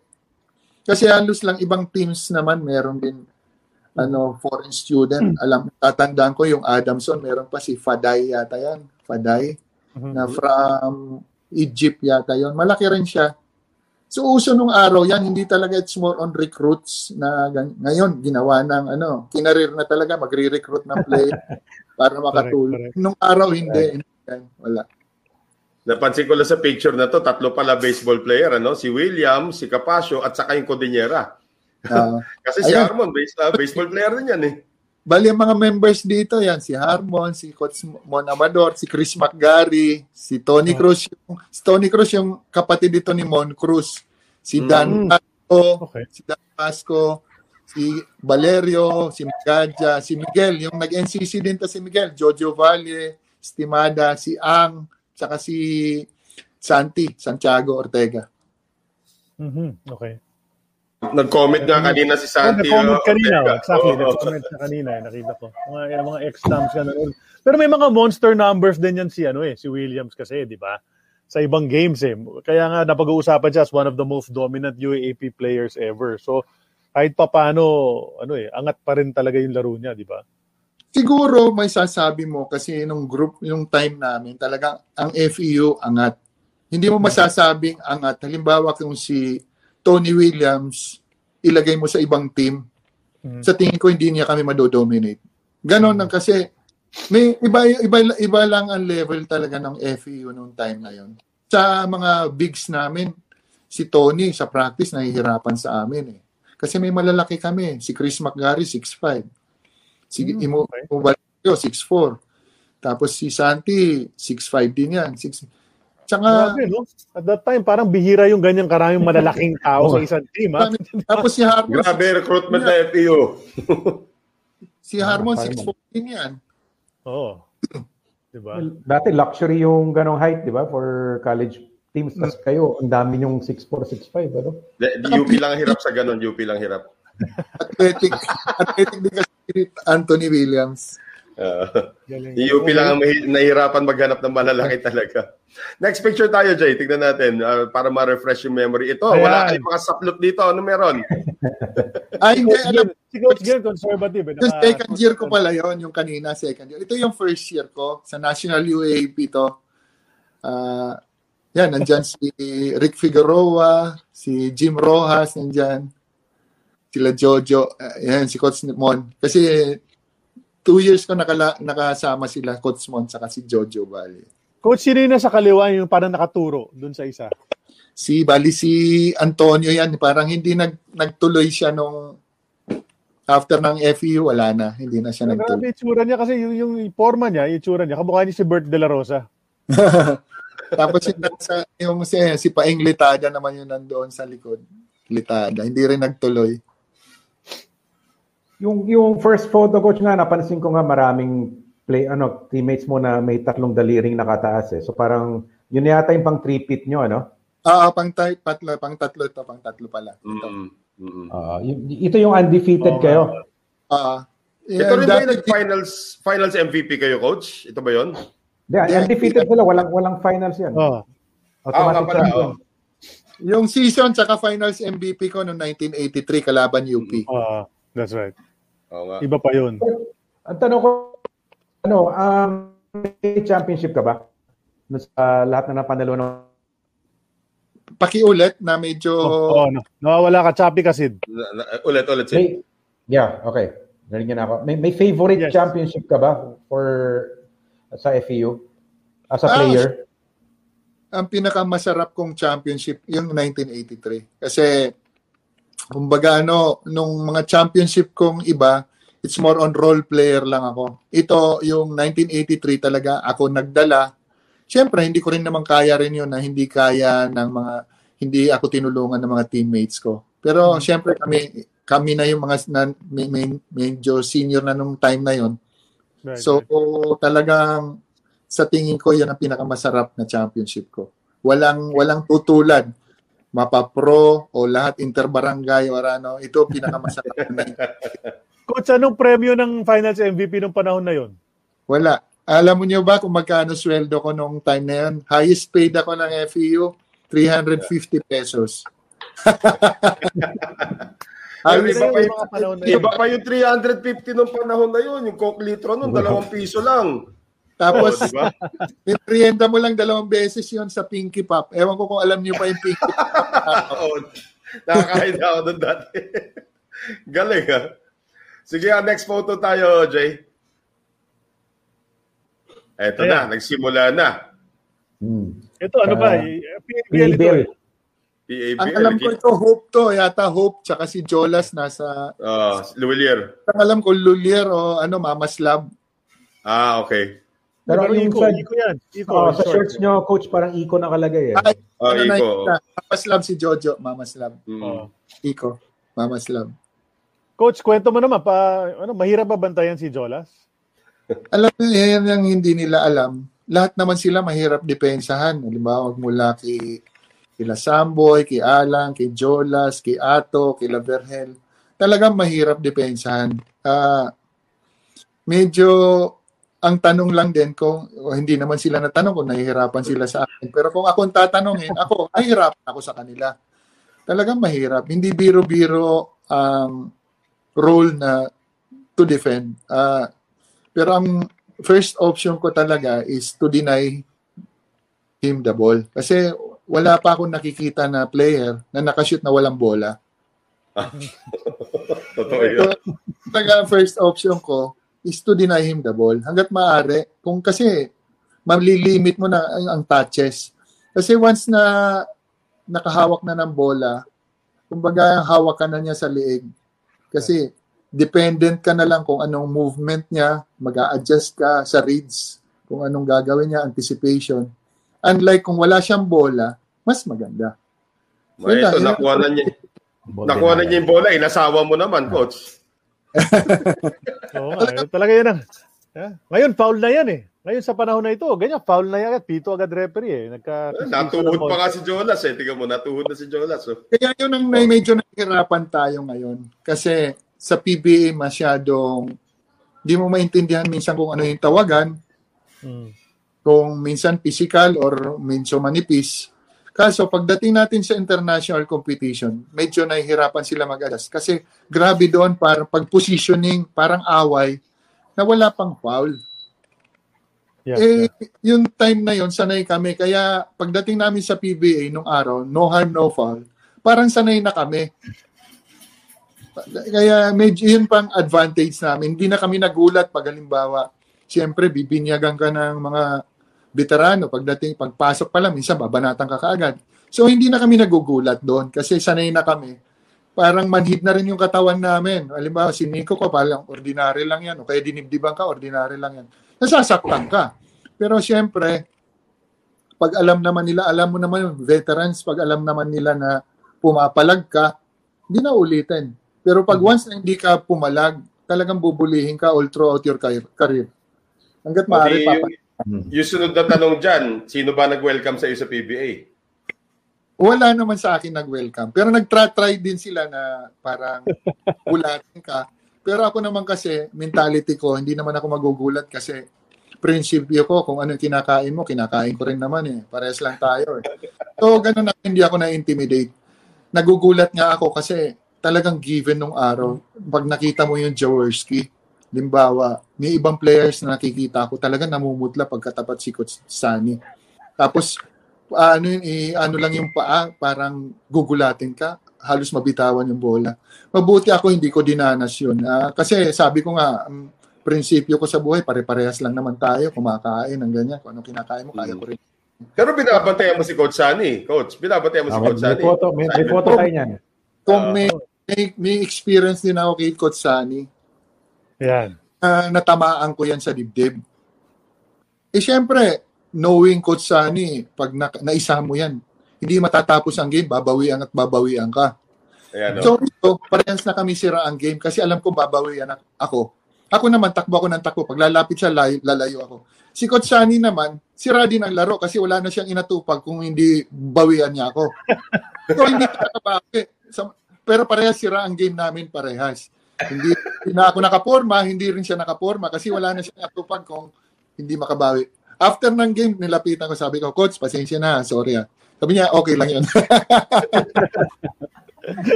Kasi halos lang ibang teams naman, meron din ano, foreign student. Alam, tatandaan ko yung Adamson, meron pa si Faday yata yan. Faday, na from Egypt yata yon Malaki rin siya. So uso nung araw yan, hindi talaga it's more on recruits na gan- ngayon ginawa ng ano, kinarir na talaga magre-recruit ng player para makatulong. correct. Nung araw hindi, yan. Wala. napansin ko lang sa picture na to, tatlo pala baseball player, ano? Si William, si Capasio, at saka yung Cordillera. Ah, Kasi si Ayun. Harmon, base, ah, baseball player din yan eh. bali ang mga members dito yan, si Harmon, si Coach Mon Amador, si Chris McGarry, si Tony Cruz, yung, si Tony Cruz yung kapatid dito ni Mon Cruz, si Dan Mm. Pasco, Okay. si Dan Pasco, si Valerio, si Magadja, si Miguel, yung nag-NCC din to si Miguel, Jojo Valle, Estimada, si Ang, saka si Santi, Santiago Ortega. Mhm, Okay. Nag-comment nga kanina si Oh, Santi. nag-comment oh, kanina. Oh, Exactly. Oo. Nag-comment siya kanina. eh, Nakita ko. Mga, yung mga ex-stamps ka na rin. Pero may mga monster numbers din yan si, ano eh, si Williams kasi, di ba? Sa ibang games eh. Kaya nga napag-uusapan siya as one of the most dominant UAAP players ever. So, kahit pa paano, ano eh, angat pa rin talaga yung laro niya, di ba? Siguro may sasabi mo kasi nung group, yung time namin, talagang ang FEU angat. Hindi mo masasabing angat. Halimbawa kung si Tony Williams, ilagay mo sa ibang team, Mhm. sa tingin ko hindi niya kami madodominate. Ganon lang kasi may iba, iba, iba lang ang level talaga ng FEU nung time na yon. Sa mga bigs namin, si Tony sa practice nahihirapan sa amin eh. Kasi may malalaki kami. Si Chris McGarry, 6'5". Si Hmm, Imo, okay. Imo Valerio, 6'4". Tapos si Santi, 6'5 din yan. Six, tsaka, Grabe, no? At that time, parang bihira yung ganyang karaming malalaking tao sa isang team, ha? tapos si Harmon, Grabe, recruitment na FEU. si Harmon, Ah, 6'4 din yan. Oo. Di ba? Well, dati luxury yung ganong height, di ba? For college teams. Tapos kayo, ang dami yung 6'4", 6'5", ano? UP lang ang hirap sa ganun, UP lang hirap. Athletic, athletic din kasi si Anthony Williams. Uh, yung UP lang ang mahi- nahihirapan maghanap ng malalaki talaga. Next picture tayo, Jay. Tignan natin uh, para ma-refresh yung memory. Ito, Ayan. wala kayong mga saplot dito. Ano meron? Ay, hindi, alam, si Coach Glenn, conservative. eh. yung Naka- second year ko pala yon yung kanina, second year. Ito yung first year ko sa National UAP to. Ah, yan, nandyan si Rick Figueroa, si Jim Rojas, nandyan. Sila Jojo, yan, si Coach Mon. Kasi two years ko nakala, nakasama sila, Coach Mon, saka si Jojo Valle. Coach, sino yung nasa kaliwa yung parang nakaturo dun sa isa? Si bali si Antonio yan, parang hindi nag nagtuloy siya nung after ng FEU, wala na. Hindi na siya Grabe nagtuloy. itsura niya kasi yung, yung forma niya, yung itsura niya, kamukha niya si Bert De La Rosa. Tapos yung, sa, yung si, si Paeng Litada naman yun nandoon sa likod. Litada. Hindi rin nagtuloy. Yung yung first photo coach nga napansin ko nga maraming play ano teammates mo na may tatlong daliring nakataas eh. So parang yun yata yung pang three pit nyo ano. Ah, ah, pang, tat- patlo, pang tatlo ito, pang tatlo pala. Ito. Mm, mm, mm. Ah, y- ito yung undefeated Oo kayo. Ah, Ito rin ba yung nag-finals finals MVP kayo, coach? Ito ba yun? Hindi, Yeah, undefeated sila, walang walang finals yan. Oh. Ah, Automatic pala. champion. oh. Yung season tsaka finals MVP ko noong 1983 kalaban UP. Ah, that's right. Oo nga. Iba pa yun. Ang tanong ko ano, um, may championship ka ba? Sa lahat na napanalo ng Pakiulit na medyo Oh, oh, no. Nawawala ka, choppy ka, Sid. Ulit, ulit. Sid. may, Yeah, okay. Narinig na ako. May, may favorite Yes. championship ka ba for sa FEU? As a Ah, player? ang pinakamasarap kong championship yung 1983 kasi kumbaga ano nung mga championship kong iba it's more on role player lang ako ito yung 1983 talaga ako nagdala Siyempre, hindi ko rin naman kaya rin yun na hindi kaya ng mga hindi ako tinulungan ng mga teammates ko pero siyempre kami kami na yung mga na, may- medyo senior na nung time na yon Right, So, right. talagang sa tingin ko, yan ang pinakamasarap na championship ko. Walang walang tutulad. Mapa-pro o lahat interbarangay or ano, ito pinakamasarap na. Coach, anong premyo ng finals MVP nung panahon na yun? Wala. Alam mo niyo ba kung magkano sweldo ko nung time na yun? Highest paid ako ng FEU, 350 pesos. Ay, Highest iba pa yung, mga panahon na yun. iba pa yung 350 nung panahon na yun. Yung Coke Litro nun, dalawang piso lang. Tapos, Oh, di ba? merienda mo lang dalawang beses yon sa Pinky Pop. Ewan ko kung alam niyo pa yung Pinky Pop. Oo. Nakakain na ako doon dati. Galing ha. Sige, ah, next photo tayo, Jay. Eto na, Ayan. nagsimula na. Hmm. Ito, ano ba? Ah, PBL ito. Eh. PABL. Ang alam ko ito, Hope to. Yata Hope, tsaka si Jolas nasa... Ah, Luwilier. Ang alam ko, Lulier o ano, Mama's Lab. Ah, okay. Pero Pero yung Iko, sa, Iko yan. Iko, oh, sa short. shirts nyo, coach, parang Iko nakalagay eh. Ay, Oh, ano Iko. na? Mama's Lab si Jojo. Mama's Lab. Mm. Oh. Iko. Mama's Lab. Coach, kwento mo naman, pa, ano, mahirap ba bantayan si Jolas? Alam mo, yan yung hindi nila alam. Lahat naman sila mahirap depensahan. Halimbawa, mula kay kila Samboy, kay Alang, kay Jolas, kay Ato, kay Laverhel. Talagang mahirap depensahan. Ah, medyo ang tanong lang din kung o hindi naman sila natanong kung nahihirapan sila sa akin. Pero kung ako ang tatanungin, ako, nahihirapan ako sa kanila. Talagang mahirap. Hindi biro-biro ang role na to defend. Ah, pero ang first option ko talaga is to deny him the ball. Kasi wala pa akong nakikita na player na nakashoot na walang bola. Totoo yun. Talaga first option ko is to deny him the ball. Hanggat maaari, kung kasi malilimit mo na ang, ang touches. Kasi once na nakahawak na ng bola, kumbaga hawak ka na niya sa liig. Kasi dependent ka na lang kung anong movement niya, mag adjust ka sa reads, kung anong gagawin niya, anticipation. Unlike kung wala siyang bola, mas maganda. May ito, nakuha na niya. Nakuha na niya yung bola. Inasawa mo naman, coach. Oo nga, eh, talaga yan ang... Yeah. Ngayon, foul na yan eh. Ngayon sa panahon na ito, ganyan, foul na yan. Pito agad referee eh. Nagka, Eh, Natuhod pa nga si Jolas eh. Tingnan mo, natuhod na si Jolas. Oh. Kaya yun ang na- medyo nahihirapan tayo ngayon. Kasi sa PBA masyadong di mo maintindihan minsan kung ano yung tawagan, Hmm. kung minsan physical or minsan manipis. Kaso pagdating natin sa international competition, medyo nahihirapan sila mag-adjust. Kasi grabe doon, parang pag-positioning, parang away, na wala pang foul. Yeah, Eh, yeah. yung time na yon sanay kami. Kaya pagdating namin sa PBA nung araw, no harm, no foul, parang sanay na kami. Kaya medyo yun pang advantage namin. Hindi na kami nagulat pag halimbawa, siyempre bibinyagan ka ng mga veterano. Pagdating, pagpasok pa lang, minsan babanatan ka kaagad. So hindi na kami nagugulat doon kasi sanay na kami. Parang manhid na rin yung katawan namin. Halimbawa, si Nico ko parang ordinary lang yan. O kaya dinibdiban ka, ordinary lang yan. Nasasaktan ka. Pero siyempre, pag alam naman nila, alam mo naman yung veterans, pag alam naman nila na pumapalag ka, hindi na ulitin. Pero pag once na hindi ka pumalag, talagang bubulihin ka all throughout your career-. Hanggat maaari, Okay, papa. Yung, yung sunod na tanong dyan, sino ba nag-welcome sa iyo sa PBA? Wala naman sa akin nag-welcome. Pero nag-try din sila na parang ulatin ka. Pero ako naman kasi, mentality ko, hindi naman ako magugulat kasi prinsipyo ko, kung ano yung kinakain mo, kinakain ko rin naman eh. Parehas lang tayo eh. So, ganun na, hindi ako na-intimidate. Nagugulat nga ako kasi talagang given nung araw, pag nakita mo yung Jaworski, limbawa, may ibang players na nakikita ko, talagang namumutla pagkatapat si Coach Sunny. Tapos, ano yun, eh, ano lang yung paa, parang gugulatin ka, halos mabitawan yung bola. Mabuti ako hindi ko dinanas yun. Ah, kasi sabi ko nga, ang prinsipyo ko sa buhay, pare-parehas lang naman tayo, kumakain ng ganyan. Kung ano kinakain mo, kaya ko rin. Pero binabantayan mo si Coach Sunny. Coach, binabantayan mo si Ah, may, Coach may Sunny. photo, may, may photo tayo niyan. Kung may, may, may experience din ako kay Coach Sunny, Yan. Ah, natamaan ko yan sa dibdib. Eh syempre, knowing Coach Sunny, pag na, naisa mo yan, hindi matatapos ang game, babawian at babawian ka. Ayan, no? so parehas na kami sira ang game kasi alam ko babawian ak- ako. Ako naman, takbo ako ng takbo. Pag lalapit siya, lay- lalayo ako. Si Coach Sunny naman, sira din ang laro kasi wala na siyang inatupag kung hindi bawian niya ako. So, hindi ka nakabawi. Pero parehas sira ang game namin parehas. Hindi, hindi na ako nakaporma, hindi rin siya nakaporma kasi wala na siyang inatupag kung hindi makabawi. After ng game, nilapitan ko, sabi ko, Coach, pasensya na, sorry ah. Sabi niya, okay lang yun.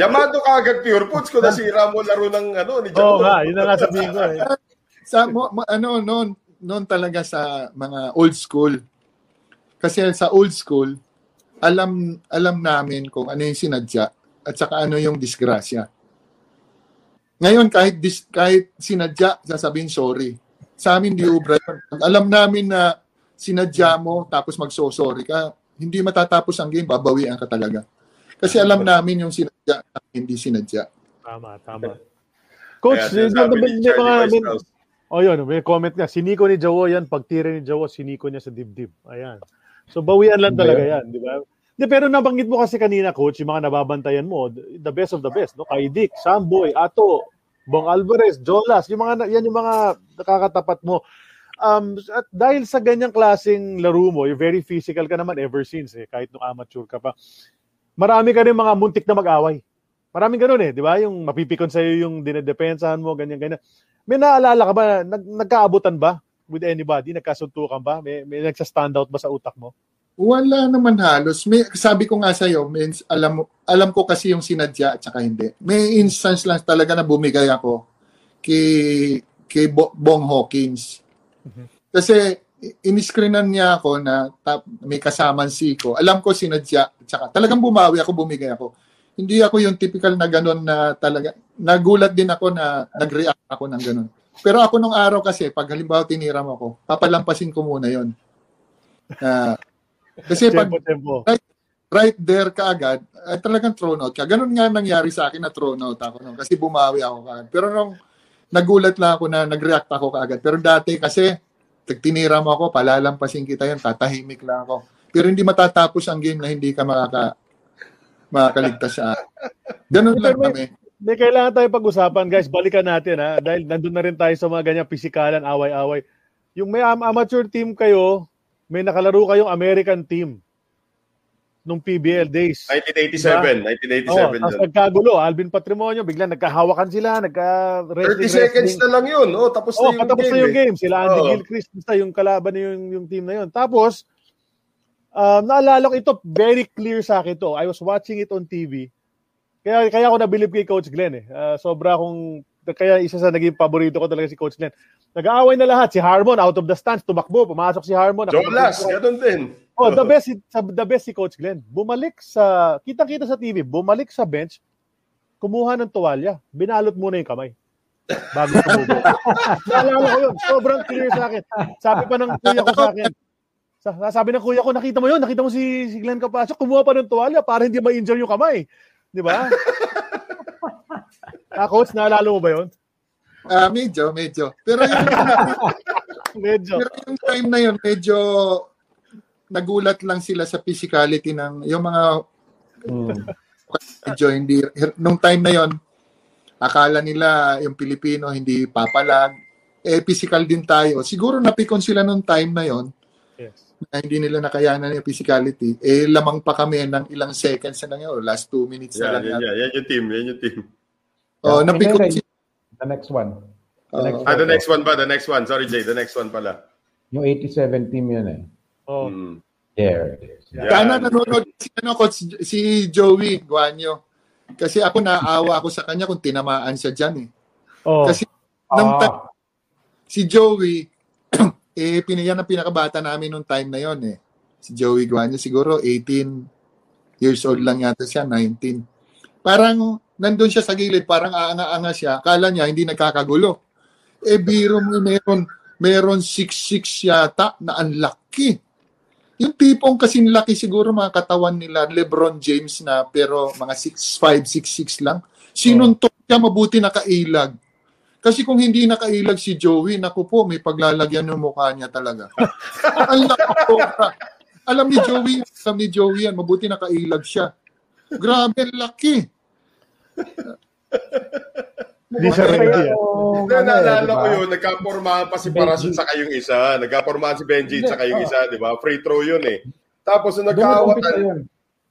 Yamado ka agad pure foods kung nasira mo laro ng ano ni Oo Jumbo. nga, yun na nga sabihin ko eh. sa mo, mo- ano noon noon talaga sa mga old school. Kasi sa old school, alam alam namin kung ano yung sinadya at saka ano yung disgrasya. Ngayon kahit dis, kahit sinadya, sasabihin sorry. Sa amin di ubra yun. Alam namin na sinadya mo tapos magso-sorry ka, hindi matatapos ang game, babawian ka talaga. Kasi alam namin yung sinadya hindi sinadya. Tama, tama. Coach, Kaya may, ni mga... May, oh, yun, may comment nga. Siniko ni Jawo yan. Pag tira ni Jawo, siniko niya sa dibdib. Ayan. So, bawian lang talaga yan, di ba? Di, pero nabanggit mo kasi kanina, Coach, yung mga nababantayan mo, the best of the best, no? Kay Dick, Samboy, Ato, Bong Alvarez, Jolas, yung mga, yan yung mga nakakatapat mo. Um, at dahil sa ganyang klaseng laro mo, you're very physical ka naman ever since, eh, kahit nung amateur ka pa. Marami ka rin mga muntik na mag-away. Maraming ganun eh, di ba? Yung mapipikon sa'yo yung dinedepensahan mo, ganyan-ganyan. May naalala ka ba, nag, nagkaabutan ba with anybody? Nagkasuntukan ba? May, may nagsa-stand out ba sa utak mo? Wala naman halos. May, sabi ko nga sa'yo, means, alam, mo- alam ko kasi yung sinadya at saka hindi. May instance lang talaga na bumigay ako kay, kay Bo- Bong Hawkins. Kasi i- iniskrinan niya ako na tap, may kasaman si ko. Alam ko sinadya at saka talagang bumawi ako, bumigay ako. Hindi ako yung typical na ganun na talaga. Nagulat din ako na nag-react ako ng ganun. Pero ako nung araw kasi, pag halimbawa tiniram ako, papalampasin ko muna yon. Ah, kasi pag Tempo, tempo. right there ka agad, ay talagang thrown out ka. Ganun nga nangyari sa akin na thrown out ako noon kasi bumawi ako kaagad. Pero nung nagulat lang ako na nag-react ako kaagad. Pero dati kasi, tinira mo ako, palalampasin kita yan, tatahimik lang ako. Pero hindi matatapos ang game na hindi ka makaka, makakaligtas sa akin. Ganun lang kami. May kailangan tayo pag-usapan, guys. Balikan natin, ha? Dahil nandun na rin tayo sa mga ganyan pisikalan, away-away. Yung may am- amateur team kayo, may nakalaro kayong American team nung PBL days. 1987, 1987 Oh, tapos nagkagulo, Alvin Patrimonio, biglang nagkahawakan sila, nagka 30 seconds na lang yun. Oh, tapos Oh, na yung patapos game. na yung eh. game. Sila Andy Oo. Gilchrist, basta yung kalaban na yung, yung team na yun. Tapos, um, naalala ko ito, very clear sa akin to. I was watching it on TV. Kaya, kaya ako nabilib kay Coach Glenn eh. Ah, sobra akong, kaya isa sa naging paborito ko talaga si Coach Glenn. Nag-aaway na lahat. Si Harmon, out of the stands, tumakbo, pumasok si Harmon. Jolas, ganun din. Oh, the best the best si Coach Glenn. Bumalik sa kita-kita sa TV, bumalik sa bench, kumuha ng tuwalya, binalot muna yung kamay. Bago tumubo. Naalala ko yun. Sobrang clear sa akin. Sabi pa ng kuya ko sa akin, Sa- Sabi ng kuya ko, nakita mo yun, nakita mo si, si Glenn Capasio, kumuha pa ng tuwalya para hindi ma-injure yung kamay. Di ba? Ah, coach, naalala mo ba yun? Ah, medyo, medyo. Pero yung, Medyo. pero yung time na yun, medyo nagulat lang sila sa physicality ng yung mga medyo hindi nung time na yon akala nila yung Pilipino hindi papalag eh physical din tayo siguro napikon sila nung time na yon Yes. na hindi nila nakayanan yung physicality eh lamang pa kami ng ilang seconds na lang yun, or last two minutes Yan, na lang yan, yan, yan yung team, yan yung team. Oh napikon Okay, sila The next one. The Oh. next Ah, the one. next one ba? The next one. Sorry, Jay. The next one pala. Yung 87 team yun eh. Oh. Hmm. There it is. Yan. Sana nanonood si, ano, coach, si Joey Guanyo. Kasi ako naawa ako sa kanya kung tinamaan siya dyan eh. Oh. Kasi nung Ah. time, si Joey, eh, pinayan ang pinakabata namin nung time na yon eh. Si Joey Guanyo, siguro 18 years old lang yata siya, 19. Parang nandun siya sa gilid, parang aanga-anga siya. Akala niya hindi nagkakagulo. Eh, biro mo, meron, meron 6'6 yata na ang laki. Yung tipong kasing laki siguro mga katawan nila, Lebron James na, pero mga 6'5", 6'6 lang. Sinuntok siya, mabuti nakailag. Kasi kung hindi nakailag si Joey, naku po, may paglalagyan ng mukha niya talaga. Ang laki po. Alam ni Joey, alam ni Joey yan, mabuti nakailag siya. Grabe, laki. Hindi siya Masaya ready. ah. eh, naalala ko yun, nagkapormahan pa si Parason sa kayong isa. Nagkapormahan si Benji sa kayong isa, di ba? Free throw yun eh. Tapos nung nagkaawatan, yun.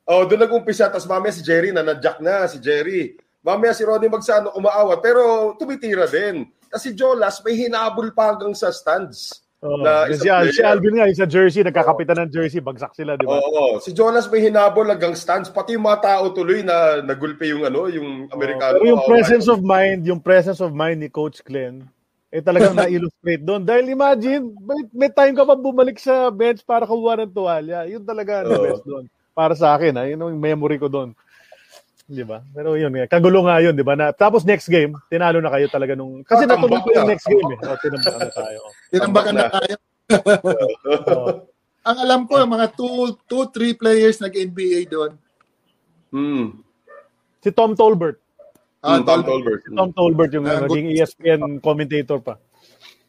oh, doon nag-umpisa, tapos mamaya si Jerry, na nadjack na si Jerry. Mamaya si Ronnie Magsano umaawat, pero tumitira din. Kasi Jolas, may hinabol pa hanggang sa stands. Oh. Na si, Al- si. Alvin nga, yung sa jersey, nagkakapitan ng jersey, bagsak sila, di ba? Oo, si Jonas may hinabol hanggang stands, pati yung mga tao tuloy na nagulpe yung ano, yung Amerikano. Pero yung Oo, presence of mind, yung presence of mind ni Coach Glenn, eh talagang na-illustrate doon. Dahil imagine, may, may time ka pa bumalik sa bench para kumuha ng tuwalya. Yun talaga the Oo. best doon. Para sa akin, ha? yun ang memory ko doon. Di ba? Pero yun, kagulo nga yun, di ba? Na, tapos next game, tinalo na kayo talaga nung... Kasi natuloy ko yung next game eh. O, tinambakan na tayo. Tinambakan na tayo. Ang alam ko, mga 2, 2, 3 players nag-NBA doon. Hmm. Si Tom Tolbert. Ah, Hmm, Tom Tol- Tolbert. Tom Tolbert yung uh, naging ESPN commentator pa.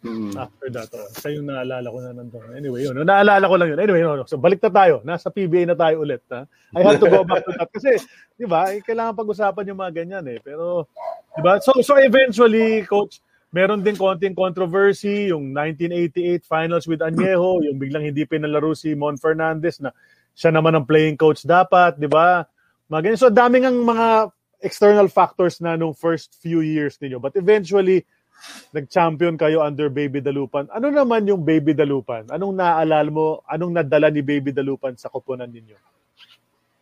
Hmm. After that, oh. Siya yung naalala ko na nandun. Anyway, yun. Naalala ko lang yun. Anyway, no. so balik na tayo. Nasa PBA na tayo ulit. Ha? I had to go back to that. Kasi, di ba, eh, kailangan pag-usapan yung mga ganyan eh. Pero, di ba? So, so eventually, coach, meron din konting controversy, yung 1988 finals with Añejo, yung biglang hindi pinalaro si Mon Fernandez na siya naman ang playing coach dapat, di ba? Mga. So, daming ang mga external factors na nung first few years ninyo. But eventually, nag-champion kayo under Baby Dalupan. Ano naman yung Baby Dalupan? Anong naaalala mo? Anong nadala ni Baby Dalupan sa koponan ninyo?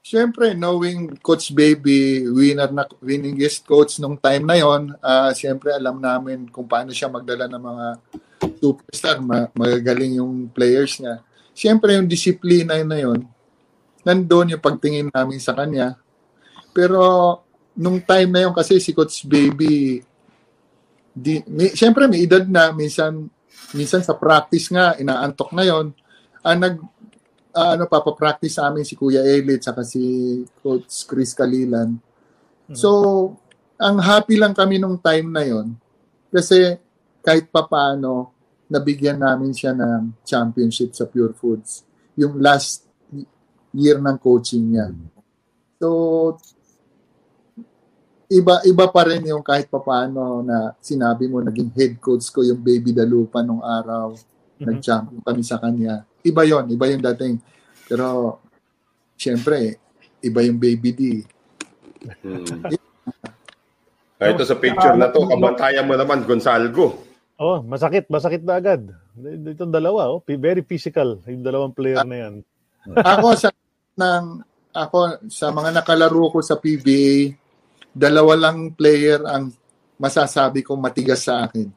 Siyempre, knowing Coach Baby, winner na, winningest coach nung time na yon, ah siyempre alam namin kung paano siya magdala ng mga superstar, ma- magagaling yung players niya. Siyempre, yung disiplina na yon, nandun yung pagtingin namin sa kanya. Pero, nung time na yon kasi si Coach Baby, di, may, siyempre may edad na, minsan, minsan sa practice nga, inaantok na yon, ang nag, ah, ano, papapractice sa amin si Kuya Elit saka si Coach Chris Kalilan. So, ang happy lang kami nung time na yon kasi kahit papaano, nabigyan namin siya ng championship sa Pure Foods. Yung last year ng coaching niya. So, iba iba pa rin yung kahit papaano na sinabi mo naging head coach ko yung baby dalupa nung araw nag-champion kami sa kanya iba yon iba yung dating pero syempre iba yung baby D Hmm. Ah, ito sa picture na to, kabantayan mo naman, Gonzalgo. Oh, masakit, masakit na agad. Itong dalawa, oh, very physical, yung dalawang player na yan. ako sa ng ako sa mga nakalaro ko sa PBA dalawa lang player ang masasabi kong matigas sa akin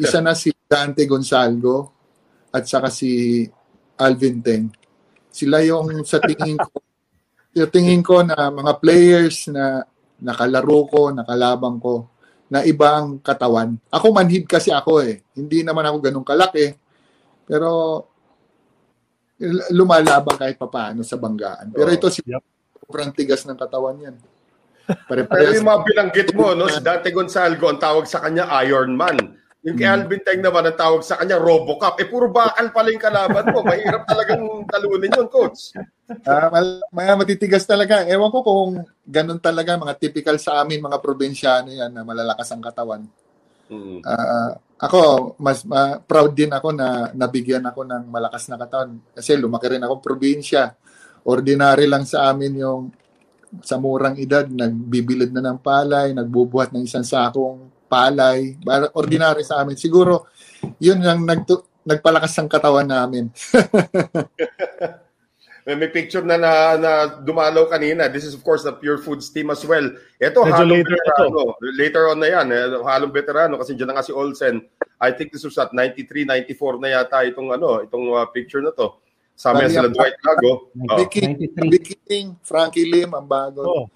isa na si Dante Gonzalgo at saka si Alvin Teng sila yung sa tingin ko yung tingin ko na mga players na nakalaro ko, nakalabang ko, na ibang katawan. Ako manhid kasi ako eh. Hindi naman ako ganun kalaki. Pero lumalabang kahit papaano sa banggaan. Pero ito si sobrang tigas ng katawan yan. Pero yung mga binanggit mo, no, si Dante Gonzalgo, ang tawag sa kanya, Iron Man. Yung kay Alvin Teng naman, ang tawag sa kanya, Robocop. Eh, puro bakal pala yung kalaban mo. Mahirap talagang talunin yun, coach. Ah, mal- mga matitigas talaga. Ewan ko kung ganun talaga, mga typical sa amin, mga probinsyano yan na malalakas ang katawan. Mm. Ah, ako, mas ma- proud din ako na nabigyan ako ng malakas na katawan. Kasi lumaki rin ako probinsya. Ordinary lang sa amin yung sa murang edad, nagbibilid na ng palay, nagbubuhat ng isang sakong palay. Bar- Ordinary sa amin. Siguro, yun ang nagtu- nagpalakas ng katawan namin. May, may picture na, na na dumalaw kanina. This is of course the Pure Foods team as well. Ito, Medyo halong later veterano. Later on na yan. Eh, halong veterano kasi dyan na nga si Olsen. I think this was at 93, 94 na yata itong ano, itong uh, picture na to. Yan Bali, sila Dwight Lago. Oh. 93. Vicky King, Frankie Lim, ang bago. Oh.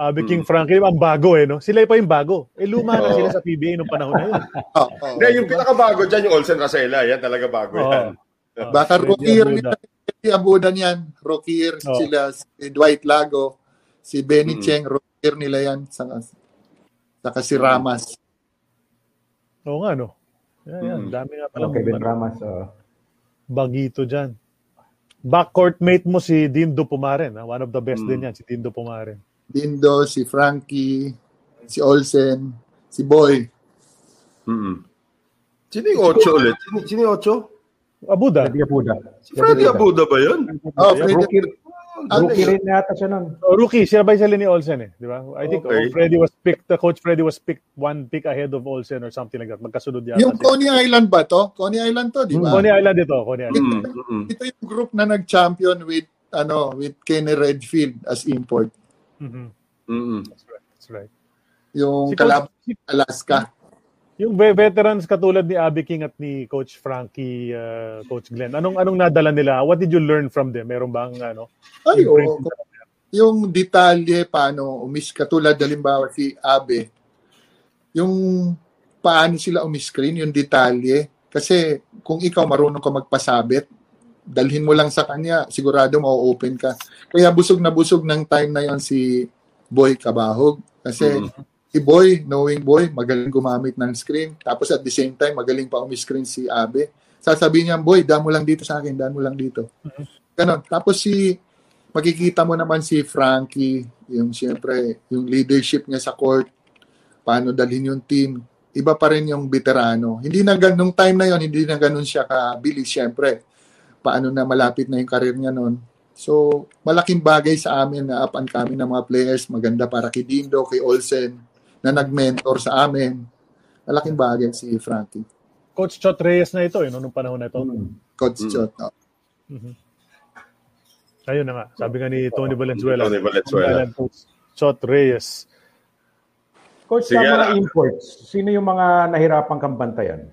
Abi King Frankie, ang bago eh, no? Sila pa yung bago. Eh, luma na sila sa PBA nung panahon na yun. Oh, oh. Hindi, yung pinakabago dyan, yung Olsen Racela. Yan talaga bago Oo. yan. Oh, Baka Freddy Rokier Abuda. nila, si Abudan yan. Rokier Oh. sila, si Dwight Lago, si Benny Mm. Cheng, Rokier nila yan. Saka, saka si Ramas. Oo nga, no? Yan, yan. Mm. Dami nga pala. Oh, Kevin Ramas. oh. bagito dyan. Backcourt mate mo si Dindo Pumaren. Ha? One of the best Mm. din yan, si Dindo Pumaren. Dindo, si Frankie, si Olsen, si Boy. Mm-mm. Sino yung Ocho ulit? Sino, sino yung Ocho? Abuda. Freddy Abuda. Si Freddy Abuda ba yun? Oh, Freddy, Ano rookie rin yata siya nun. Oh, rookie, siya ba sila ni Olsen eh, di ba? I think Okay. oh, Freddy was picked, the coach Freddy was picked one pick ahead of Olsen or something like that. Magkasunod yata. yung. Coney Island ba to? Coney Island to, di ba? Coney Island ito, Coney Island. Mm, mm-mm. Ito yung group na nag-champion with ano with Kenny Redfield as import. Mhm. Mm-mm. That's right. That's right. Yung Si si- Alaska. Yung ve- veterans katulad ni Abby King at ni Coach Frankie, uh, Coach Glenn, anong anong nadala nila? What did you learn from them? Meron bang ano? Ay, imprint? yung detalye paano umis katulad halimbawa si Abe yung paano sila umiscreen yung detalye kasi kung ikaw marunong ka magpasabit dalhin mo lang sa kanya sigurado ma-open ka kaya busog na busog ng time na yon si Boy Kabahog kasi Mm. Si Boy knowing Boy magaling gumamit ng screen tapos at the same time magaling pa umiscreen si Abe sasabihin niya Boy damo lang dito sa akin damo lang dito Ganon. Tapos si makikita mo naman si Frankie, yung siyempre, yung leadership niya sa court, paano dalhin yung team. Iba pa rin yung veterano. Hindi na ganung time na yon, hindi na ganun siya kabilis siyempre. Paano na malapit na yung karir niya noon. So, malaking bagay sa amin na up and coming ng mga players. Maganda para kay Dindo, kay Olsen, na nag-mentor sa amin. Malaking bagay si Frankie. Coach Chot Reyes na ito, eh, no, nung panahon na ito. Coach Mm. Chot. oh. Ayun na nga. Sabi nga ni Tony Valenzuela. Tony Valenzuela. Coach Chot Reyes. Coach, Sige, sa mga imports, sino yung mga nahirapang kang bantayan?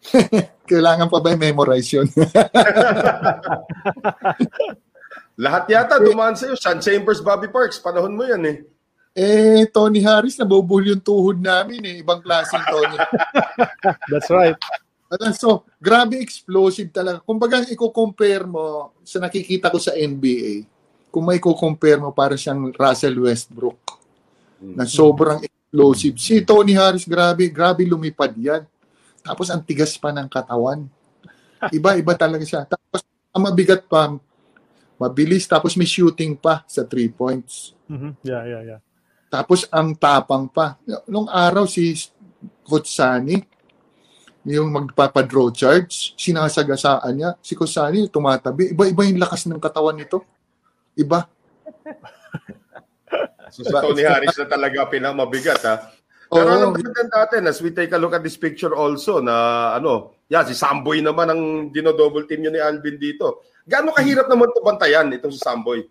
Kailangan pa ba i-memorize yun? Lahat yata dumaan sa'yo. Sean Chambers, Bobby Parks. Panahon mo yan eh. Eh, Tony Harris, nabubul yung tuhod namin eh. Ibang klaseng Tony. That's right. So, grabe explosive talaga. Kung baga, i-compare mo sa nakikita ko sa NBA, kung may compare mo para siyang Russell Westbrook na sobrang explosive. Si Tony Harris, grabe, grabe lumipad yan. Tapos ang tigas pa ng katawan. Iba-iba talaga siya. Tapos ang mabigat pa, mabilis, tapos may shooting pa sa three points. Mhm. Yeah, yeah, yeah. Tapos ang tapang pa. Nung araw si Coach Sani, yung magpapadraw charge, sinasagasaan niya. Si Coach Sani tumatabi. Iba-iba yung lakas ng katawan nito. Iba. So, si Tony Harris na talaga pinamabigat ha. Pero alam mo din natin, as we take a look at this picture also na ano, yeah, si Samboy naman ang dino-double team niyo ni Alvin dito. Gaano kahirap naman ito bantayan itong si Samboy?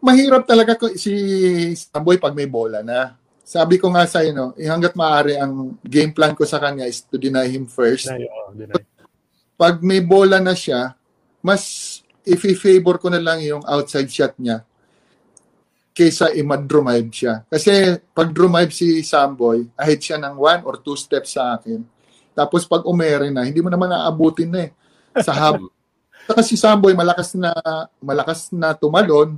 Mahirap talaga ko si Samboy pag may bola na. Sabi ko nga sa no, eh, hanggat maaari ang game plan ko sa kanya is to deny him first. Deny, oh, deny. Pag may bola na siya, mas if i-favor ko na lang yung outside shot niya kaysa i-drive siya. Kasi pag drive si Samboy, ahead siya ng one or two steps sa akin. Tapos pag umere na, hindi mo naman aabutin na eh. Sa hab Saka si Samboy malakas na malakas na tumalon.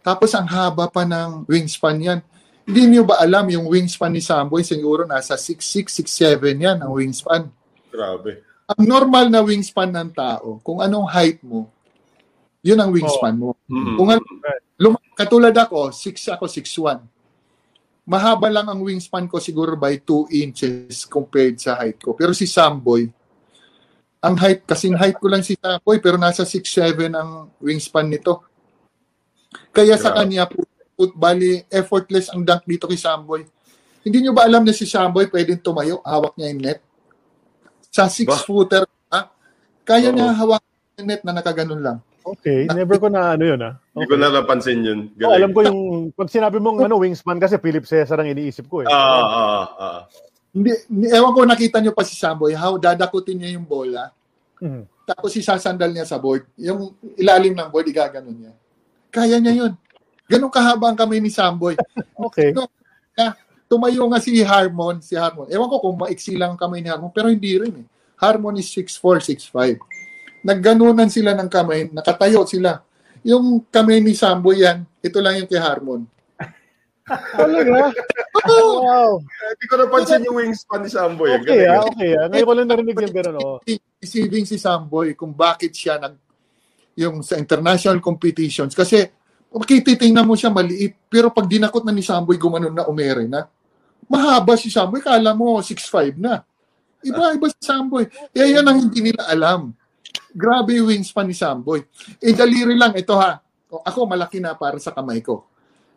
Tapos ang haba pa ng wingspan yan. Hindi niyo ba alam yung wingspan ni Samboy siguro nasa 6'6", 6'7 yan ang wingspan. Grabe. Ang normal na wingspan ng tao, kung anong height mo, yun ang wingspan mo. Mm. Kung ano, lum- katulad ako, 6 ako, 6'1". Mahaba lang ang wingspan ko siguro by 2 inches compared sa height ko. Pero si Samboy, ang height, kasing height ko lang si Samboy, pero nasa 6'7 ang wingspan nito. Kaya sa kanya, put, put, bali, effortless ang dunk dito kay Samboy. Hindi nyo ba alam na si Samboy pwedeng tumayo, hawak niya yung net? Sa Ba? 6-footer, ha? Kaya Oo. niya hawak yung net na nakaganon lang. Okay, never ko na ano yun ah. Hindi ko na napansin yun. Oh, alam ko yung, pag sinabi mong ano, wingspan kasi Philip Cesar ang iniisip ko eh. Ah, ah, ah. Hindi, ni- ewan ko nakita nyo pa si Samboy, how dadakutin niya yung bola, Mhm. tapos isasandal niya sa board. Yung ilalim ng board, igaganon niya. Kaya niya yun. Ganun kahaba ang kamay ni Samboy. Okay. No, ah, tumayo nga si Harmon, si Harmon. Ewan ko kung maiksi lang ang kamay ni Harmon, pero hindi rin eh. Harmon is 6'4", 6'5". Nagganunan sila ng kamay, nakatayo sila. Yung kamay ni Samboy yan, ito lang yung kay Harmon. Talaga? wow. Hindi ko napansin yung wingspan ni Samboy. Okay ah, okay ah. Ngayon ko lang narinig yung gano'n. Oh. Receiving si Samboy kung bakit siya nag yung sa international competitions. Kasi makititingnan mo siya maliit pero pag dinakot na ni Samboy gumanon na umere na. Mahaba si Samboy kala mo 6'5 na. Iba iba si Samboy. Eh yan ang hindi nila alam. Grabe yung wingspan ni Samboy. Eh daliri lang ito ha. O, ako malaki na para sa kamay ko.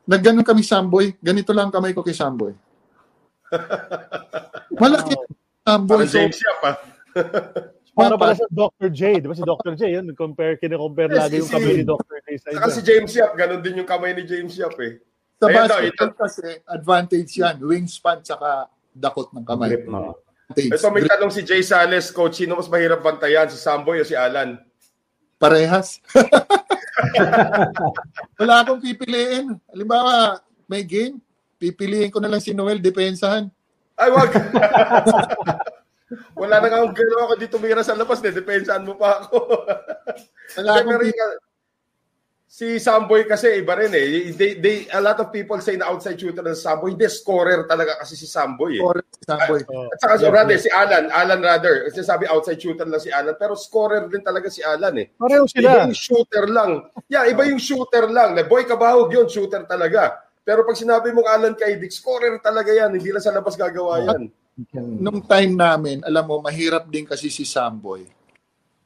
Nagganon kami Samboy. Ganito lang ang kamay ko kay Samboy. Malaki Samboy. Parang James Yap ah. Para pala sa Dr. J, di ba si Dr. J, yun, compare, kine-compare Yes, lagi yung si- kamay ni Dr. J sa Saka iba. si James Yap, ganun din yung kamay ni James Yap eh. Sa Ayan daw, basketball ito- kasi, advantage yan. Wingspan tsaka dakot ng kamay. Grip, no? Ito may tanong si Jay Sales, coach, sino mas mahirap bantayan, si Samboy o si Alan? parehas. Wala akong pipiliin. Halimbawa, may game, pipiliin ko na lang si Noel, depensahan. Ay, wag! Wala na akong gano'n ako dito tumira sa labas, de, depensaan mo pa ako. Pero yung- si Samboy kasi iba rin eh. They, they, a lot of people say na outside shooter ng Samboy. Hindi, scorer talaga kasi si Samboy eh. Scorer si Samboy. Oh. At saka, rather, si Alan, Alan rather, kasi sabi outside shooter lang si Alan, pero scorer din talaga si Alan eh. Pareho Iba sila. yung shooter lang. Yeah, iba yung shooter lang. Na boy kabahog yun, shooter talaga. Pero pag sinabi mong Alan Kaidik, scorer talaga yan. Hindi lang sa labas gagawa yan. Nung time namin, alam mo, mahirap din kasi si Samboy.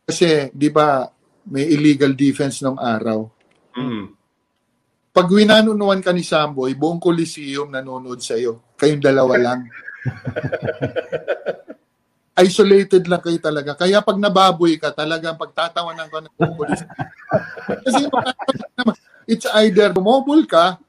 Kasi, di ba, may illegal defense nung araw. Mm. Pag winanunuan ka ni Samboy, buong Coliseum nanonood sa'yo. Kayong dalawa lang. Isolated lang kayo talaga. Kaya pag nababoy ka, talagang pagtatawanan ka ng buong Coliseum. Kasi it's either bumobol ka,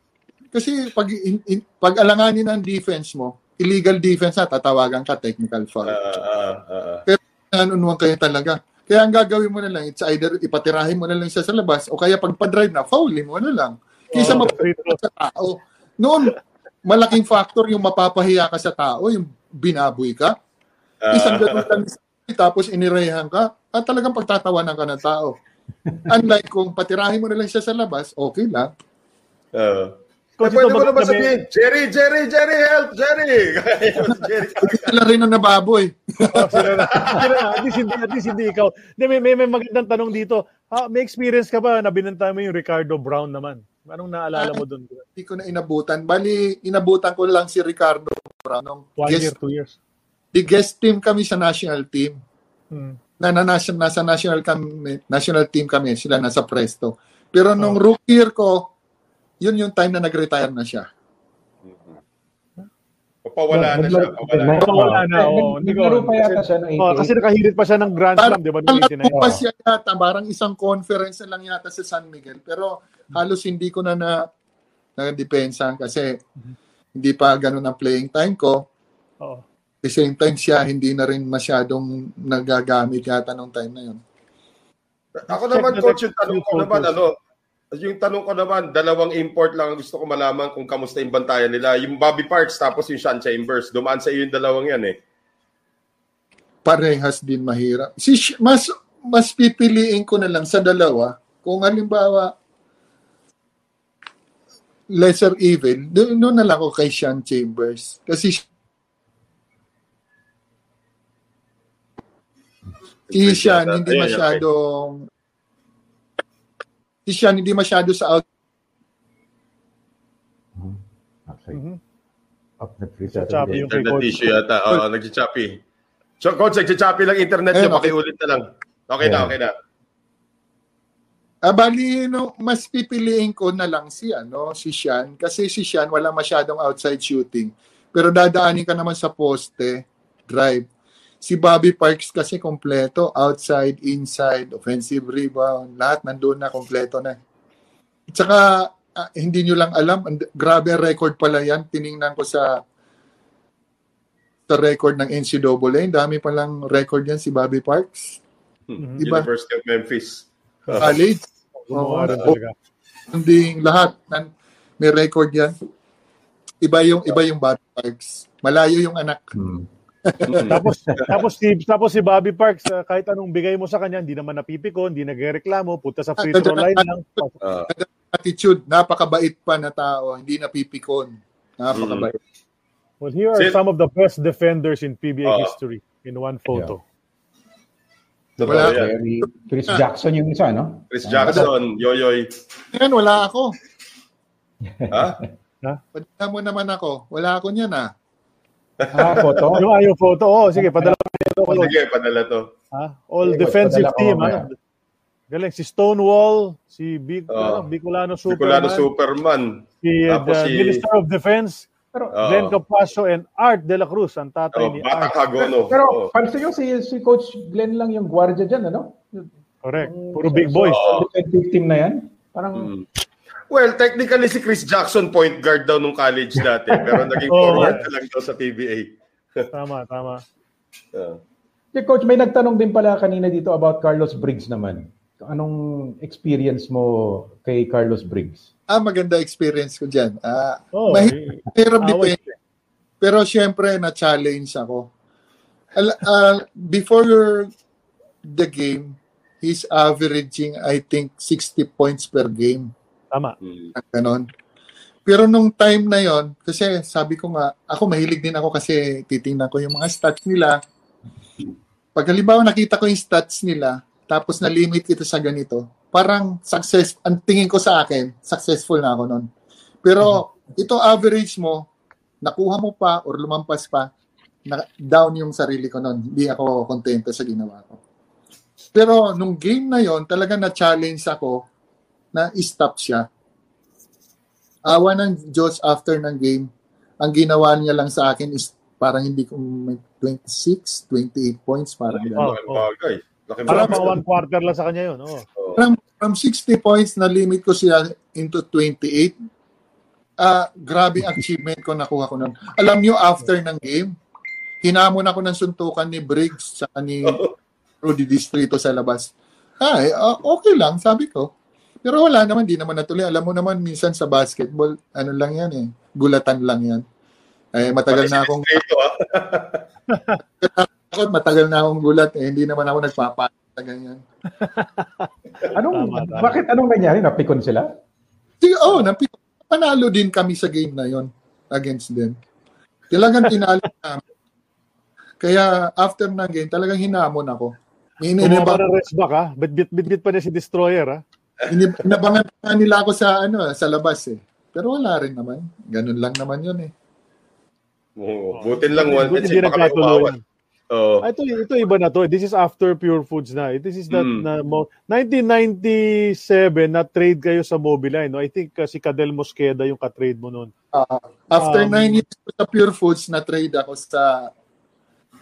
kasi pag, in, in- pag alanganin ang defense mo, illegal defense na, tatawagan ka, technical foul. Ah, ah, ah, ah. Nanunuan kayo talaga. Kaya ang gagawin mo na lang, it's either ipatirahin mo na lang siya sa labas, o kaya pag pa-drive na, foulin mo na lang. Kaysa Oh, throw. sa tao. Noon, malaking factor yung mapapahiya ka sa tao, yung binaboy ka. Isang ganun lang, tapos inirehan ka, at talagang pagtatawanan ka ng tao. Unlike kung patirahin mo na lang siya sa labas, okay lang. Ah. Coach, pwede ito mo ba- naman kami- sabihin, Jerry, Jerry, Jerry, help, Jerry! Jerry. Sila rin ang nababoy. Oh, sila na. At least hindi, at least hindi ikaw. Hindi, may, may, may magandang tanong dito. Ha, may experience ka ba na binanta mo yung Ricardo Brown naman? Anong naalala mo doon? Hindi ko na inabutan. Bali, inabutan ko lang si Ricardo Brown. Nung One guest, year, two years? di guest team kami sa national team. Hmm. na, na nasa, nasa national kami, national team kami, sila nasa Presto. Pero nung rookie year ko, yun yung time na nag-retire na siya. Papawala na siya. Pawala na. Wala na, ko- Naglaro pa yata siya ng Oh, kasi nakahirit pa siya ng Grand Slam, di ba? Noong alam ko 89. pa siya yata, parang isang conference na lang yata sa San Miguel. Pero halos hindi ko na na nagdepensa kasi hindi pa ganun ang playing time ko. Oo. At the same time siya, hindi na rin masyadong nagagamit yata nung time na yun. Ako naman, coach, yung tanong ko naman, ano, yung tanong ko naman, dalawang import lang ang gusto ko malaman kung kamusta yung bantayan nila. Yung Bobby Parks tapos yung Sean Chambers. Dumaan sa iyo yung dalawang yan eh. Parehas din mahirap. Si mas mas pipiliin ko na lang sa dalawa. Kung halimbawa, lesser evil, doon na lang ako kay Sean Chambers. Kasi si Sean hindi masyadong si Sean hindi masyado sa out Outside. Mhm. Up na three Sa choppy yung kay Internet coach. issue yata. Oo, nag-choppy. So, coach, nag-choppy lang internet okay. Pakiulit na lang. Okay na, Yeah. okay na. Ah, bali, no, mas pipiliin ko na lang si, ano, si Sean. Kasi si Sean, wala masyadong outside shooting. Pero dadaanin ka naman sa poste, drive. Si Bobby Parks kasi kompleto. Outside, inside, offensive rebound. Lahat nandun na, kompleto na. At saka, ah, hindi nyo lang alam, and- grabe record pala yan. Tiningnan ko sa sa record ng NCAA. Ang Dami palang record yan si Bobby Parks. Hmm. Iba. University of Memphis. College. Oo. talaga. hindi lahat nan may record yan. Iba yung iba yung Bobby Parks. Malayo yung anak. Hmm. Tapos tapos si tapos si Bobby Parks uh, kahit anong bigay mo sa kanya hindi naman napipiko, hindi nagrereklamo, punta sa free throw line lang. Ah, Attitude, napakabait pa na tao, hindi napipikon. Napakabait. Well, here are some of the best defenders in PBA Ah. history in one photo. totoo Wala. yan. Very, Chris Jackson yung isa, no? Chris Jackson, Yoyoy. Yan, wala ako. Ha? Padala mo naman ako. Wala ako niyan ah. Ah, photo? Yung ayaw photo, oh, sige, padala mo ito. O, sige, padala to. Ha? All Sige, defensive team, ha? Galing, si Stonewall, si Big, Ah. ano, Bicolano Bicolano Superman, Superman. si, uh, Tapos si- Minister of Defense, Pero, Oo. Glenn Capasio and Art De La Cruz, ang tatay Oh, ni Art. Hagono. pero Oh. pansin nyo, si, si Coach Glenn lang yung gwardiya dyan, ano? Correct. Puro big boys. Oo. Defensive team na yan. Parang, Mm. Well, technically si Chris Jackson point guard daw nung college dati, pero naging Oo. forward na lang daw sa PBA. Tama, tama. Ah. Si Coach, may nagtanong din pala kanina dito about Carlos Briggs naman. Anong experience mo kay Carlos Briggs? Ah, maganda experience ko dyan. Ah, Oh, Mahirap. Depende. Pero syempre, na-challenge ako. Al- ah, before the game, he's averaging, I think, 60 points per game. Tama. Mm. Ganon. Pero nung time na yon, kasi sabi ko nga, ako mahilig din ako kasi titingnan ko yung mga stats nila. Pag halimbawa nakita ko yung stats nila, tapos na-limit kita sa ganito, parang success, ang tingin ko sa akin, successful na ako nun. Pero ito average mo, nakuha mo pa or lumampas pa, na, down yung sarili ko nun. Hindi ako kontento sa ginawa ko. Pero nung game na yon, talaga na-challenge ako na stop siya. Awa ng Diyos after ng game, ang ginawa niya lang sa akin is parang hindi ko may 26, 28 points, parang Laki gano'n. ng bagay. Laki Parang mga one quarter lang sa kanya yun. Oh. Oh. From, from 60 points na limit ko siya into 28, ah grabe achievement ko nakuha ko nun. Alam niyo, after ng game, hinamon ako ng suntukan ni Briggs sa ni Rudy Distrito sa labas. Ay, ah, okay lang, sabi ko. Pero wala naman, di naman natuloy. Alam mo naman, minsan sa basketball, ano lang yan eh, gulatan lang yan. Eh, matagal na akong ah. ako, matagal na akong gulat eh. Hindi naman ako nagpapalala sa ganyan. Anong, Tama, tama. bakit anong nangyari? Napikon sila? Sige, oh, napi- panalo din kami sa game na yon against them. Talagang tinalo namin. Kaya after ng game, talagang hinamon ako. May Tumama inabang, ng rest back, ha? Bit-bit bit pa niya si Destroyer, ha? Inib- inabangan pa nila ako sa ano sa labas eh. Pero wala rin naman. Ganun lang naman yun eh. Oo. Butin lang one Buti pa kami nagkatuloy. umawan. Oo. Ah, ito, ito iba na to. This is after Pure Foods na. This is that Mm. na mo 1997 na trade kayo sa Mobiline. No? I think uh, si Cadel Mosqueda yung ka-trade mo noon. Ah, after Um, nine years sa Pure Foods, na-trade ako sa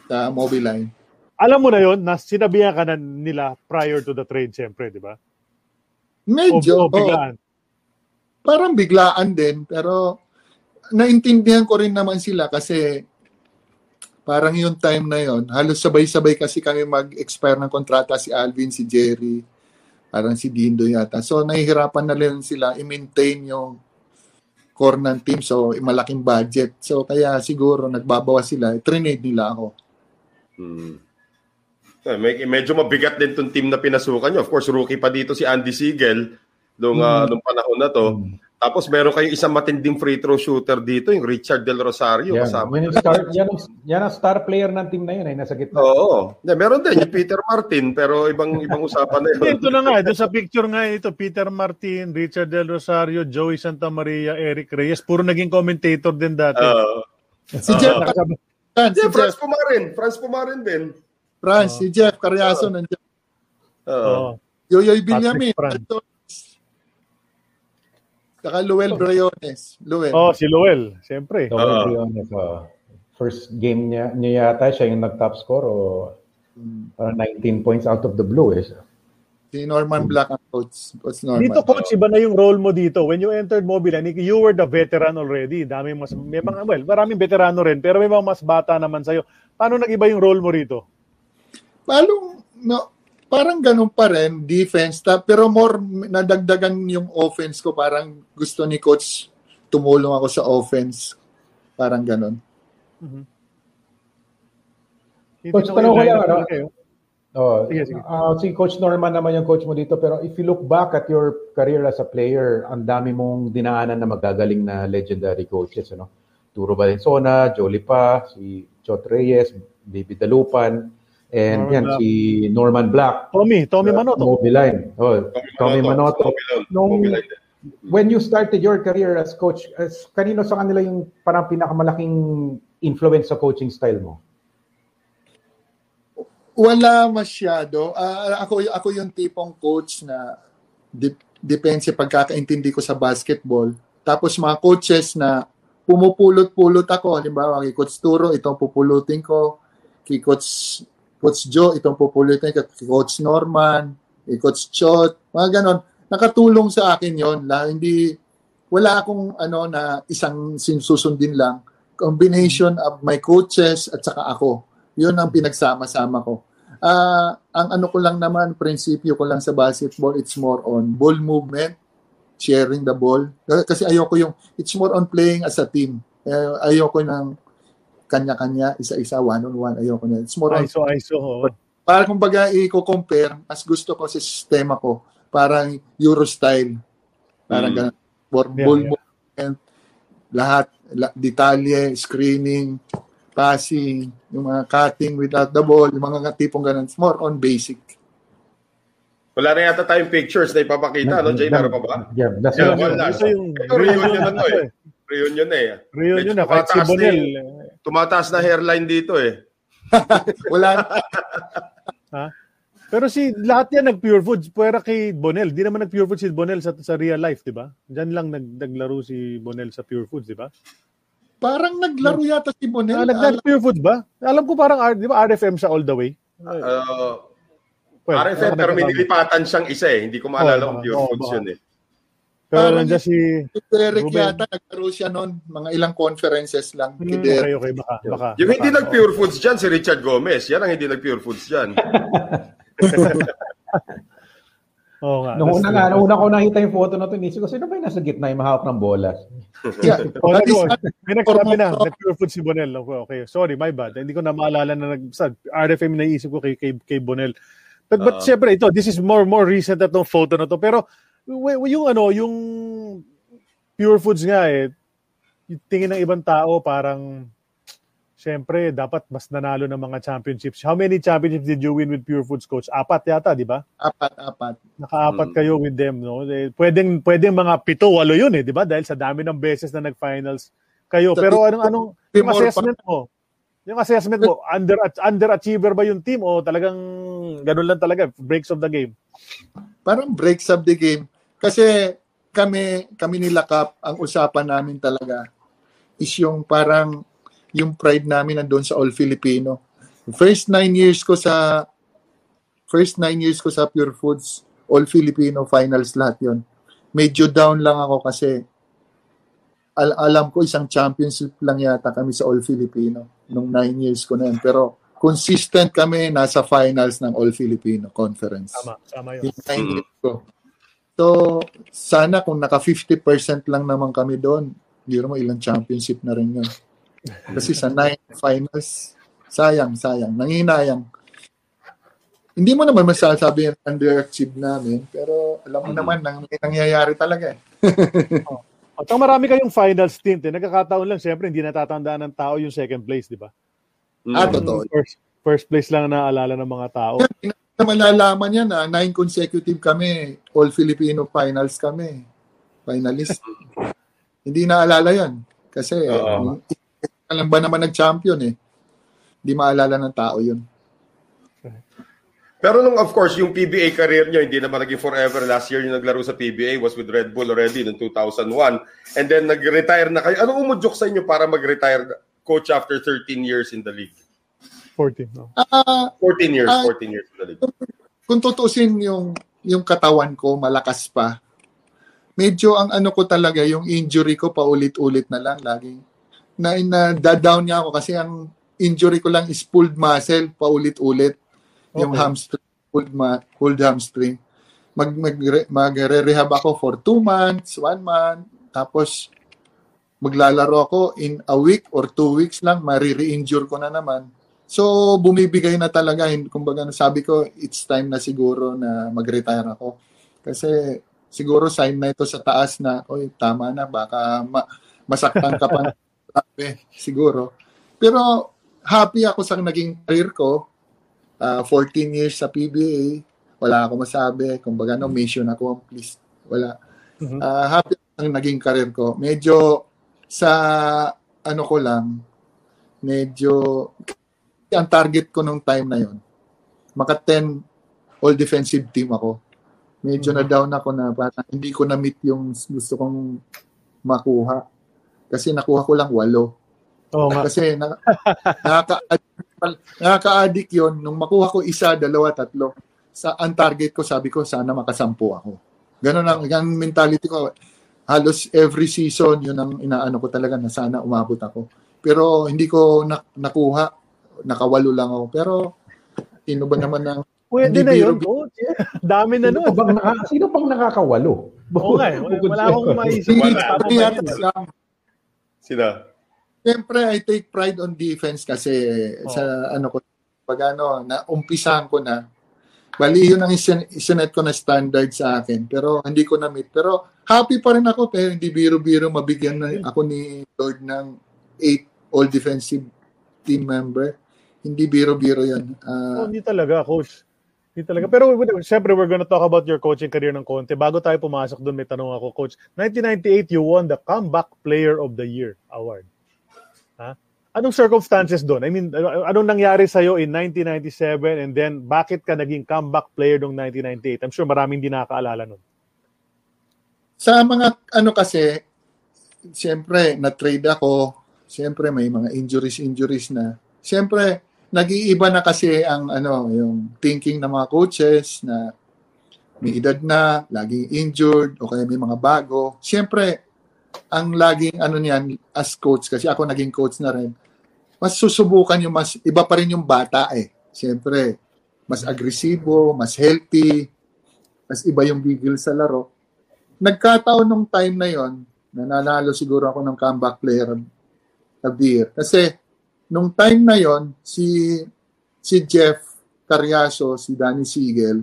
sa Mobiline. Alam mo na yon na sinabihan ka na nila prior to the trade, siyempre, di ba? Medyo, O, o biglaan. parang biglaan din, pero naintindihan ko rin naman sila kasi parang yung time na yon halos sabay-sabay kasi kami mag-expire ng kontrata si Alvin, si Jerry, parang si Dindo yata. So, nahihirapan na rin sila i-maintain yung core ng team. So, malaking budget. So, kaya siguro nagbabawas sila. Trinade nila ako. Hmm. Eh, may, medyo mabigat din tong team na pinasukan nyo. Of course, rookie pa dito si Andy Siegel nung, ah, nung panahon na to. Tapos meron kayong isang matinding free throw shooter dito, yung Richard Del Rosario. Yan, kasama. yan, yung star, yan, ang- yan ang star player ng team na yun, ay nasa gitna. Oo. Yeah, meron din yung Peter Martin, pero ibang ibang usapan na yun. Ito na nga, ito sa picture nga ito, Peter Martin, Richard Del Rosario, Joey Santa Maria, Eric Reyes, puro naging commentator din dati. Oo. Si Jeff, Nakasab- Fran, si Yeah, Franz Jeff, Pumarin. Franz Pumarin din. Fran, si Jeff Carriazo nandiyan. Oo. Oo. Yoyoy. Fran. Saka Luel Briones. Luel. Oh, si Luel, siyempre. So, Oo. to be honest, uh, first game niya, niya yata siya yung nag-top score o parang 19 points out of the blue. Eh. Si Norman Black ang coach. Coach Norman. Dito coach, iba na yung role mo dito. When you entered Mobile, Nick, you were the veteran already. Dami mas may mga well, maraming veterano rin, pero may mga mas bata naman sa'yo. Paano nag-iba yung role mo rito? Palong, no, parang ganun pa rin, defense, ta, pero more nadagdagan yung offense ko. Parang gusto ni coach tumulong ako sa offense. Parang ganun. Coach, Titignan tanong ko yung lang, ano? talaga. Oh, Sige, sige. ah, si Coach Norman naman yung coach mo dito. Pero if you look back at your career as a player, ang dami mong dinaanan na magagaling na legendary coaches. Ano? Turo Valenzuela, Jolie Pa, si Chot Reyes, David Dalupan, and Norman yan, Black. si Norman Black. Tommy, Tommy Manoto. Mobiline. Oh, Tommy Manoto. Mobiline. Nung, Mobiline when you started your career as coach, as, kanino sa kanila yung parang pinakamalaking influence sa coaching style mo? Wala masyado. Ah, ako, ako yung tipong coach na dip, depense pagkakaintindi ko sa basketball. Tapos mga coaches na pumupulot-pulot ako. Halimbawa, kay Coach Turo, itong pupulutin ko. Kay Coach, Coach Joe, itong pupulutin ko. Coach Norman, Coach Chot, mga ganon. Nakatulong sa akin yon La, hindi, wala akong ano na isang sinsusundin lang. Combination of my coaches at saka ako. Yun ang pinagsama-sama ko. Ah, ang ano ko lang naman, prinsipyo ko lang sa basketball, it's more on ball movement, sharing the ball. Kasi ayoko yung, it's more on playing as a team. Eh, ayoko ng kanya-kanya, isa-isa, one-on-one. Ayoko na. It's more on, ISO, ISO. oo. para kumbaga i-compare, mas gusto ko sa sistema ko, parang Euro style. Parang Mm. ganun. For Yeah, ball yeah. movement, lahat, la, detalye, screening, passing, yung mga cutting without the ball, yung mga tipong ganun. It's more on basic. Wala na yata tayong pictures na ipapakita, no? Jay, meron pa ba? Yeah, that's Yeah, wala. Ito yung Ito, reunion na to eh. Reunion na eh. Reunion na, kahit si Bonel. Tumataas na hairline dito eh. Wala, Ha? Pero si lahat yan nag-pure foods. Pwera kay Bonel. Di naman nag-pure foods si Bonel sa, sa real life, di ba? Diyan lang nag, naglaro si Bonel sa pure foods, di ba? parang naglaro yata si Bonel. Ah, nag, nag-pure foods ba? Alam ko parang, R- di ba, RFM siya all the way? Uh, Well, RFM, pero may nilipatan siyang isa eh. Hindi ko maalala Oo, kung pure oo, foods baka. yun eh. Pero Parang nandiyan si... Derek Ruben. yata, naglaro siya noon. Mga ilang conferences lang. Hmm, okay, okay, baka. baka Yung baka. hindi nag-pure foods dyan, si Richard Gomez. Yan ang hindi nag-pure foods dyan. Oo nga. Nung una nga, nung una ko nakita yung photo na to, inisip ko, sino ba yung nasa gitna yung mahawak ng bola? Yeah. Oh, least, nag- may nagsabi na, nag-pure food si Bonel. Okay, okay. Sorry, my bad. Hindi ko na maalala na nag sa RFM na naisip ko kay, kay, kay Bonel. But, but syempre, ito, this is more more recent na tong photo na to. Pero, yung ano, yung pure foods nga eh, yung tingin ng ibang tao parang, syempre, dapat mas nanalo ng mga championships. How many championships did you win with Pure Foods, Coach? Apat yata, di ba? apat, apat. Nakaapat Mm. kayo with them, no? Eh, Pwedeng pwedeng mga pito, walo 'yun eh, 'di ba? Dahil sa dami ng beses na nag-finals kayo. Sa Pero anong anong yung assessment mo? Yung assessment mo, under underachiever ba yung team o talagang ganun lang talaga, breaks of the game? parang breaks up the game. Kasi kami, kami nila Kap, ang usapan namin talaga is yung parang yung pride namin nandun sa All Filipino. First nine years ko sa first nine years ko sa Pure Foods, All Filipino finals lahat yon. Medyo down lang ako kasi al- alam ko isang championship lang yata kami sa All Filipino nung nine years ko na yun. Pero consistent kami nasa finals ng All Filipino Conference. Tama, tama 'yun. Yung nine years ko. So, sana kung naka 50% lang naman kami doon, hindi mo ilang championship na rin yun. Kasi sa nine finals, sayang, sayang. Nanginayang. hindi mo naman masasabi yung underachieve namin, pero alam mo naman nang may nangyayari talaga eh. At ang marami kayong final stint, eh. nagkakataon lang, siyempre, hindi natatandaan ng tao yung second place, di ba? Ah, totoo. First, first place lang ang naaalala ng mga tao. Na malalaman yan na nine consecutive kami, all Filipino finals kami. Finalist. Hindi naalala yan. Kasi, Oo. uh, alam ba naman nag-champion eh. Hindi maalala ng tao yun. Pero nung of course, yung PBA career nyo, hindi naman naging forever. Last year yung naglaro sa PBA was with Red Bull already noong 2001. And then nag-retire na kayo. Ano umudyok sa inyo para mag-retire coach after 13 years in the league? 14, no? Ah, 14 years, Ah. 14 years in the league. kung tutusin yung yung katawan ko malakas pa. Medyo ang ano ko talaga yung injury ko paulit-ulit na lang laging na, na down niya ako kasi ang injury ko lang is pulled muscle paulit-ulit. Yung Okay. hamstring, pulled, ma- pulled hamstring. Mag, mag, magre-rehab ako for two months, one month, tapos maglalaro ako in a week or two weeks lang, marire-injure ko na naman. So, bumibigay na talaga. Kumbaga, sabi ko, it's time na siguro na mag-retire ako. Kasi siguro sign na ito sa taas na, oy, tama na, baka ma- masaktan ka pa. Sabi, siguro. Pero happy ako sa naging career ko. Ah, 14 years sa PBA. Wala ako masabi. Kumbaga, no, mission accomplished. Wala. Ah, happy sa naging career ko. Medyo sa ano ko lang, medyo ang target ko nung time na yon maka 10 all defensive team ako. Medyo na down ako na parang hindi ko na meet yung gusto kong makuha. Kasi nakuha ko lang walo. Oo nga. Kasi na, nakaka nakaka-addict yun. Nung makuha ko isa, dalawa, tatlo. Sa ang target ko, sabi ko, sana makasampu ako. Ganon ang, ang mentality ko. Halos every season, yun ang inaano ko talaga na sana umabot ako. Pero hindi ko na, nakuha. Nakawalo lang ako. Pero, sino ba naman ang Pwede Hindi na yun, biro- coach. Dami na Sino nun. pa bang, naka, sino pang nakakawalo? Oo nga, eh. Wala akong maisip. Wala. Lang. Sina? Siyempre, I take pride on defense kasi sa ano ko, pag ano, na umpisahan ko na, bali yun ang isin- isinet ko na standard sa akin. Pero hindi ko na-meet. Pero happy pa rin ako, pero hindi biro-biro mabigyan na ako ni Lord ng eight all defensive team member. Hindi biro-biro yan. Oh, Ah, hindi talaga, coach. Hindi talaga. Pero siyempre, we're gonna talk about your coaching career ng konti. Bago tayo pumasok doon, may tanong ako, coach. 1998, you won the Comeback Player of the Year award. Ha? Anong circumstances doon? I mean, ano- anong nangyari sa'yo in 1997 and then bakit ka naging comeback player noong 1998? I'm sure maraming hindi nakakaalala nun. Sa mga ano kasi, siyempre, na-trade ako. Siyempre, may mga injuries, injuries na. Siyempre, nag-iiba na kasi ang ano, yung thinking ng mga coaches na may edad na, laging injured, o kaya may mga bago. Siyempre, ang laging ano niyan as coach, kasi ako naging coach na rin, mas susubukan yung mas, iba pa rin yung bata eh. Siyempre, mas agresibo, mas healthy, mas iba yung bigil sa laro nagkataon nung time na yon nananalo siguro ako ng comeback player of the year. Kasi nung time na yon si si Jeff Carriaso, si Danny Siegel,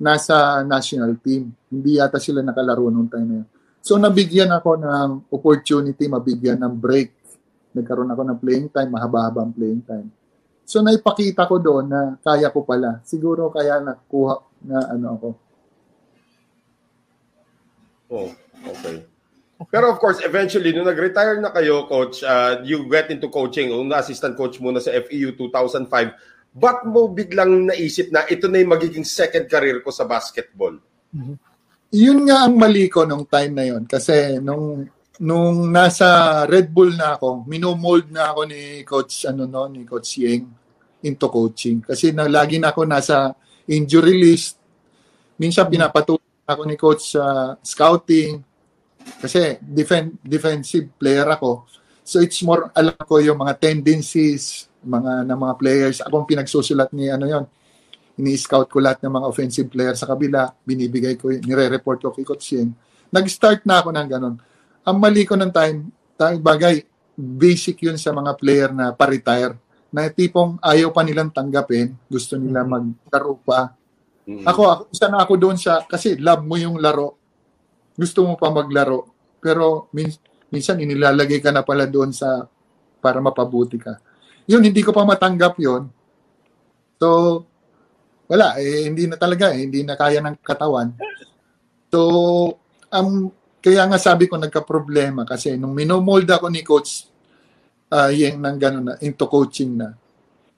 nasa national team. Hindi yata sila nakalaro nung time na yun. So nabigyan ako ng opportunity, mabigyan ng break. Nagkaroon ako ng playing time, mahaba-haba playing time. So naipakita ko doon na kaya ko pala. Siguro kaya nakuha na ano ako. Oh, okay. Pero of course, eventually, nung nag-retire na kayo, coach, uh, you get into coaching. Una assistant coach muna sa FEU 2005. Ba't mo biglang naisip na ito na yung magiging second career ko sa basketball? yun nga ang mali ko nung time na yon kasi nung nung nasa Red Bull na ako, minomold na ako ni coach ano no, ni coach Yeng into coaching kasi na lagi na ako nasa injury list. Minsan pinapatuloy ako ni coach sa scouting kasi defen- defensive player ako. So it's more alam ko yung mga tendencies mga ng mga players. Akong pinagsusulat ni ano yon ini-scout ko lahat ng mga offensive player sa kabila, binibigay ko, nire-report ko kay Coach Yeng. Nag-start na ako ng ganun. Ang mali ko ng time, time bagay, basic yun sa mga player na pa-retire. na tipong ayaw pa nilang tanggapin, gusto nila maglaro pa. Mm. Ako, ako, isa na ako doon sa, kasi love mo yung laro. Gusto mo pa maglaro. Pero min, minsan inilalagay ka na pala doon sa, para mapabuti ka. Yun, hindi ko pa matanggap yon So, wala, eh, hindi na talaga, eh, hindi na kaya ng katawan. So, um, kaya nga sabi ko nagka-problema kasi nung minomold ako ni Coach uh, yung nang gano'n na, into coaching na.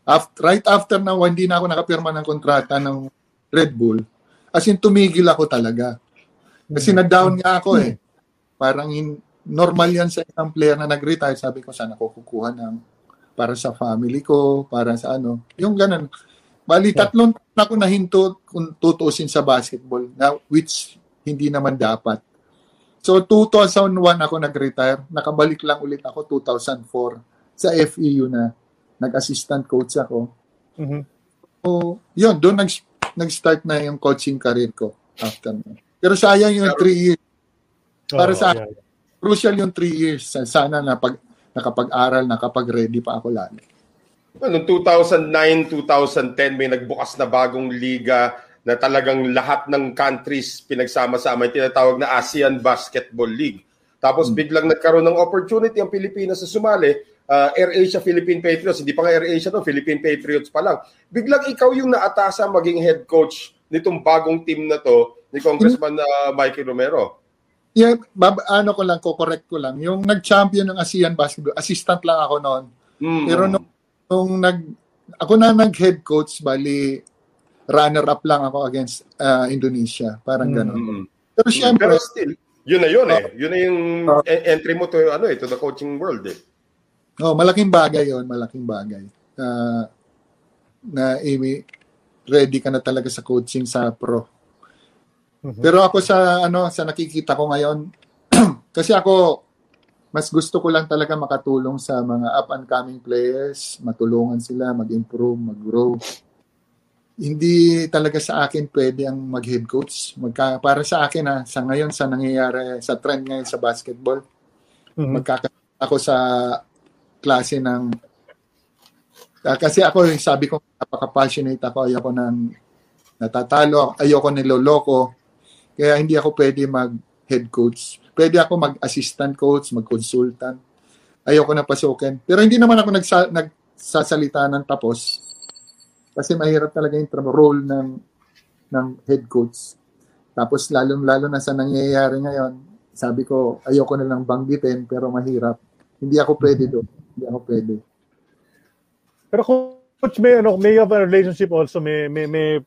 After, right after na hindi na ako nakapirma ng kontrata ng Red Bull, as in tumigil ako talaga. Kasi na-down nga ako eh. Parang in, normal yan sa isang player na nag-retire. Sabi ko, sana ko kukuha ng para sa family ko, para sa ano. Yung ganun. Bali, tatlong taon ako nahinto kung tutusin sa basketball, na, which hindi naman dapat. So, 2001 ako nag-retire. Nakabalik lang ulit ako 2004 sa FEU na nag-assistant coach ako. Mhm. So, yun, doon nag, nag-start na yung coaching career ko after na. Pero sayang yung 3 years. Para sa yeah. crucial yung 3 years. Sana na pag, nakapag-aral, nakapag-ready pa ako lalo. Well, noong 2009, 2010, may nagbukas na bagong liga na talagang lahat ng countries pinagsama-sama yung tinatawag na ASEAN Basketball League. Tapos biglang nagkaroon ng opportunity ang Pilipinas sa sumali, uh, AirAsia Philippine Patriots, hindi pa nga AirAsia to, Philippine Patriots pa lang. Biglang ikaw yung naatasa maging head coach nitong bagong team na to ni Congressman uh, Mikey Romero. Yeah, bab, ano ko lang, ko-correct ko lang. Yung nag-champion ng ASEAN Basketball, assistant lang ako noon. Mm. Pero nung, nung nag, ako na nag-head coach, bali, runner-up lang ako against uh, Indonesia. Parang gano'n. Mm. Pero syempre, Pero still, yun na yun eh. Yun na yung e- entry mo to ano eh, to the coaching world eh. oh, malaking bagay yon malaking bagay. Uh, na Amy, ready ka na talaga sa coaching sa pro. Pero ako sa ano sa nakikita ko ngayon kasi ako mas gusto ko lang talaga makatulong sa mga up and coming players, matulungan sila mag-improve, mag-grow. Hindi talaga sa akin pwede ang mag-head coach. Magka, para sa akin ha, sa ngayon sa nangyayari sa trend ngayon sa basketball, Mhm. magkaka ako sa klase ng Ah, kasi ako sabi ko napaka-passionate ako, ayoko nang natatalo, ayoko niloloko. Kaya hindi ako pwede mag head coach. Pwede ako mag-assistant coach, mag-consultant. Ayoko na pasukin. Pero hindi naman ako nagsa, nagsasalita ng tapos. Kasi mahirap talaga yung role ng ng head coach. Tapos lalong-lalo na sa nangyayari ngayon, sabi ko, ayoko na lang banggitin, pero mahirap. Hindi ako pwede doon. Hindi ako pwede. Pero coach, may ano, may have a relationship also may may may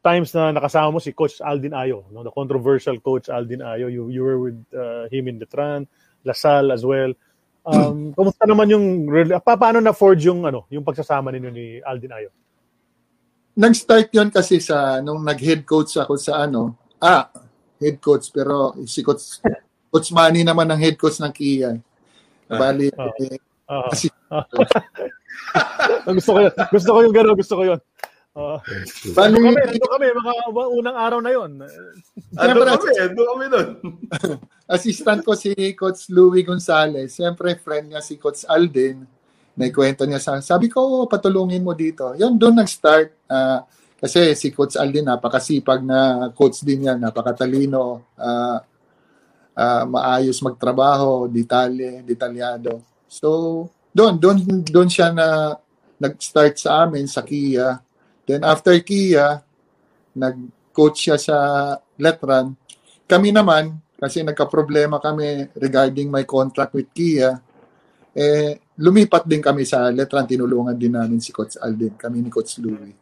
times na nakasama mo si Coach Aldin Ayo, no? The controversial Coach Aldin Ayo. You you were with uh, him in Detran, Lasal as well. Um, kumusta naman yung pa, paano na forge yung ano, yung pagsasama ninyo ni Aldin Ayo? Nag-start yon kasi sa nung nag-head coach ako sa ano, ah, head coach pero si coach coach Manny naman ang head coach ng Kia. Bali Ah. eh, Ah, kasi ah. gusto ko yun. Gusto ko yung gano'n. Gusto ko yun. Uh, bali kami, nandun kami, mga unang araw na. Ano Siyempre, kami, ano kami nun? assistant ko si Coach Louis Gonzalez. Siyempre, friend niya si Coach Alden. Naikwento niya sa sabi ko, patulungin mo dito. Yan, doon nag-start. ah, kasi si Coach Alden, napakasipag na coach din yan. Napakatalino. ah, ah, maayos magtrabaho, detalye, detalyado. So, doon, doon, doon siya na nag-start sa amin sa Kia. Then after Kia, nag-coach siya sa Letran. Kami naman, kasi nagka-problema kami regarding my contract with Kia, eh, lumipat din kami sa Letran. Tinulungan din namin si Coach Aldin, kami ni Coach Louie.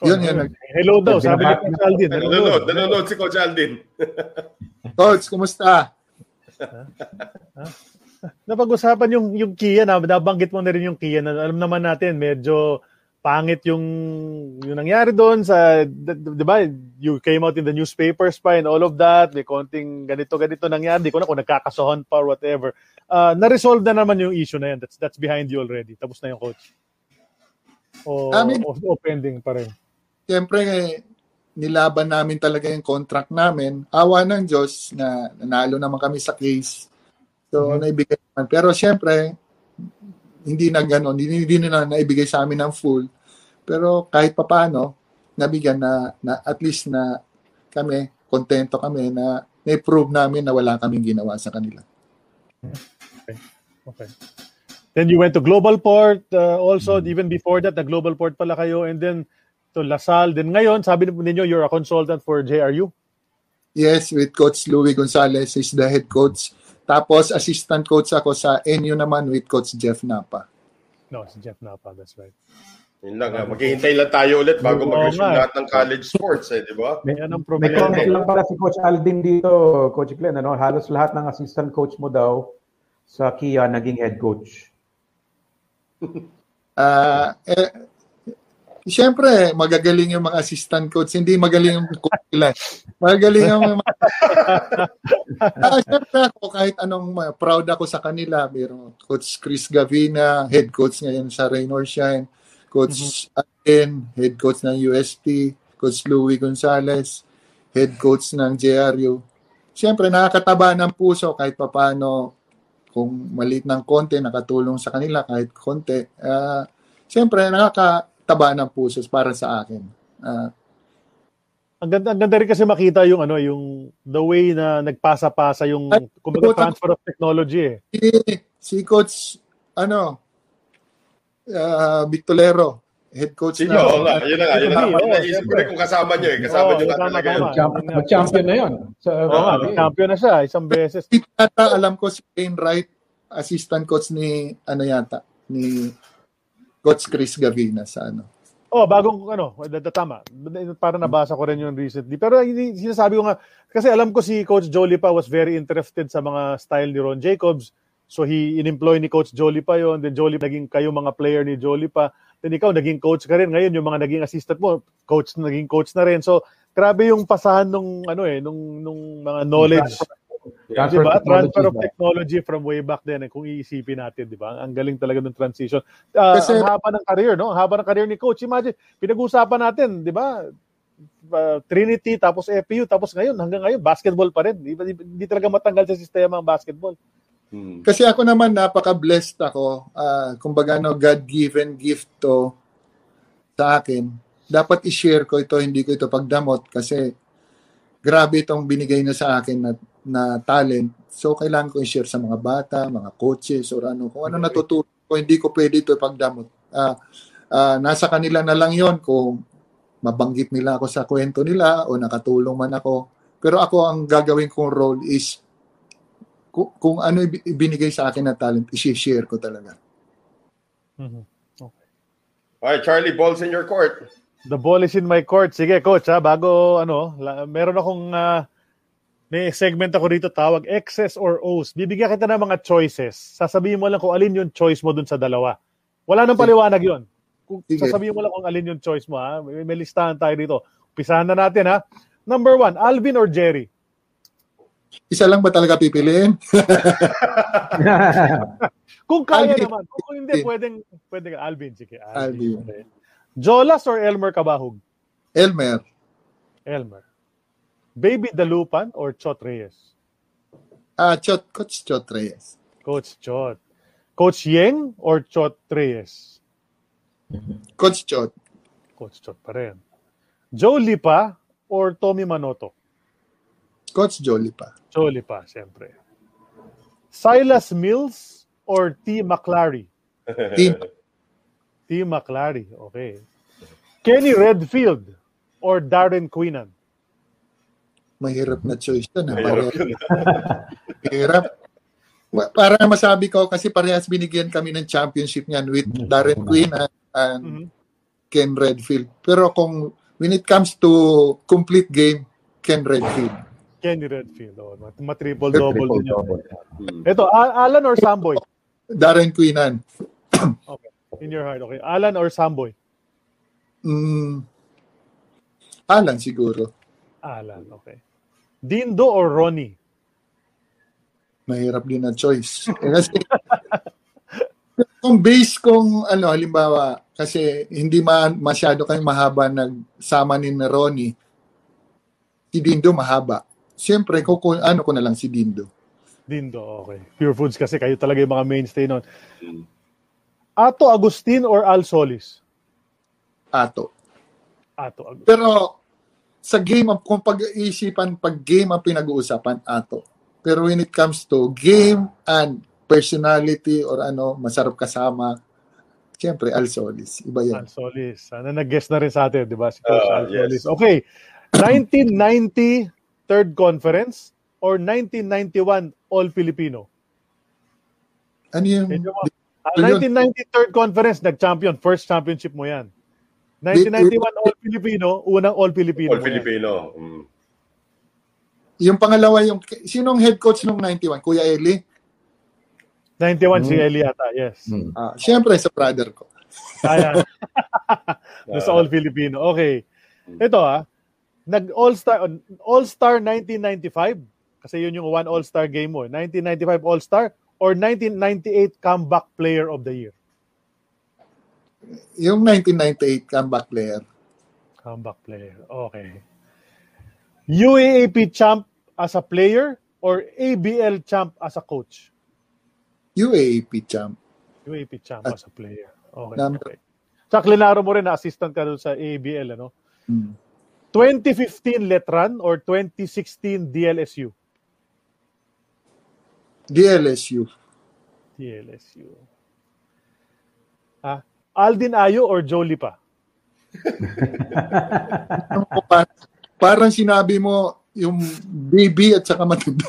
Yun, yun. Nag- Hello daw, sabi ni Coach Aldin. Nanonood, nanonood si Coach Aldin. Coach, kumusta? Napag-usapan yung yung Kia na nabanggit mo na rin yung Kia na alam naman natin medyo pangit yung yung nangyari doon sa 'di ba you came out in the newspapers pa and all of that may konting ganito ganito nangyari di ko na kung nagkakasohan pa or whatever uh, na-resolve na naman yung issue na yan that's that's behind you already tapos na yung coach o, I mean- o, o pending pa rin Siyempre, eh, nilaban namin talaga yung contract namin. Awa ng Diyos na nanalo naman kami sa case. So, naibigay naman. Pero siyempre, hindi na gano'n, hindi, hindi na naibigay sa amin ng full. Pero kahit papaano, nabigyan na, na at least na kami, kontento kami na na-prove namin na wala kaming ginawa sa kanila. Okay. Then you went to Global Port uh, also, even before that, na Global Port pala kayo, and then to LaSalle. Then ngayon, sabi ninyo, you're a consultant for JRU? Yes, with Coach Louis Gonzalez, is the head coach. Tapos, assistant coach ako sa NU naman with Coach Jeff Napa. No, si Jeff Napa, that's right. Yun lang, ha. maghihintay lang tayo ulit bago Oo mag-resume lahat ng college sports, eh, di ba? May problema. comment lang pala si Coach Aldin dito, Coach Glenn. Ano? Halos lahat ng assistant coach mo daw sa Kia naging head coach. Ah, eh, Siyempre, magagaling yung mga assistant coach, hindi magaling yung coach nila. Magagaling yung mga... ah, Siyempre ako, kahit anong uh, proud ako sa kanila. Meron Coach Chris Gavina, head coach ngayon sa Rain or Shine. Coach Alden, head coach ng UST. Coach Louie Gonzalez, head coach ng JRU. Siyempre, nakakataba ng puso kahit papano kung malit ng konti, nakatulong sa kanila kahit konti. Ah, Siyempre, nakakataba ng puso para sa akin. Ah, Ang ganda, ang ganda rin kasi makita yung ano, yung the way na nagpasa-pasa yung Ay, kumbaga transfer of technology eh. si, si Coach, ano, ah, Victolero, head coach Sige, na. oo nga. Yun na nga. Yun na nga. Naisip ko siyempre. rin kung kasama nyo eh. Kasama nyo na talaga yun. tama. Champ- Mag-champion na yun. Sa, Oo nga, champion na siya isang beses. Si Tata, alam ko si Wayne Wright, assistant coach ni, ano yata, ni Coach Chris Gavina sa ano. Oh, bagong ano, tama. Para nabasa ko rin yung recently. Pero hindi sinasabi ko nga kasi alam ko si Coach Jolie pa was very interested sa mga style ni Ron Jacobs. So he in-employ ni Coach Jolie pa yon. Then Jolie naging kayo mga player ni Jolie pa. Then ikaw naging coach ka rin ngayon yung mga naging assistant mo, coach naging coach na rin. So grabe yung pasahan nung ano eh nung nung mga knowledge Transfer diba? technology Transfer of ba? technology from way back then eh, kung iisipin natin, di ba? Ang galing talaga ng transition. Ah, Kasi- ang haba ng career, no? Ang haba ng career ni coach. Imagine, pinag-uusapan natin, di ba? Ah, Trinity, tapos FPU, tapos ngayon, hanggang ngayon, basketball pa rin. Di, ba- di, di talaga matanggal sa sistema ang basketball. Hmm. Kasi ako naman, napaka-blessed ako. Ah, kumbaga, no, God-given gift to sa akin. Dapat i-share ko ito, hindi ko ito pagdamot kasi grabe itong binigay na sa akin na, na talent. So, kailangan ko i-share sa mga bata, mga coaches, or ano. Kung ano natutunan ko, hindi ko pwede ito pagdamot. Ah, ah, nasa kanila na lang yon kung mabanggit nila ako sa kwento nila o nakatulong man ako. Pero ako, ang gagawin kong role is kung, kung ano ibi- ibinigay sa akin na talent, i-share ko talaga. Alright, Charlie, balls in your court. The ball is in my court. Sige, coach, ha, bago, ano, la, meron akong, ah, may segment ako dito tawag, X's or O's. Bibigyan kita ng mga choices. Sasabihin mo lang kung alin yung choice mo dun sa dalawa. Wala nang paliwanag yon. Kung Sige. sasabihin mo lang kung alin yung choice mo, ha? May, may listahan tayo dito. Pisahan na natin, ha? Number one, Alvin or Jerry? Isa lang ba talaga pipiliin? Kung kaya Alvin. naman. Kung, kung hindi, pwedeng, pwedeng Alvin. Sige, Alvin. Alvin. Jolas or Elmer Kabahug? Elmer, Elmer. Baby Dalupan or Chot Reyes? ah Chot, Coach Chot Reyes. Coach Chot. Coach Yeng or Chot Reyes? Coach Chot, Coach Chot pa rin. Joe Lipa or Tommy Manoto? Coach Jolly pa. Joe Lipa, siyempre. Silas Mills or T. McClary? Team, T. McClary, okay. Kenny Redfield or Darren Quinnan? Mahirap na choice yun. ah. Mahirap Mahirap. Para masabi ko, kasi parehas binigyan kami ng championship niyan with Darren Quinn and, and Mhm. Ken Redfield. Pero kung when it comes to complete game, Ken Redfield. Kenny Redfield. Oh, mat- matriple-double yun. double. Ito, A- Alan or Samboy? Darren Quinnan. Okay. In your heart, okay. Alan or Samboy? Mm, Alan siguro. Alan, okay. Dindo or Ronnie? mahirap din na choice. Eh, kasi, kung base kung ano, halimbawa, kasi hindi ma masyado kayong mahaba nagsama ni na Ronnie, si Dindo mahaba. Siyempre, kung ano ko na lang si Dindo. Dindo, okay. Pure Foods kasi kayo talaga yung mga mainstay nun. Ato Agustin or Al Solis? Ato. Ato Agustin. Pero sa game, ang- kung pag-iisipan, pag game ang pinag-uusapan, ato. Pero when it comes to game and personality or ano, masarap kasama, siyempre, Al Solis. Iba yan. Al Solis. Sana nag-guess na rin sa atin, di ba? Si Coach Ah, Al yes. Solis. Okay. 1990 third conference or 1991 All-Filipino? Ano yung... Yun. 1990 third conference, nag-champion. First championship mo yan. 1991 All-Filipino, unang All-Filipino All mo yan. Filipino. Mm. Yung pangalawa, yung... Sinong head coach nung 91? Kuya Eli? 91 si Eli yata, yes. Hmm. Ah, siyempre, sa brother ko. Ayan. Doon sa All-Filipino. Okay. Ito ah, nag-All-Star, All-Star 1995, kasi yun yung one All-Star game mo. 1995 All-Star or 1998 Comeback Player of the Year? Yung 1998 comeback player. Comeback Player. Okay. UAAP champ as a player or ABL champ as a coach? UAAP champ. UAP champ as a player. Okay. Number- okay. Klinaro mo rin na assistant ka doon sa ABL, ano? Hmm. 2015 Letran or 2016 DLSU? DLSU. DLSU. Ah, Aldin Ayo or Jolie pa? Ano Parang sinabi mo yung baby at saka matanda.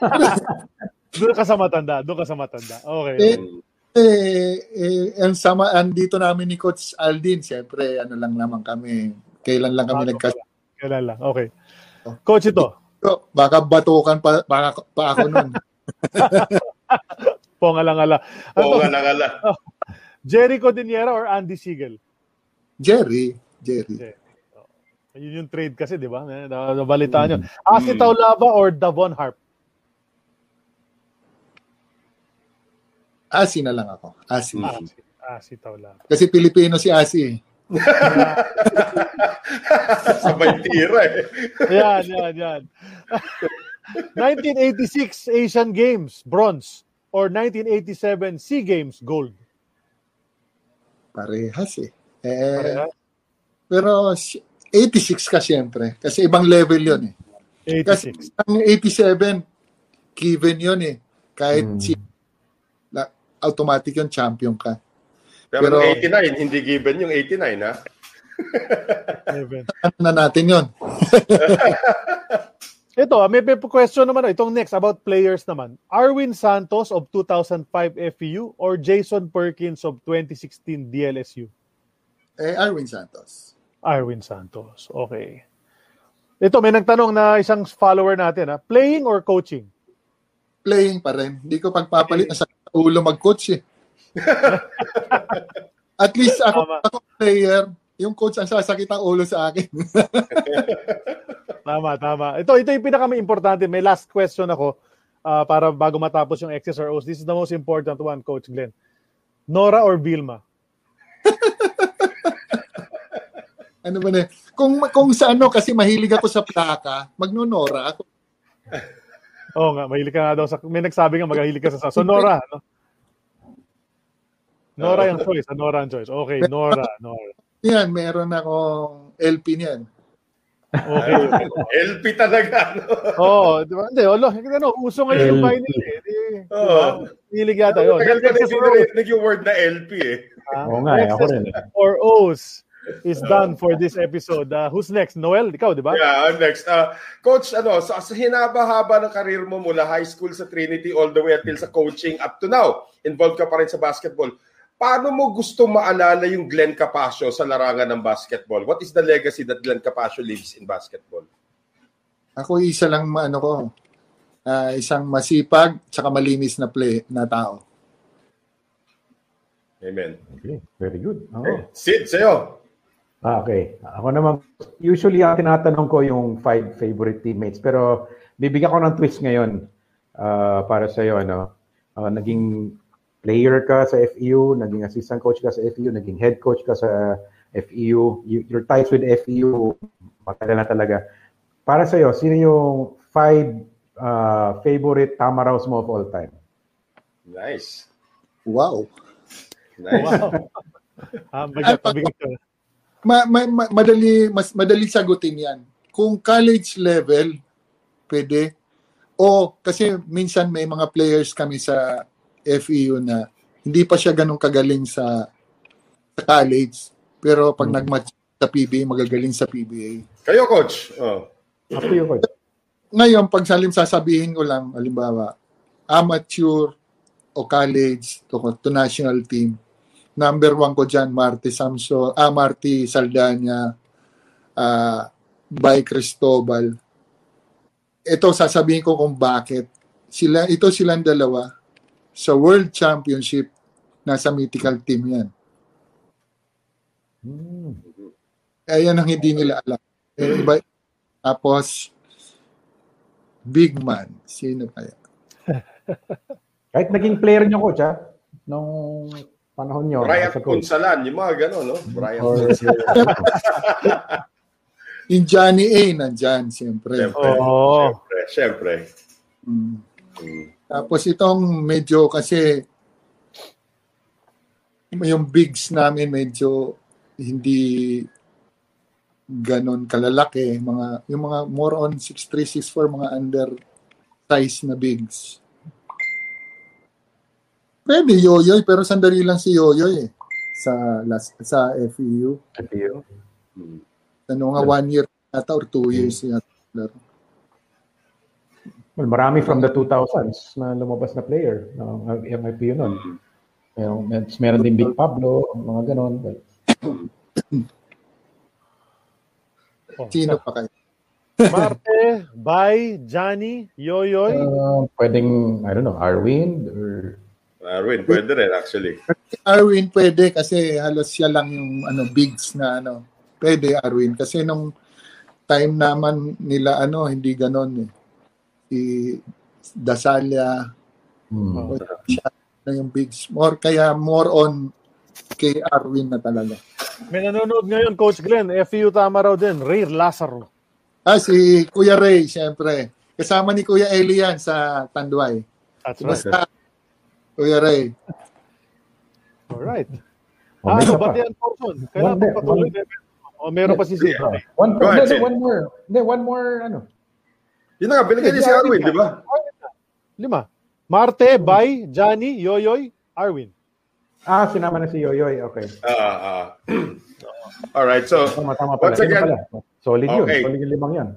Doon ka sa matanda. Doon ka sa matanda. Okay. Eh, eh, eh, ang sama, andito namin ni Coach Aldin, siyempre, ano lang naman kami. Kailan lang kami nagkas... Kailan lang. Okay. Coach ito. Baka batukan pa, pa, pa ako nun. Pongalang-ala. Oo Ano? nga lang ala. Jerry Cordillera or Andy Siegel? Jerry. Jerry. Jerry. Oh. Yun yung trade kasi, di ba? Na- Nabalitaan yun. Asi Taulava or Davon Harp? Asi na lang ako. Asi. Asi, Asi Taulava. Kasi Pilipino si Asi. eh. Sabay tira eh. Yan, yan, yan. 1986 Asian Games, bronze. Or 1987 SEA Games, gold. Parehas eh. eh Parehas? Pero si- 86 ka siyempre. Kasi ibang level yun eh. Kasi 86. ang 87, given yun eh. Kahit si na, automatic yung champion ka. Pero, Pero- yung 89, hindi given yung 89 ha. Seven. Ano na natin yun? Ito, ah, may may question naman. ah, Itong next, about players naman. Arwin Santos of 2005 FEU or Jason Perkins of 2016 DLSU? Eh, Arwin Santos. Arwin Santos. Okay. Ito, may nagtanong na isang follower natin. Ha? Playing or coaching? Playing pa rin. Hindi ko pagpapalit na sa ulo mag-coach eh. At least ako, Tama. ako player, yung coach ang sasakit ang ulo sa akin. Tama, tama. Ito, ito yung pinaka importante. May last question ako ah, para bago matapos yung X's or O's. This is the most important one, Coach Glenn. Nora or Vilma? ano ba na? Kung, kung sa ano, kasi mahilig ako sa plaka, magnonora ako. Oo nga, mahilig ka nga daw sa... May nagsabi nga magahilig ka sa... So, Nora, no? Nora yung choice. Nora ang choice. Okay, Nora, Nora. Yan, meron akong LP niyan. Okay. LP talaga. No? Oo, di ba? Hindi, olo, ano, uso ngayon yung vinyl eh. Di, Oo. diba? Hilig yata yun. Tagal ko na X's hindi or O's, narinig yung word na LP eh. ah. Oo nga, eh, ako rin. or O's is done for this episode. Uh, who's next? Noel, ikaw, di ba? Yeah, next. Uh, Coach, ano, sa, sa hinaba-haba ng karir mo mula high school sa Trinity all the way until sa coaching up to now, involved ka pa rin sa basketball. Paano mo gusto maalala yung Glenn Capasio sa larangan ng basketball? What is the legacy that Glenn Capasio leaves in basketball? Ako isa lang ano ko, ah, isang masipag tsaka malinis na play na tao. Amen. Okay, very good. Oo. Okay. Sid, sa'yo. Ah, okay. Ako naman, usually ang tinatanong ko yung five favorite teammates. Pero bibigyan ko ng twist ngayon ah, para sa iyo. Ano? Ah, naging player ka sa FEU, naging assistant coach ka sa FEU, naging head coach ka sa FEU. You- Your ties with FEU, matagal na talaga. Para sa iyo, sino yung five ah, favorite Tamaraws mo of all time? Nice. Wow. Nice. Wow. Ah, bigat, bigat yun. Ma, ma, ma- madali mas madali sagutin 'yan. Kung college level, pwede. O kasi minsan may mga players kami sa FEU na hindi pa siya ganun kagaling sa, sa college. Pero pag nag-match sa PBA, magagaling sa PBA. Kayo, coach. Oh. To you, coach. Ngayon, pag salim sasabihin ko lang, halimbawa, amateur o college to, to national team, number one ko dyan, Marty Samson, ah, Marty Saldana, ah, by Cristobal. Ito, sasabihin ko kung bakit. Sila, ito silang dalawa sa World Championship, nasa mythical team yan. Eh, yan ang hindi nila alam. Eh, iba, tapos, big man. Sino kaya? Kahit naging player niyo, coach, ha? Nung panahon niyo. Brian. Punsalan, yung mga gano'n, no? Brian Or- Punsalan. Yung Johnny A, nandyan, siyempre. Siyempre. Oo. Siyempre. Siyempre. Mm. Tapos itong medyo kasi yung bigs namin medyo hindi ganon kalalaki. Mga yung mga more on 6'3 6'4 mga under size na bigs. Pwede yoyoy pero sandali lang si yoyoy eh. Sa last sa FEU FEU. ano nga one year ata or two years yata. laro. Well, marami from the 2000s na lumabas na player ng yung FPU nun. Yung, meron din Big Pablo, mga ganon. But, sino pa kayo Marte, Bay, Johnny, Yoyoy. uh, pwedeng, I don't know, Arwin or Arwin, pwede rin actually. Arwin pwede kasi halos siya lang yung ano bigs na ano. Pwede Arwin kasi nung time naman nila ano hindi ganon eh. Si Dasalia hmm. siya na yung bigs more kaya more on kay Arwin na talaga. May nanonood ngayon, Coach Glenn. FEU tama raw din. Ray Lazaro. Ah si Kuya Ray syempre. Kasama ni Kuya Eli yan sa Tanduay. That's right. Basta Kuya Ray. Alright. Oh, Ah, may isa ba pa. yan, Thorson? One Kailangan patuloy. O, meron pa si. Uh, one, Sid. one more. Hindi, one more, ano. Yun na nga, binigyan niya si Arwin, di ba? Lima. Marte, Bay, Johnny, Yoyoy, Arwin. Ah, sinama na si Yoyoy. Okay. Ah, ah. Alright, so Tama, tama pala. once Yun again, pala. Solid yun. Okay. Solid yung limang yan.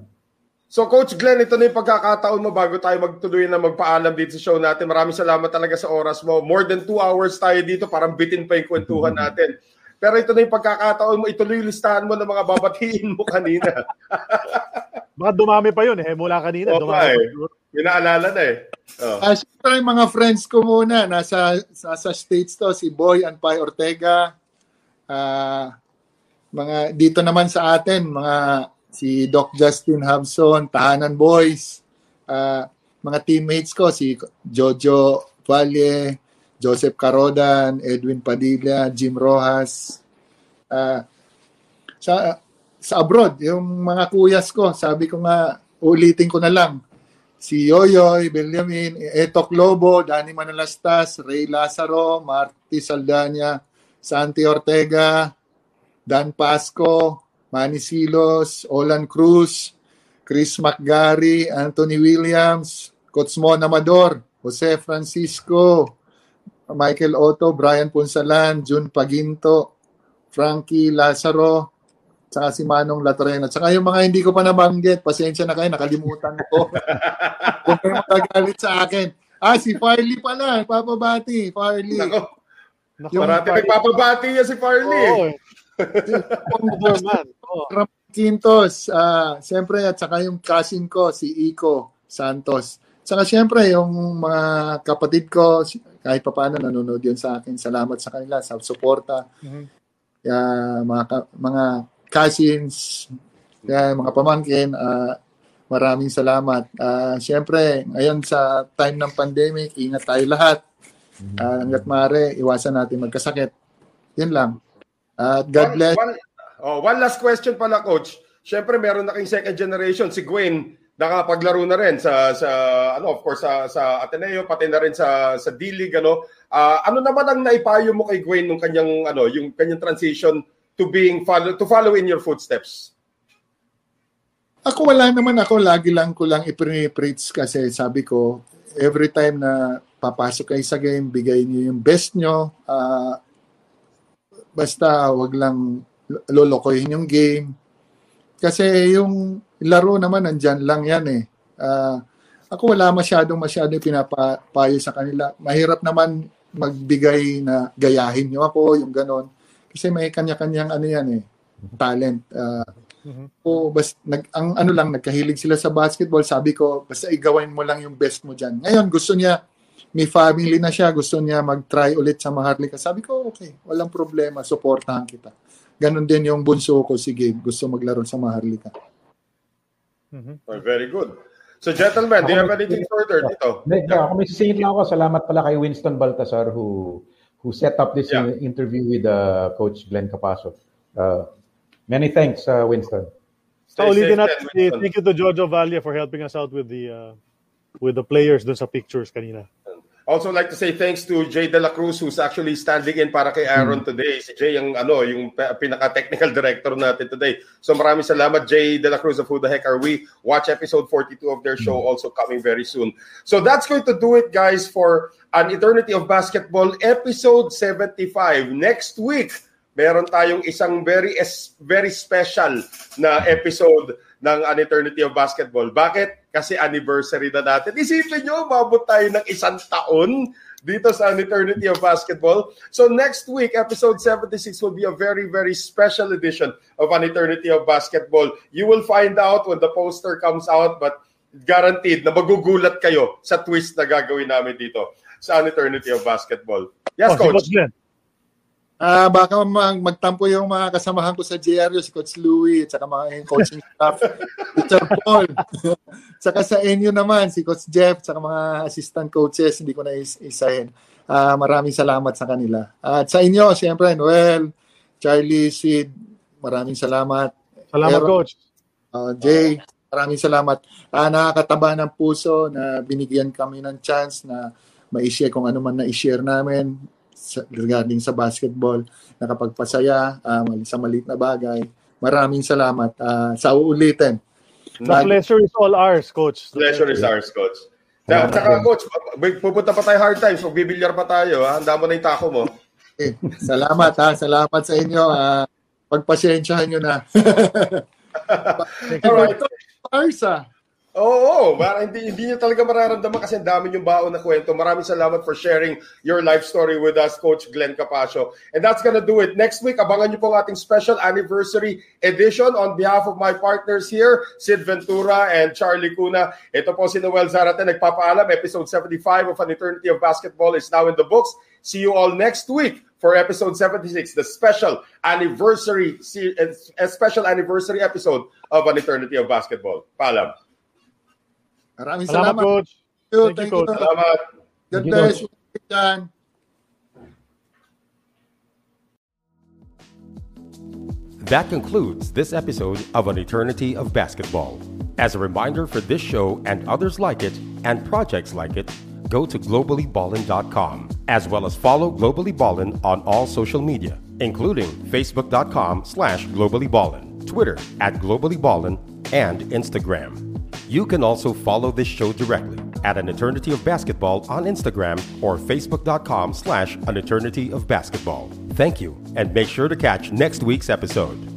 So Coach Glenn, ito na yung pagkakataon mo bago tayo magtuloy na magpaalam dito sa show natin. Maraming salamat talaga sa oras mo. More than two hours tayo dito, parang bitin pa yung kwentuhan natin. Pero ito na yung pagkakataon mo, ituloy yung listahan mo ng mga babatiin mo kanina. Baka dumami pa yun eh. Mula kanina. Oo dumami pa. eh. Yung naalala na eh. Oh. Ah, syempre, yung mga friends ko muna, nasa, nasa States to, si Boy Anpay Ortega, ah, mga dito naman sa atin, mga si Doc Justin Habson, Tahanan Boys, ah, mga teammates ko, si Jojo Valle, Joseph Carodan, Edwin Padilla, Jim Rojas, ah, sa, sa abroad, yung mga kuyas ko, sabi ko nga, ulitin ko na lang, si Yoyoy, Benjamin, Etok Lobo, Danny Manalastas, Ray Lazaro, Marty Saldana, Santi Ortega, Dan Pasco, Manny Silos, Olan Cruz, Chris McGarry, Anthony Williams, Coach Mon Amador, Jose Francisco, Michael Otto, Brian Punsalan, Jun Paginto, Frankie Lazaro, tsaka si Manong Latrena. Tsaka yung mga hindi ko pa nabanggit, pasensya na kayo, nakalimutan ko. Huwag kayo magagalit sa akin. Ah, si Farley pala, papabati, Farley. Nako, Naku, marami nagpapabati niya si Farley. Oo. Ram Quintos, ah, siyempre, at saka yung cousin ko, si Iko Santos. Saka siyempre, yung mga kapatid ko, kahit pa paano nanonood yun sa akin. Salamat sa kanila, sa suporta. Mhm. Kaya, mga, ka- mga cousins, kaya mga pamangkin, ah, maraming salamat. Ah, siyempre, ngayon sa time ng pandemic, ingat tayo lahat. Ah, hanggat maaari, iwasan natin magkasakit. Yun lang. At God One- bless. One, oh, one last question pala, Coach. Siyempre, meron na kayong second generation, si Gwen. Nakapaglaro na rin sa sa ano of course sa sa Ateneo pati na rin sa sa D-League ano. Ah, ano naman ang naipayo mo kay Gwen nung kanyang ano, yung kanyang transition to being follow to follow in your footsteps? Ako wala naman ako, lagi lang ko lang i-preach kasi sabi ko, every time na papasok kayo sa game, bigay niyo yung best nyo. Ah, basta wag lang lolokohin yung game. Kasi yung laro naman, nandyan lang yan eh. Ah, ako wala masyadong masyadong pinapayo sa kanila. Mahirap naman magbigay na gayahin nyo ako, yung ganon. Kasi may kanya-kanyang ano yan eh, talent. Ah, o bas nag ang ano lang nagkahilig sila sa basketball sabi ko basta igawin mo lang yung best mo diyan ngayon gusto niya may family na siya gusto niya mag-try ulit sa Maharlika sabi ko okay walang problema suportahan kita ganon din yung bunso ko sige gusto maglaro sa Maharlika Oh, very good. So gentlemen, do you have anything further dito? Hindi, ako may sisingit lang ako. Salamat pala kay Winston Baltasar who who set up this Yeah. interview with uh, Coach Glenn Capasso. Uh, many thanks, uh, Winston. Stay So, ulitin natin, thank you to Jojo Valle for helping us out with the uh, with the players dun sa pictures kanina. Also like to say thanks to Jay De La Cruz who's actually standing in para kay Aaron today. Si Jay ang ano, yung pinaka-technical director natin today. So maraming salamat Jay De La Cruz of Who the Heck Are We? Watch episode 42 of their show also coming very soon. So that's going to do it guys for An Eternity of Basketball episode 75. Next week, meron tayong isang very very special na episode ng An Eternity of Basketball. Bakit? Kasi anniversary na natin. Isipin nyo, mabot tayo ng isang taon dito sa An Eternity of Basketball. So next week, episode 76 will be a very, very special edition of An Eternity of Basketball. You will find out when the poster comes out, but guaranteed na magugulat kayo sa twist na gagawin namin dito sa An Eternity of Basketball. Yes, Oh, si Coach. Coach Glenn. Ah, baka mag- magtampo yung mga kasamahan ko sa GRU, si Coach Louie, at saka mga coaching staff, Teacher Paul. saka sa inyo naman, si Coach Jeff, at saka mga assistant coaches, hindi ko na is- isahin. Ah, maraming salamat sa kanila. At sa inyo, siyempre, Noel, Charlie, Sid, maraming salamat. Salamat, Aaron, Coach. ah, Jay, maraming salamat. Ah, nakakataba ng puso na binigyan kami ng chance na ma-share kung ano man na i-share namin sa, regarding sa basketball, nakapagpasaya ah, sa maliit na bagay. Maraming salamat. Ah, sa uulitin. The pleasure is all ours, Coach. The Pleasure is ours, Coach. Sa, saka, Coach, pupunta pa tayo hard times. Magbibilyar pa tayo. Ha? Handa mo na yung tako mo. Eh, salamat ha. Salamat sa inyo. Ah, pagpasensyahan nyo na. Alright. Arsa. Oo, para hindi hindi niyo talaga mararamdaman kasi ang dami yung baon na kwento. Maraming salamat for sharing your life story with us, Coach Glenn Capasio. And that's gonna do it. Next week, abangan niyo po ang ating special anniversary edition on behalf of my partners here, Sid Ventura and Charlie Cuna. Ito po si Noel Zarate, nagpapaalam. Episode 75 of An Eternity of Basketball is now in the books. See you all next week for episode 76, the special anniversary, a special anniversary episode of An Eternity of Basketball. Paalam. Maraming Salamat, salamat. Coach. Thank Thank you, you. Coach. Salamat. God Thank you, bless you. Dyan. That concludes this episode of An Eternity of Basketball. As a reminder for this show and others like it and projects like it, go to globallyballin.com as well as follow Globally Ballin on all social media, including facebook.com slash globallyballin, Twitter at globallyballin, and Instagram. You can also follow this show directly at An Eternity of Basketball on Instagram or facebook.com slash An Eternity of Basketball. Thank you, and make sure to catch next week's episode.